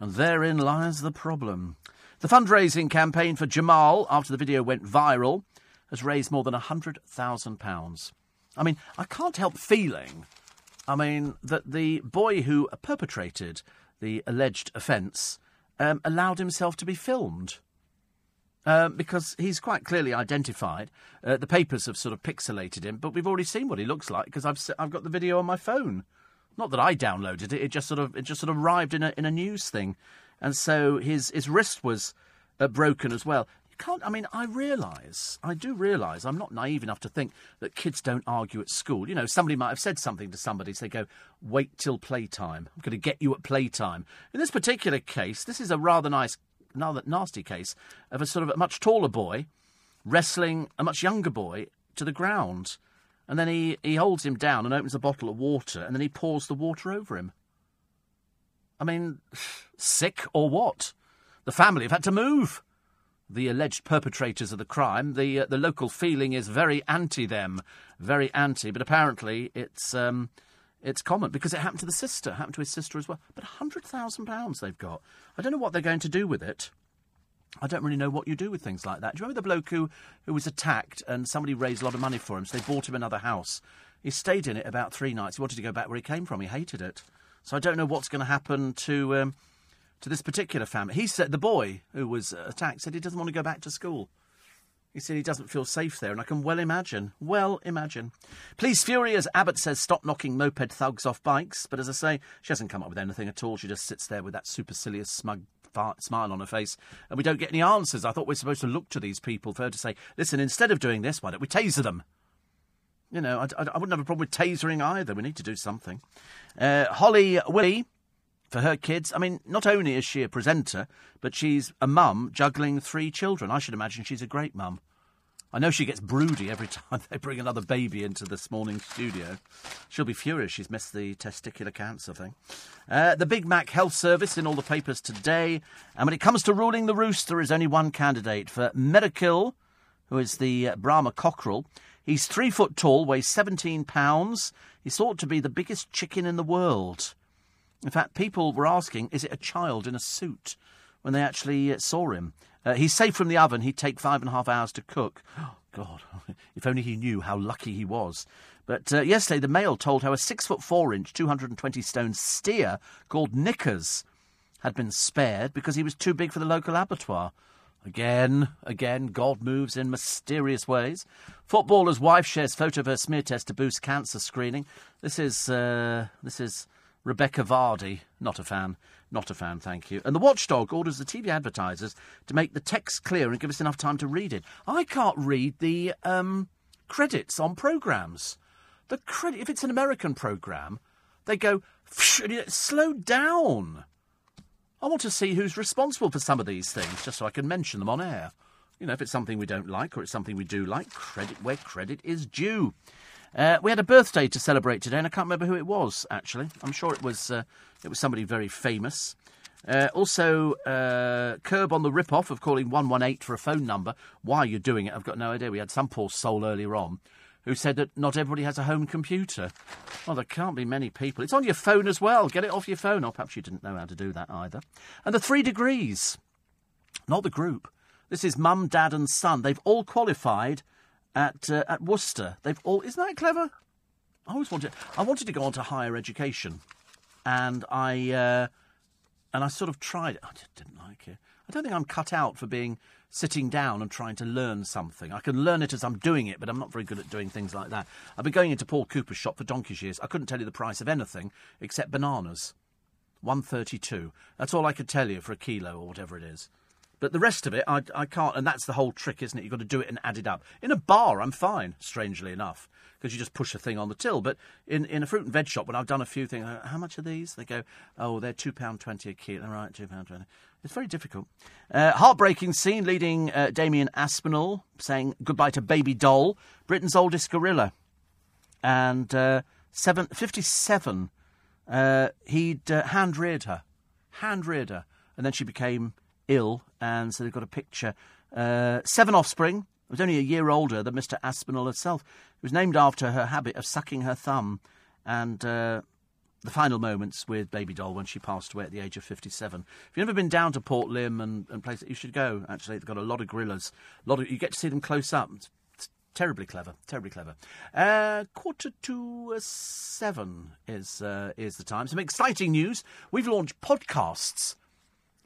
And therein lies the problem. The fundraising campaign for Jamal, after the video went viral, has raised more than £100,000. I mean, I can't help feeling, I mean, that the boy who perpetrated the alleged offence um, allowed himself to be filmed. Um, because he's quite clearly identified. Uh, the papers have sort of pixelated him, but we've already seen what he looks like because I've I've got the video on my phone. Not that I downloaded it; it just sort of it just sort of arrived in a in a news thing, and so his his wrist was uh, broken as well. You can't. I mean, I realise, I do realise, I'm not naive enough to think that kids don't argue at school. You know, somebody might have said something to somebody, so they go, "Wait till playtime. I'm going to get you at playtime." In this particular case, this is a rather nice another nasty case of a sort of a much taller boy wrestling a much younger boy to the ground. And then he, he holds him down and opens a bottle of water, and then he pours the water over him. I mean, sick or what? The family have had to move. The alleged perpetrators of the crime, the uh, the local feeling is very anti them, very anti. But apparently, it's um, it's common because it happened to the sister, happened to his sister as well. But £100,000 they've got. I don't know what they're going to do with it. I don't really know what you do with things like that. Do you remember the bloke who, who was attacked and somebody raised a lot of money for him, so they bought him another house? He stayed in it about three nights. He wanted to go back where he came from. He hated it. So I don't know what's going to happen to um, to this particular family. He said the boy who was attacked said he doesn't want to go back to school. He said he doesn't feel safe there, and I can well imagine. Well imagine. Police fury as Abbott says stop knocking moped thugs off bikes. But as I say, she hasn't come up with anything at all. She just sits there with that supercilious, smug smile on her face, and we don't get any answers. I thought we are supposed to look to these people for her to say, listen, instead of doing this, why don't we taser them? You know, I, I, I wouldn't have a problem with tasering either. We need to do something. Uh, Holly Willie for her kids. I mean, not only is she a presenter, but she's a mum juggling three children. I should imagine she's a great mum. I know she gets broody every time they bring another baby into this morning's studio. She'll be furious she's missed the testicular cancer thing. Uh, the Big Mac Health Service in all the papers today. And when it comes to ruling the roost, there is only one candidate for Medical, who is the uh, Brahma cockerel. He's three foot tall, weighs 17 pounds. He's thought to be the biggest chicken in the world. In fact, people were asking, is it a child in a suit? When they actually uh, saw him. Uh, he's safe from the oven. He'd take five and a half hours to cook. Oh, God, if only he knew how lucky he was. But uh, yesterday, the Mail told how a six foot four inch, 220 stone steer called Knickers had been spared because he was too big for the local abattoir. Again, again, God moves in mysterious ways. Footballer's wife shares photo of her smear test to boost cancer screening. This is uh, this is Rebekah Vardy, not a fan. Not a fan, thank you. And the watchdog orders the TV advertisers to make the text clear and give us enough time to read it. I can't read the um, credits on programmes. The credit, if it's an American programme, they go, slow down. I want to see who's responsible for some of these things, just so I can mention them on air. You know, if it's something we don't like or it's something we do like, credit where credit is due. Uh, we had a birthday to celebrate today, and I can't remember who it was. Actually, I'm sure it was uh, it was somebody very famous. Uh, also, uh, curb on the rip-off of calling 118 for a phone number. Why you're doing it, I've got no idea. We had some poor soul earlier on who said that not everybody has a home computer. Well, there can't be many people. It's on your phone as well. Get it off your phone. Or perhaps you didn't know how to do that either. And the three degrees, not the group. This is mum, dad, and son. They've all qualified at uh, at Worcester. They've all isn't that clever? I always wanted I wanted to go on to higher education, and I uh, and I sort of tried. I just didn't like it. I don't think I'm cut out for being sitting down and trying to learn something. I can learn it as I'm doing it, but I'm not very good at doing things like that. I've been going into Paul Cooper's shop for donkey's years. I couldn't tell you the price of anything except bananas. 132. That's all I could tell you for a kilo or whatever it is. But the rest of it, I, I can't. And that's the whole trick, isn't it? You've got to do it and add it up. In a bar, I'm fine, strangely enough, because you just push a thing on the till. But in, in a fruit and veg shop, when I've done a few things, uh, how much are these? They go, oh, they're £2.20 a kilo. All right, £2.20. It's very difficult. Uh, heartbreaking scene leading uh, Damian Aspinall saying goodbye to Baby Doll, Britain's oldest gorilla. And uh, seven, 57, uh, he'd uh, hand reared her. Hand reared her. And then she became ill, and so they've got a picture. Uh, seven offspring. It was only a year older than Mr. Aspinall herself. It was named after her habit of sucking her thumb, and uh, the final moments with Baby Doll when she passed away at the age of 57. If you've never been down to Port Lympne and, and places, you should go. Actually, they've got a lot of gorillas. A lot of you get to see them close up. It's, it's terribly clever, terribly clever. Uh, quarter to uh, seven is uh, is the time. Some exciting news. We've launched podcasts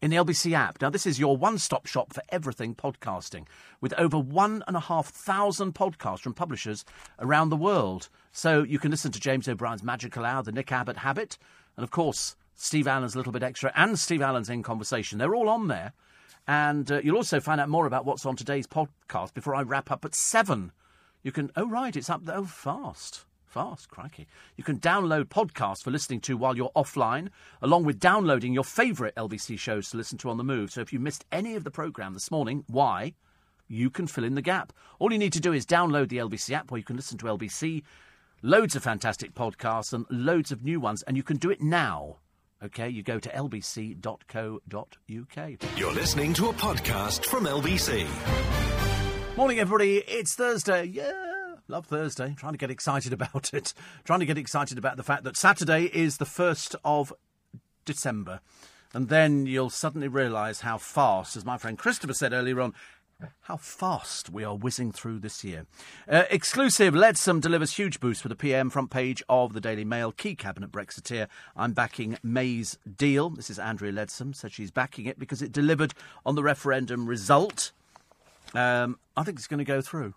in the LBC app. Now, this is your one stop shop for everything podcasting, with over one and a half thousand podcasts from publishers around the world. So you can listen to James O'Brien's Magical Hour, the Nick Abbott Habit, and of course, Steve Allen's Little Bit Extra, and Steve Allen's In Conversation. They're all on there. And uh, you'll also find out more about what's on today's podcast before I wrap up at seven. You can, oh, right, it's up, there oh, fast. Fast, crikey. You can download podcasts for listening to while you're offline, along with downloading your favourite LBC shows to listen to on the move. So if you missed any of the programme this morning, why? You can fill in the gap. All you need to do is download the LBC app where you can listen to LBC, loads of fantastic podcasts and loads of new ones, and you can do it now. Okay, you go to lbc.co.uk. You're listening to a podcast from LBC. Morning, everybody. It's Thursday. Yeah, love Thursday. Trying to get excited about it. Trying to get excited about the fact that Saturday is the 1st of December. And then you'll suddenly realise how fast, as my friend Christopher said earlier on, how fast we are whizzing through this year. Uh, exclusive Leadsom delivers huge boost for the PM front page of the Daily Mail. Key cabinet Brexiteer. I'm backing May's deal. This is Andrea Leadsom said she's backing it because it delivered on the referendum result. Um, I think it's going to go through.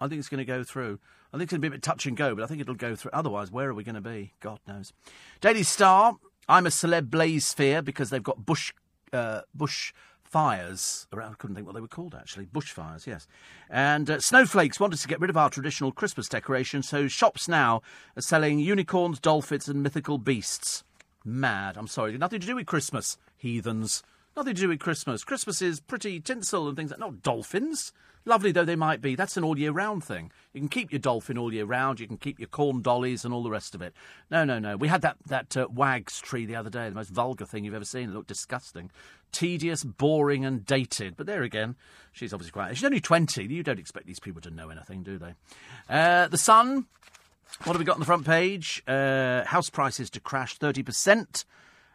I think it's going to go through. I think it's going to be a bit touch and go, but I think it'll go through. Otherwise, where are we going to be? God knows. Daily Star. I'm a celeb blaze sphere because they've got bush uh, bush fires around. I couldn't think what they were called actually. Bushfires, yes. And uh, snowflakes wanted to get rid of our traditional Christmas decorations, so shops now are selling unicorns, dolphins, and mythical beasts. Mad. I'm sorry, nothing to do with Christmas, heathens. Nothing to do with Christmas. Christmas is pretty tinsel and things like not dolphins. Lovely though they might be, that's an all year round thing. You can keep your dolphin all year round, you can keep your corn dollies and all the rest of it. No, no, no. We had that, that uh, wags tree the other day, the most vulgar thing you've ever seen. It looked disgusting. Tedious, boring, and dated. But there again, she's obviously quite. She's only 20. You don't expect these people to know anything, do they? Uh, the Sun. What have we got on the front page? Uh, house prices to crash 30%.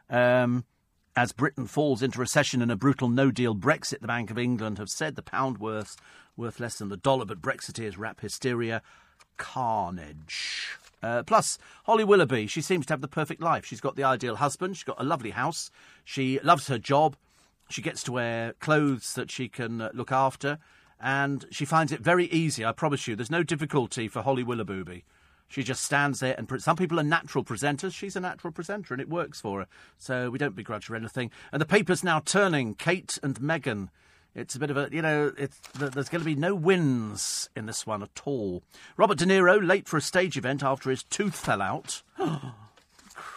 Um, as Britain falls into recession and a brutal no deal Brexit, the Bank of England have said the pound worth, worth less than the dollar, but Brexiteers wrap hysteria. Carnage. Uh, plus, Holly Willoughby, she seems to have the perfect life. She's got the ideal husband, she's got a lovely house, she loves her job, she gets to wear clothes that she can uh, look after, and she finds it very easy, I promise you. There's no difficulty for Holly Willoughby. She just stands there, and pre- some people are natural presenters. She's a natural presenter, and it works for her. So we don't begrudge her anything. And the paper's now turning. Kate and Meghan. It's a bit of a, you know, there's going to be no wins in this one at all. Robert De Niro late for a stage event after his tooth fell out.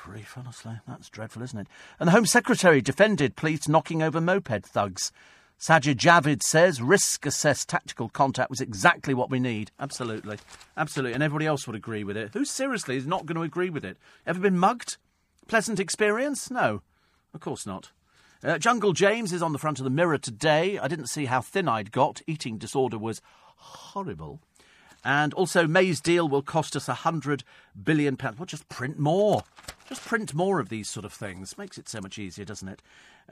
Grief, honestly, that's dreadful, isn't it? And the Home Secretary defended police knocking over moped thugs. Sajid Javid says risk assessed tactical contact was exactly what we need. Absolutely. Absolutely. And everybody else would agree with it. Who seriously is not going to agree with it? Ever been mugged? Pleasant experience? No. Of course not. Uh, Jungle James is on the front of the mirror today. I didn't see how thin I'd got. Eating disorder was horrible. And also, May's deal will cost us a hundred billion pounds. Well, just print more. Just print more of these sort of things. Makes it so much easier, doesn't it?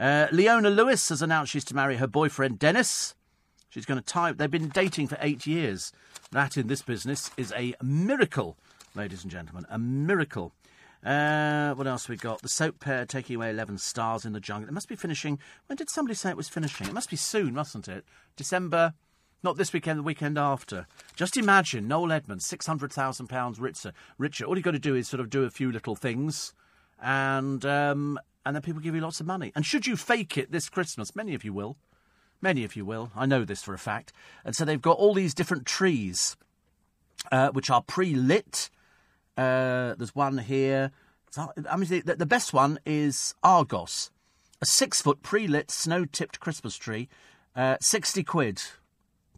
Uh, Leona Lewis has announced she's to marry her boyfriend Dennis. She's going to tie. They've been dating for eight years. That in this business is a miracle, ladies and gentlemen, a miracle. Uh, what else we got? The soap pair taking away 11 stars in the jungle. It must be finishing. When did somebody say it was finishing? It must be soon, mustn't it? December. Not this weekend, the weekend after. Just imagine Noel Edmonds, £600,000 richer. richer. All you've got to do is sort of do a few little things, and, um, and then people give you lots of money. And should you fake it this Christmas, many of you will. Many of you will. I know this for a fact. And so they've got all these different trees, uh, which are pre lit. Uh, there's one here. I mean, the, the best one is Argos, a six foot pre lit snow tipped Christmas tree, uh, 60 quid.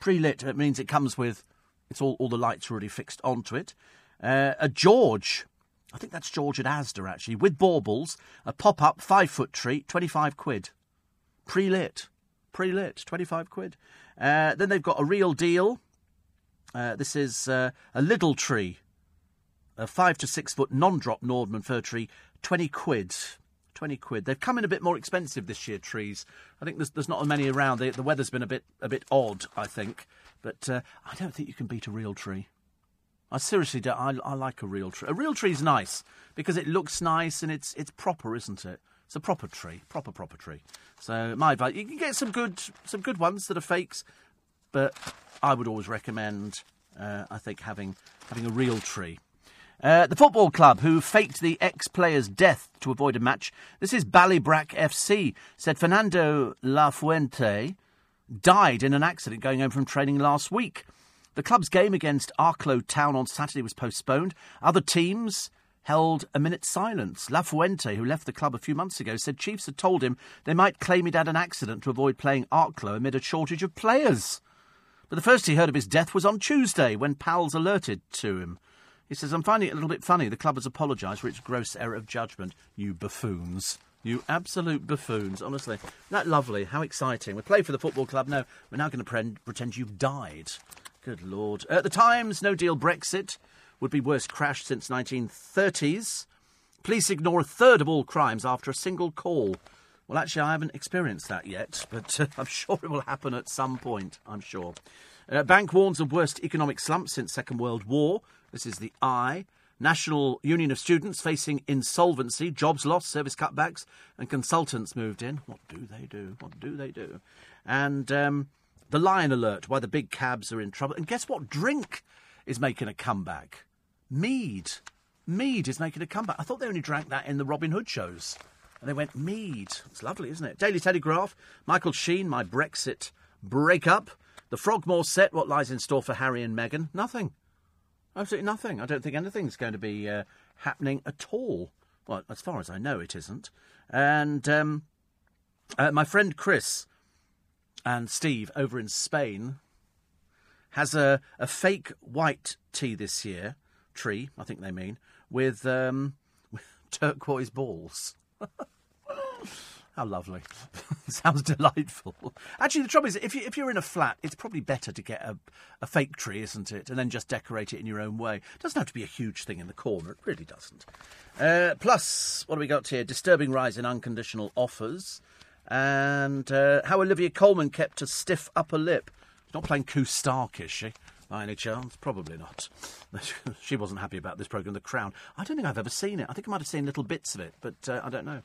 Pre lit, it means it comes with, it's all, all the lights already fixed onto it. Uh, a George, I think that's George at Asda actually, with baubles, a pop up five foot tree, 25 quid. Pre lit. Pre lit, 25 quid. Uh, then they've got a real deal. Uh, this is uh, a little tree, a five to six foot non drop Nordmann fir tree, 20 quid. 20 quid. They've come in a bit more expensive this year, trees. I think there's, there's not many around. The, the weather's been a bit, a bit odd, I think. But uh, I don't think you can beat a real tree. I seriously don't. I, I like a real tree. A real tree's nice because it looks nice and it's, it's proper, isn't it? It's a proper tree, proper proper tree. So my advice: you can get some good some good ones that are fakes, but I would always recommend, uh, I think, having having a real tree. Uh, the football club who faked the ex-player's death to avoid a match. This is Ballybrack FC. Said Fernando Lafuente died in an accident going home from training last week. The club's game against Arklow Town on Saturday was postponed. Other teams held a minute's silence. La Fuente, who left the club a few months ago, said Chiefs had told him they might claim he'd had an accident to avoid playing Arklow amid a shortage of players. But the first he heard of his death was on Tuesday when pals alerted to him. He says, I'm finding it a little bit funny. The club has apologised for its gross error of judgment. You buffoons. You absolute buffoons, honestly. That lovely. How exciting. We play for the football club. No, we're now going to pre- pretend you've died. Good Lord. At the Times, no deal Brexit would be worst crash since 1930s. Police ignore a third of all crimes after a single call. Well, actually, I haven't experienced that yet, but uh, I'm sure it will happen at some point. I'm sure. Uh, Bank warns of worst economic slump since Second World War. This is the I. National Union of Students facing insolvency, jobs lost, service cutbacks, and consultants moved in. What do they do? What do they do? And um, the Lion Alert, why the big cabs are in trouble. And guess what drink is making a comeback? Mead. Mead is making a comeback. I thought they only drank that in the Robin Hood shows. And they went, Mead. It's lovely, isn't it? Daily Telegraph, Michael Sheen, my Brexit breakup. The Frogmore set, what lies in store for Harry and Meghan? Nothing. Absolutely nothing. I don't think anything's going to be uh, happening at all. Well, as far as I know, it isn't. And um, uh, my friend Chris and Steve over in Spain has a, a fake white tea this year, tree, I think they mean, with, um, with turquoise balls. How lovely. Sounds delightful. Actually, the trouble is, if, you, if you're in a flat, it's probably better to get a, a fake tree, isn't it? And then just decorate it in your own way. It doesn't have to be a huge thing in the corner. It really doesn't. Uh, plus, what have we got here? Disturbing rise in unconditional offers. And uh, how Olivia Colman kept a stiff upper lip. She's not playing Koo Stark, is she? By any chance? Probably not. she wasn't happy about this programme, The Crown. I don't think I've ever seen it. I think I might have seen little bits of it, but uh, I don't know.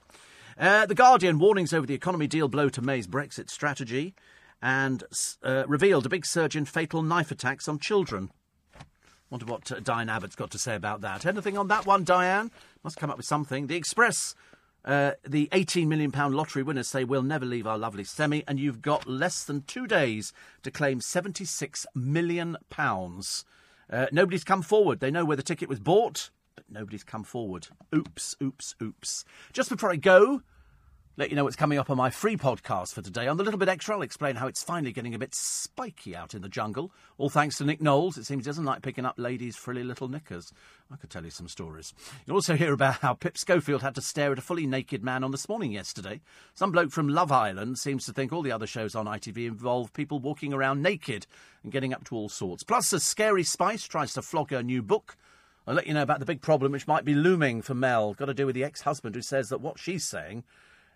Uh, the Guardian warnings over the economy deal blow to May's Brexit strategy and uh, revealed a big surge in fatal knife attacks on children. Wonder what uh, Diane Abbott's got to say about that. Anything on that one, Diane? Must come up with something. The Express, uh, the £18 million lottery winners say we'll never leave our lovely semi, and you've got less than two days to claim £76 million. Uh, nobody's come forward. They know where the ticket was bought nobody's come forward. Oops, oops, oops. Just before I go, let you know what's coming up on my free podcast for today. On the Little Bit Extra, I'll explain how it's finally getting a bit spiky out in the jungle. All thanks to Nick Knowles. It seems he doesn't like picking up ladies' frilly little knickers. I could tell you some stories. You'll also hear about how Pip Schofield had to stare at a fully naked man on this morning yesterday. Some bloke from Love Island seems to think all the other shows on ITV involve people walking around naked and getting up to all sorts. Plus, a scary spice tries to flog her new book. I'll let you know about the big problem which might be looming for Mel. Got to do with the ex husband who says that what she's saying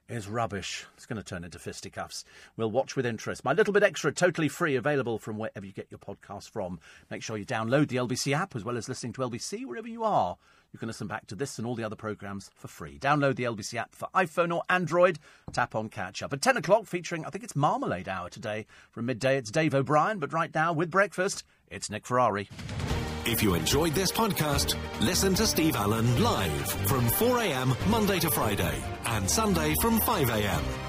is rubbish. It's going to turn into fisticuffs. We'll watch with interest. My Little Bit Extra, totally free, available from wherever you get your podcast from. Make sure you download the LBC app as well as listening to LBC wherever you are. You can listen back to this and all the other programmes for free. Download the LBC app for iPhone or Android. Tap on catch up. At 10 o'clock, featuring, I think it's Marmalade Hour today. From midday, it's Dave O'Brien, but right now, with breakfast, it's Nick Ferrari. If you enjoyed this podcast, listen to Steve Allen live from 4am Monday to Friday and Sunday from 5am.